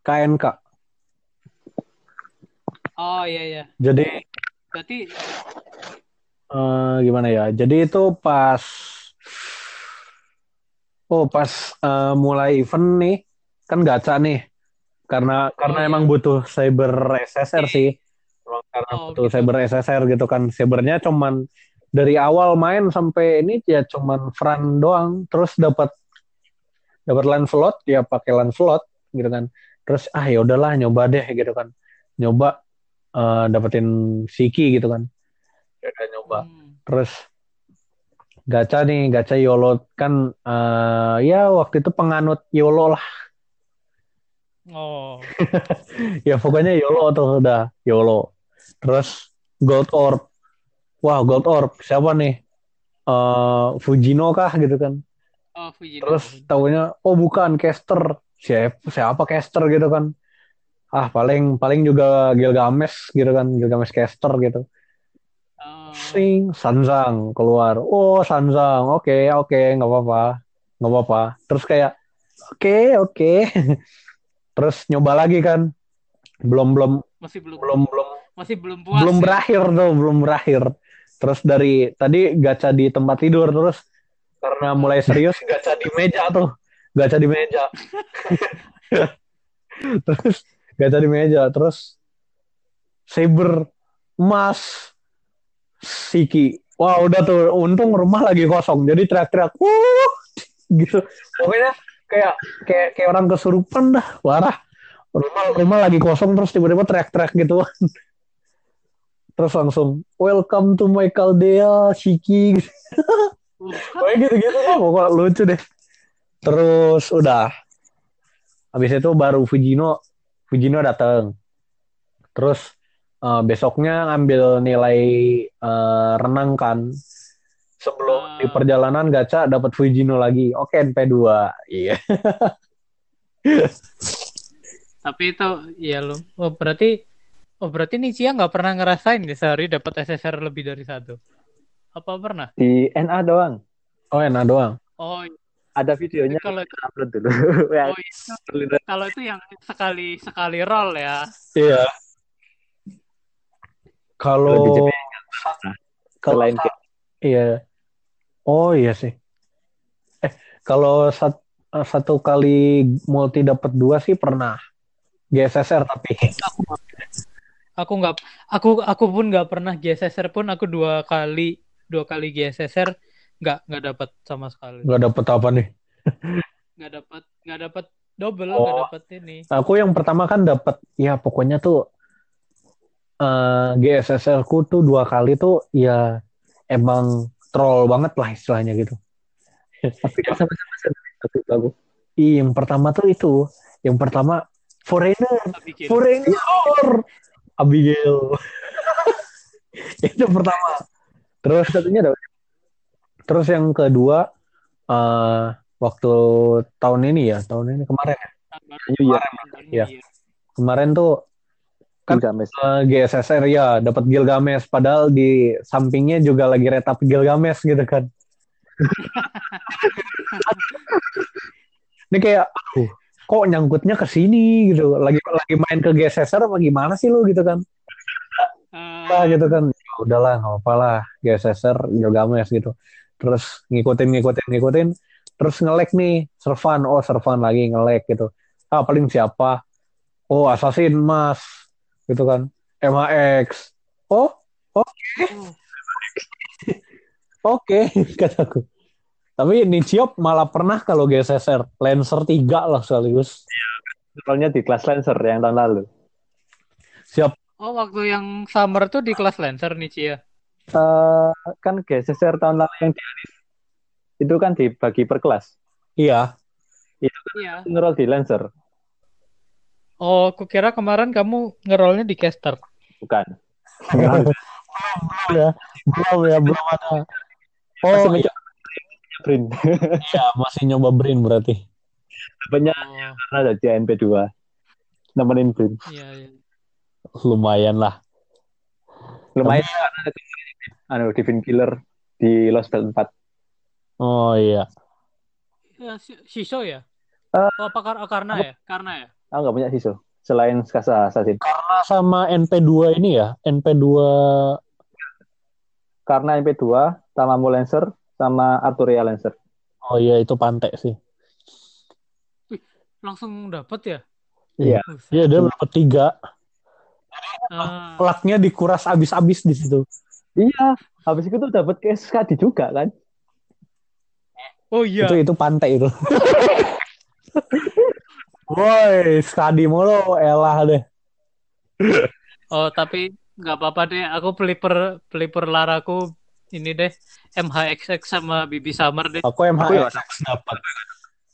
KNK. Oh iya iya. Jadi Berarti eh, gimana ya? Jadi itu pas Oh, pas eh, mulai event nih kan gacha nih. Karena karena iya. emang butuh cyber SSR sih. Emang Karena Oh, butuh gitu. cyber SSR gitu kan. Cybernya cuman dari awal main sampai ini ya cuman front doang. Terus dapat dapat LAN slot ya pakai LAN slot gitu kan. Terus ah ya udahlah nyoba deh gitu kan. Nyoba eh, dapetin Siki gitu kan. Ya udah nyoba. Hmm, terus gacha nih gacha YOLO. Kan eh, ya waktu itu penganut YOLO lah. Oh. Ya pokoknya YOLO tuh udah YOLO. Terus Gold Orb. Wah Gold Orb. Siapa nih? Eh Fujino kah gitu kan? Oh Fujino. terus taunya oh bukan caster. Siapa siapa caster gitu kan? Ah paling paling juga Gilgamesh gitu kan? Gilgamesh caster gitu sing Sanzang keluar. Oh Sanzang. Oke oke nggak apa-apa. Nggak apa-apa. Terus kayak oke oke. Terus nyoba lagi kan. Belum belum. Masih belum. Belum belum. Masih belum puas. belum ya? berakhir tuh belum berakhir. Terus dari tadi gacha di tempat tidur terus. Karena mulai serius gacha di meja tuh. Gacha di meja. Terus gacha di meja. Terus saber emas Siki. Wah udah tuh. Untung rumah lagi kosong. Jadi teriak-teriak gitu. Pokoknya kayak kayak kayak orang kesurupan dah. Parah. Rumah rumah lagi kosong terus tiba-tiba teriak-teriak gitu. Terus langsung welcome to my Caldea Shiki Pokoknya gitu-gitu pokoknya lucu deh. Terus udah. Habis itu baru Fujino Fujino datang terus eh, besoknya ngambil nilai eh, renang kan sebelum Ah. di perjalanan gacha dapat Fujino lagi oke NP2 iya Tapi itu ya lu. Oh berarti oh berarti Nichia nggak pernah ngerasain ya sehari dapat SSR lebih dari satu. Apa pernah? Di NA doang. oh enak doang Oh, Ada videonya kalau upload dulu. Ya, oh, itu, kalau itu yang sekali sekali roll ya. iya Kalau di kalau selain iya. Oh iya sih. Eh kalau sat- eh, satu kali multi dapat dua sih pernah. GSSR tapi. Aku nggak aku aku pun nggak pernah GSSR pun. Aku dua kali dua kali GSSR nggak nggak dapat sama sekali. nggak dapet apa nih? Nggak dapat nggak dapat double Oh. nggak dapat ini. aku yang pertama kan dapat ya pokoknya tuh eh GSSR ku tuh dua kali tuh ya emang troll banget lah istilahnya gitu sama-sama satu lagu. Ih, yang pertama tuh itu yang pertama foreigner Bikin. foreigner Abigail itu pertama terus Satunya ada terus yang kedua eh waktu tahun ini ya tahun ini kemarin ya. New Year. Iya. kemarin tuh Kan- Gilgamesh. eh, GSSR ya dapat Gilgamesh. Padahal di sampingnya juga lagi retap Gilgamesh gitu kan. Ini kayak aduh kok nyangkutnya ke sini gitu? Lagi lagi main ke GSSR apa gimana sih lu gitu kan? Lah gitu kan? Ya udahlah nggak apa-apa lah. GSSR Gilgamesh gitu. Terus ngikutin ngikutin ngikutin. Terus ngelek nih Servan. Oh Servan lagi ngelek gitu. Ah paling siapa? Oh Assassin Mas gitu kan MHX oh oke oke kataku tapi Nichiop malah pernah kalau GSSR Lancer 3 lah sekaligus Soalnya di kelas Lancer yang tahun lalu. siap Oh waktu yang summer tuh di kelas Lancer nih Cia. Eh, kan GSSR tahun lalu yang di. Itu kan dibagi per kelas. iya Iya. Ngerol di Lancer. Oh, aku kira kemarin kamu ngerolnya di caster. Bukan. belum ya belum ya belum ada oh Masih iya, mencoba Brin. iya, masih nyoba brain berarti Banyak Oh, karena ada di NP2. Nemenin Brin. iya, iya. lumayan lah Lumayan karena ada anu Divine Killer di Lost Belt 4. oh iya Ya, si- Shiso ya? Eh, oh, apa kar- karena ya? Karena ya? Aku nggak punya Siso. Selain Skasa Assassin. sama NP2 ini ya NP2 Karena NP2 sama Lancer sama Arturia Lancer. oh iya itu pantai sih Langsung dapet ya? Iya. Iya dia dapat tiga Ah, plaknya dikuras abis-abis di situ Iya. Habis itu dapat ke SKD juga kan. oh iya. itu itu pantai itu woi skadi mulu elah deh Oh, tapi nggak apa-apa deh. Aku peliper peliper laraku ini deh. MHXX sama BB Summer deh. aku MHXX dapat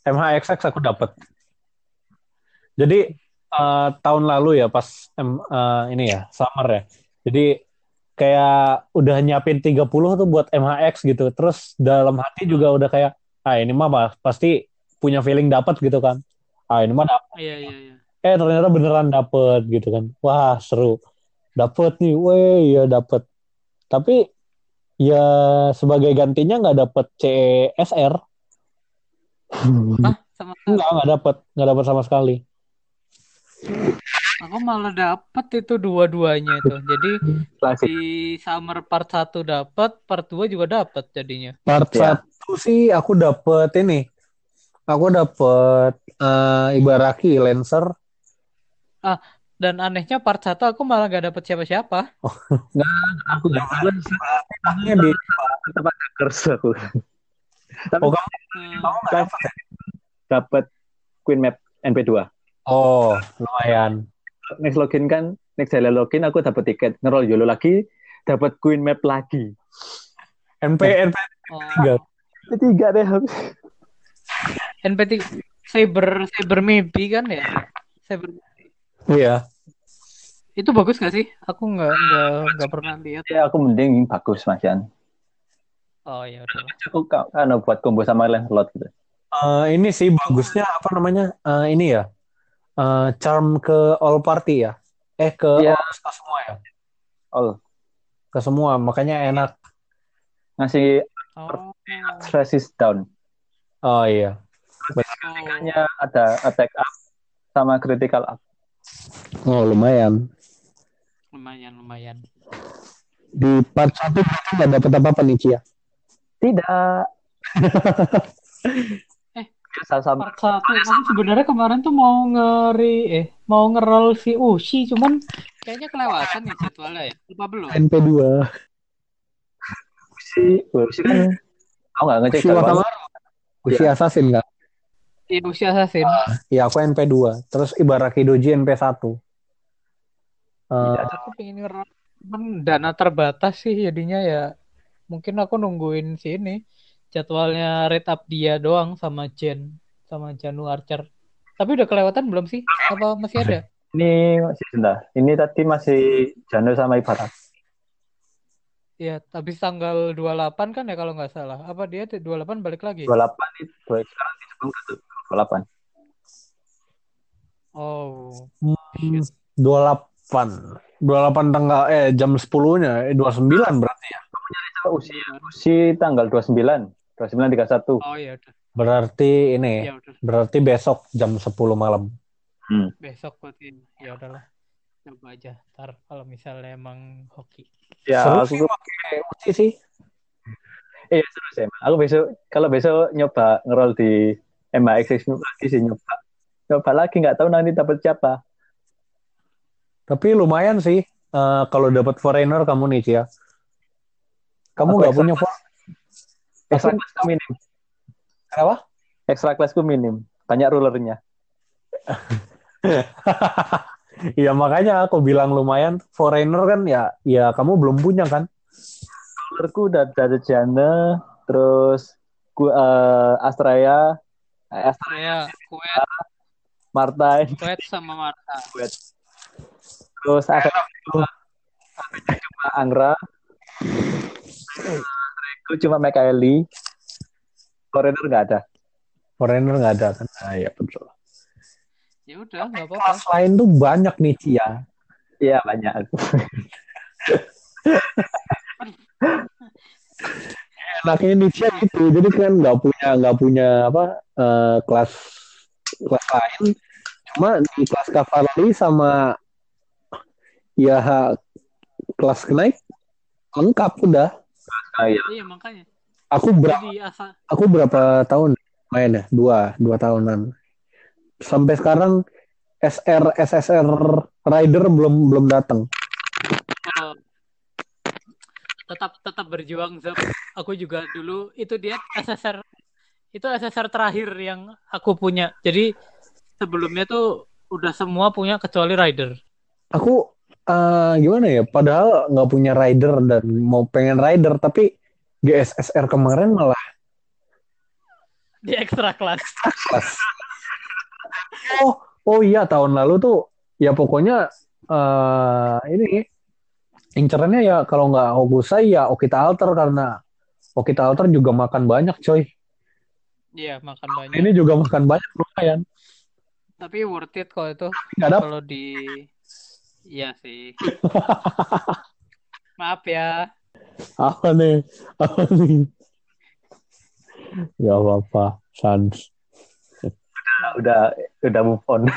MHXX aku dapat jadi eh, tahun lalu ya pas em, eh, ini ya summer ya jadi kayak udah nyiapin 30 tuh buat MHX gitu terus dalam hati juga udah kayak ah ini mah pasti punya feeling dapat gitu kan ah ini mah dapat Iya, iya, iya. eh ternyata beneran dapet gitu kan wah seru dapet nih weh ya dapet tapi ya sebagai gantinya nggak dapet CSR Hah? Sama nggak nggak dapet nggak dapet sama sekali aku malah dapet itu dua-duanya itu. Jadi Klasik. di summer part 1 dapet, part 2 juga dapet jadinya. part Ya. satu sih aku dapet ini aku dapet eh, Ibaraki Lancer Dan anehnya part 1 aku malah gak dapet siapa-siapa. Aku nggak tahu Ini di ada curse aku. Tapi oh kamu dapet ya? dapat Queen Map NP2. oh lumayan Next login kan, next saya login aku dapat tiket, ngerol YOLO lagi, dapat Queen Map lagi. NP NP Oh, tiga Ketiga deh habis. NPT Cyber Cyber Maybe kan ya? Cyber iya itu bagus gak sih? Aku nggak nggak nggak pernah lihat. Ya aku mending bagus Mas Yan. Oh ya udah. Aku ka- kan buat combo sama Lancelot gitu. Eh, ini sih bagusnya apa namanya Eh, ini ya Eh, charm ke all party ya eh ke Iya. all- ke semua ya All ke semua makanya enak ngasih Oh. resist down. oh iya oh. Hanya ada attack up sama critical up. oh lumayan Lumayan lumayan. di part satu berarti nggak dapet apa-apa nih Cia Tidak. Eh, sama Part satu aku sebenarnya kemarin tuh mau ngeri eh mau ngerol si Ushi cuman kayaknya kelewatan ya jadwalnya ya. Lupa belum? NP2 si, si kan aku nggak ngecek Ushi. Wakamaru Ushi Assassin kan Iya Ushi Assassin. Iya aku NP2 terus Ibaraki Doji NP1 Eh, Aku pengen dana terbatas sih jadinya ya mungkin aku nungguin si ini jadwalnya rate up dia doang sama Jen sama Janu Archer. Tapi udah kelewatan belum sih? Apa masih ada? Ini masih sebentar. Ini tadi masih Jano sama Ibarat. Iya, habis tanggal 28 kan ya kalau nggak salah. Apa dia 28 balik lagi? 28 itu sekarang di Jepang tuh 28. Oh, hmm, 28 28 tanggal eh jam 10-nya eh 29 berarti ya Usia usia tanggal 29, 29 31. oh ya udah. berarti ini Ya udah. berarti besok jam 10 malam Besok berarti ya udahlah. Coba aja ntar kalau misalnya emang hoki. Ya, seru aku sih pakai sih iya seru sih. Aku besok kalau besok nyoba ngerol di MAX lagi sih nyoba. Nyoba lagi nggak tahu nanti dapat siapa. tapi lumayan sih Eh, kalau dapat foreigner kamu nih Cia kamu nggak punya Extra kelasku minim. apa Extra kelasku minim. Banyak rulernya. Iya makanya aku bilang lumayan foreigner kan ya ya kamu belum punya kan Rulerku udah ada Jana, terus ku eh, Astraya, eh, Astraya, Saya Kuet, Martin, Kuet sama Marta. terus ada cuma Angra, Aku cuma Mikaeli, Foreigner nggak ada. foreigner nggak ada kan? Ah, iya betul. Ya udah, nggak apa-apa. kelas lain tuh banyak nih Cia Iya banyak. enaknya Cia gitu jadi kan nggak punya nggak punya apa eh, kelas kelas lain cuma di kelas cavalry sama ya kelas naik lengkap udah Ah, iya. Iya makanya. aku berapa asal aku berapa tahun main ya dua dua tahunan sampai sekarang SR SSR Rider belum belum datang. Tetap tetap berjuang Zap. Aku juga dulu itu dia SSR itu SSR terakhir yang aku punya. Jadi sebelumnya tuh udah semua punya kecuali Rider. aku eh, gimana ya padahal nggak punya rider dan mau pengen rider tapi GSSR kemarin malah Di ekstra kelas. oh oh iya tahun lalu tuh ya pokoknya eh ini incerannya ya kalau nggak Hogusai ya Okita Alter karena Okita Alter juga makan banyak coy Iya, makan banyak. ini juga makan banyak lumayan Tapi worth it kok itu kalau di Iya sih. Maaf ya. Apa nih? Apa nih? Gak apa-apa, Sans. udah udah move on.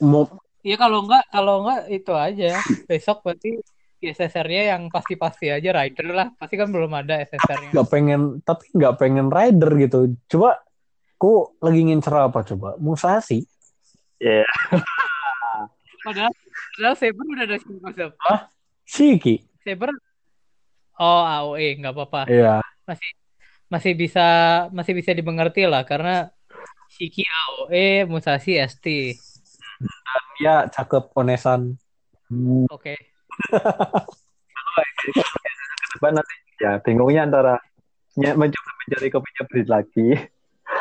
Mau Iya kalau enggak kalau enggak itu aja. Besok berarti SSR-nya yang pasti-pasti aja rider lah. Pasti kan belum ada SSR-nya. nggak pengen, tapi nggak pengen rider gitu. Coba, ku lagi ngincer apa coba? Musashi. Iya. Padahal padahal Saber udah ada skill konsep. Shiki. Saber Oh, AOE nggak apa-apa. Iya. Masih masih bisa masih bisa dimengerti lah karena Shiki AOE, Musashi ST. Dia cakep Onesan. Oke. Nanti ya bingungnya antara mencoba mencari kopinya Breed lagi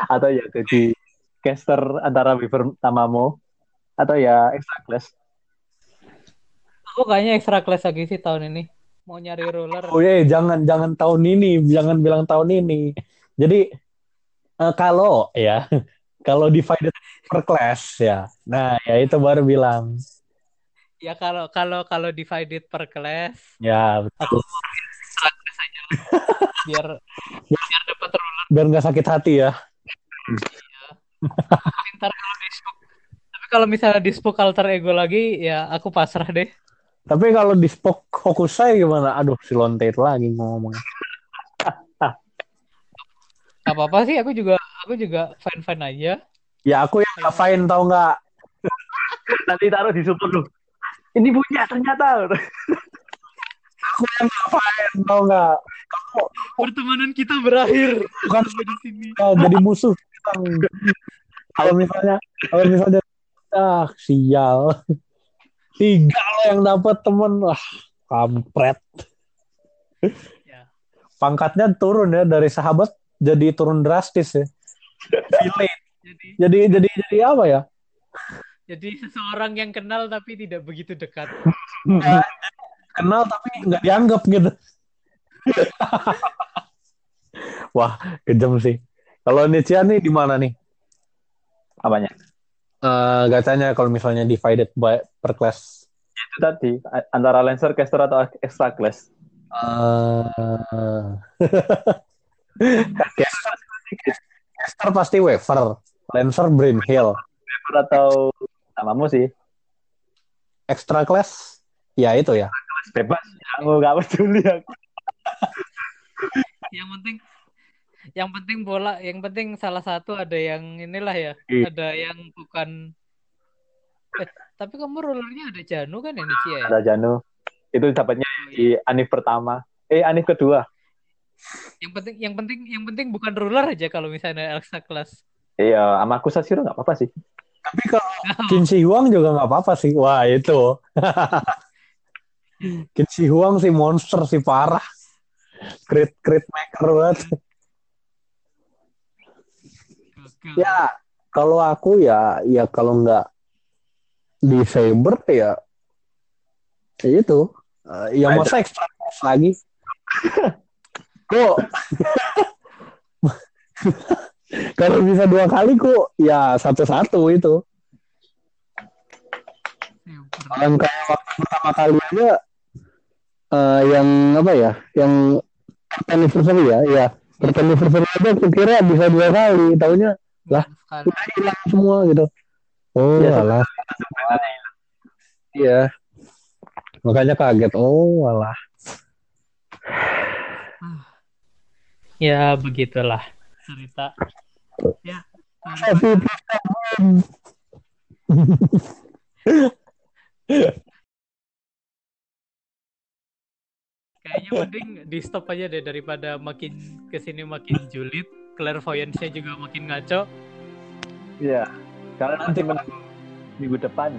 atau ya jadi caster antara Weaver Tamamo atau ya extra class. Aku kayaknya extra class lagi sih tahun ini. Mau nyari ruler. Oh iya, jangan jangan tahun ini, jangan bilang tahun ini. Jadi eh, kalau ya, kalau divided per class ya. Nah, ya itu baru bilang. Ya kalau kalau kalau divided per class Ya, aku betul. class aja biar biar dapat ruler Biar nggak sakit hati ya. pintar kalau di spook. Tapi kalau misalnya di spook alter ego lagi ya aku pasrah deh. Tapi kalau di Spock Hokusai gimana? Aduh, si Lonte itu lagi ngomong. Gak apa-apa sih aku juga aku juga fine-fine aja. Ya aku yang ngapain tau nggak? Nanti taruh di super lu. Ini punya ternyata. Aku yang ngapain tau nggak? Pertemanan kita berakhir Bukan di sini. ya, jadi musuh. Kalau misalnya, kalau misalnya, ah sial. Tiga lo yang dapat temen, wah kampret. Ya. Pangkatnya turun ya dari sahabat jadi turun drastis ya. Jadi Jadi jadi jadi apa ya? jadi seseorang yang kenal tapi tidak begitu dekat. Kenal tapi nggak dianggap gitu. Wah, kejam sih. Kalau Nietzsche nih di mana nih? Apanya? Eh gacanya kalau misalnya divided by per class. Itu tadi antara Lancer, caster atau extra class. Eh caster, caster pasti waver. Lancer Brain Hill. Weaver atau Tamamo sih. Extra class ya itu ya. Bebas. Aku gak peduli aku. Yang penting yang penting bola, yang penting salah satu ada yang inilah ya, Iya. ada yang bukan eh, tapi kamu rollernya ada Janu kan ini Cia ya? Ada Janu. Itu dapatnya di Anif pertama. Eh, Anif kedua. Yang penting yang penting yang penting bukan ruler aja kalau misalnya Elsa kelas. Iya, sama Kusashiro gak apa-apa sih. Tapi kalau Qin Shi Huang juga nggak apa-apa sih. Wah itu. Qin Shi Huang sih monster sih parah. Crit crit maker banget. Ya kalau aku ya ya kalau nggak di Saber ya ya itu. Eh, ya masa class lagi. Kok kalau bisa dua kali kok ya satu-satu itu. Yang kayak waktu pertama kali aja eh, yang apa ya yang anniversary ya ya. Anniversary aja aku kira bisa dua kali tahunya Lah. Udah hilang semua gitu. Oh Iya, alah. Iya. Makanya kaget. Oh alah Ya begitulah cerita. Ya. Tapi Kayaknya mending di stop aja deh daripada makin ke sini makin julid, clairvoyance-nya juga makin ngaco. Iya. Karena nanti menunggu minggu depan.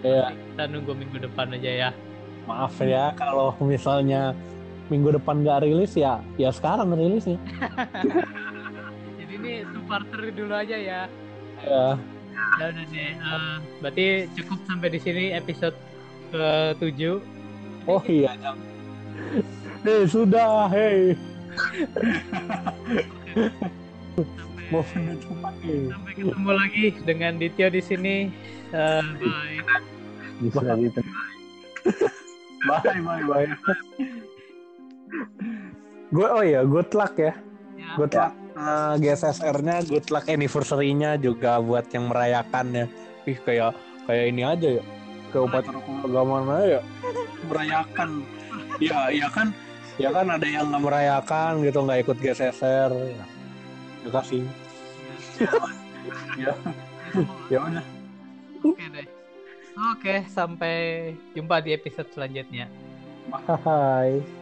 ya Kita nunggu minggu depan aja ya. maaf ya kalau misalnya minggu depan nggak rilis ya ya sekarang rilisnya Jadi ini two parter dulu aja ya. ya Ya udah deh. eh, berarti cukup sampai di sini episode ke-7. oh iya jam hei sudah hei Sampai Mau. Sampai ketemu lagi dengan Dityo di sini. Eh, bye. Bisa gitu. Bye bye bye. Gue oh ya good luck ya. Ya. Good luck uh, GSSR-nya, good luck anniversary-nya juga buat yang merayakannya. Ih kayak kayak ini aja ya. Ke upacara keagamaan aja ya. Merayakan. Ya, ya kan ya kan ada yang nggak merayakan gitu nggak ikut GSSR. Ya. Ya kasih. Ya. Ya udah. Oke deh. Oke, sampai jumpa di episode selanjutnya. Bye.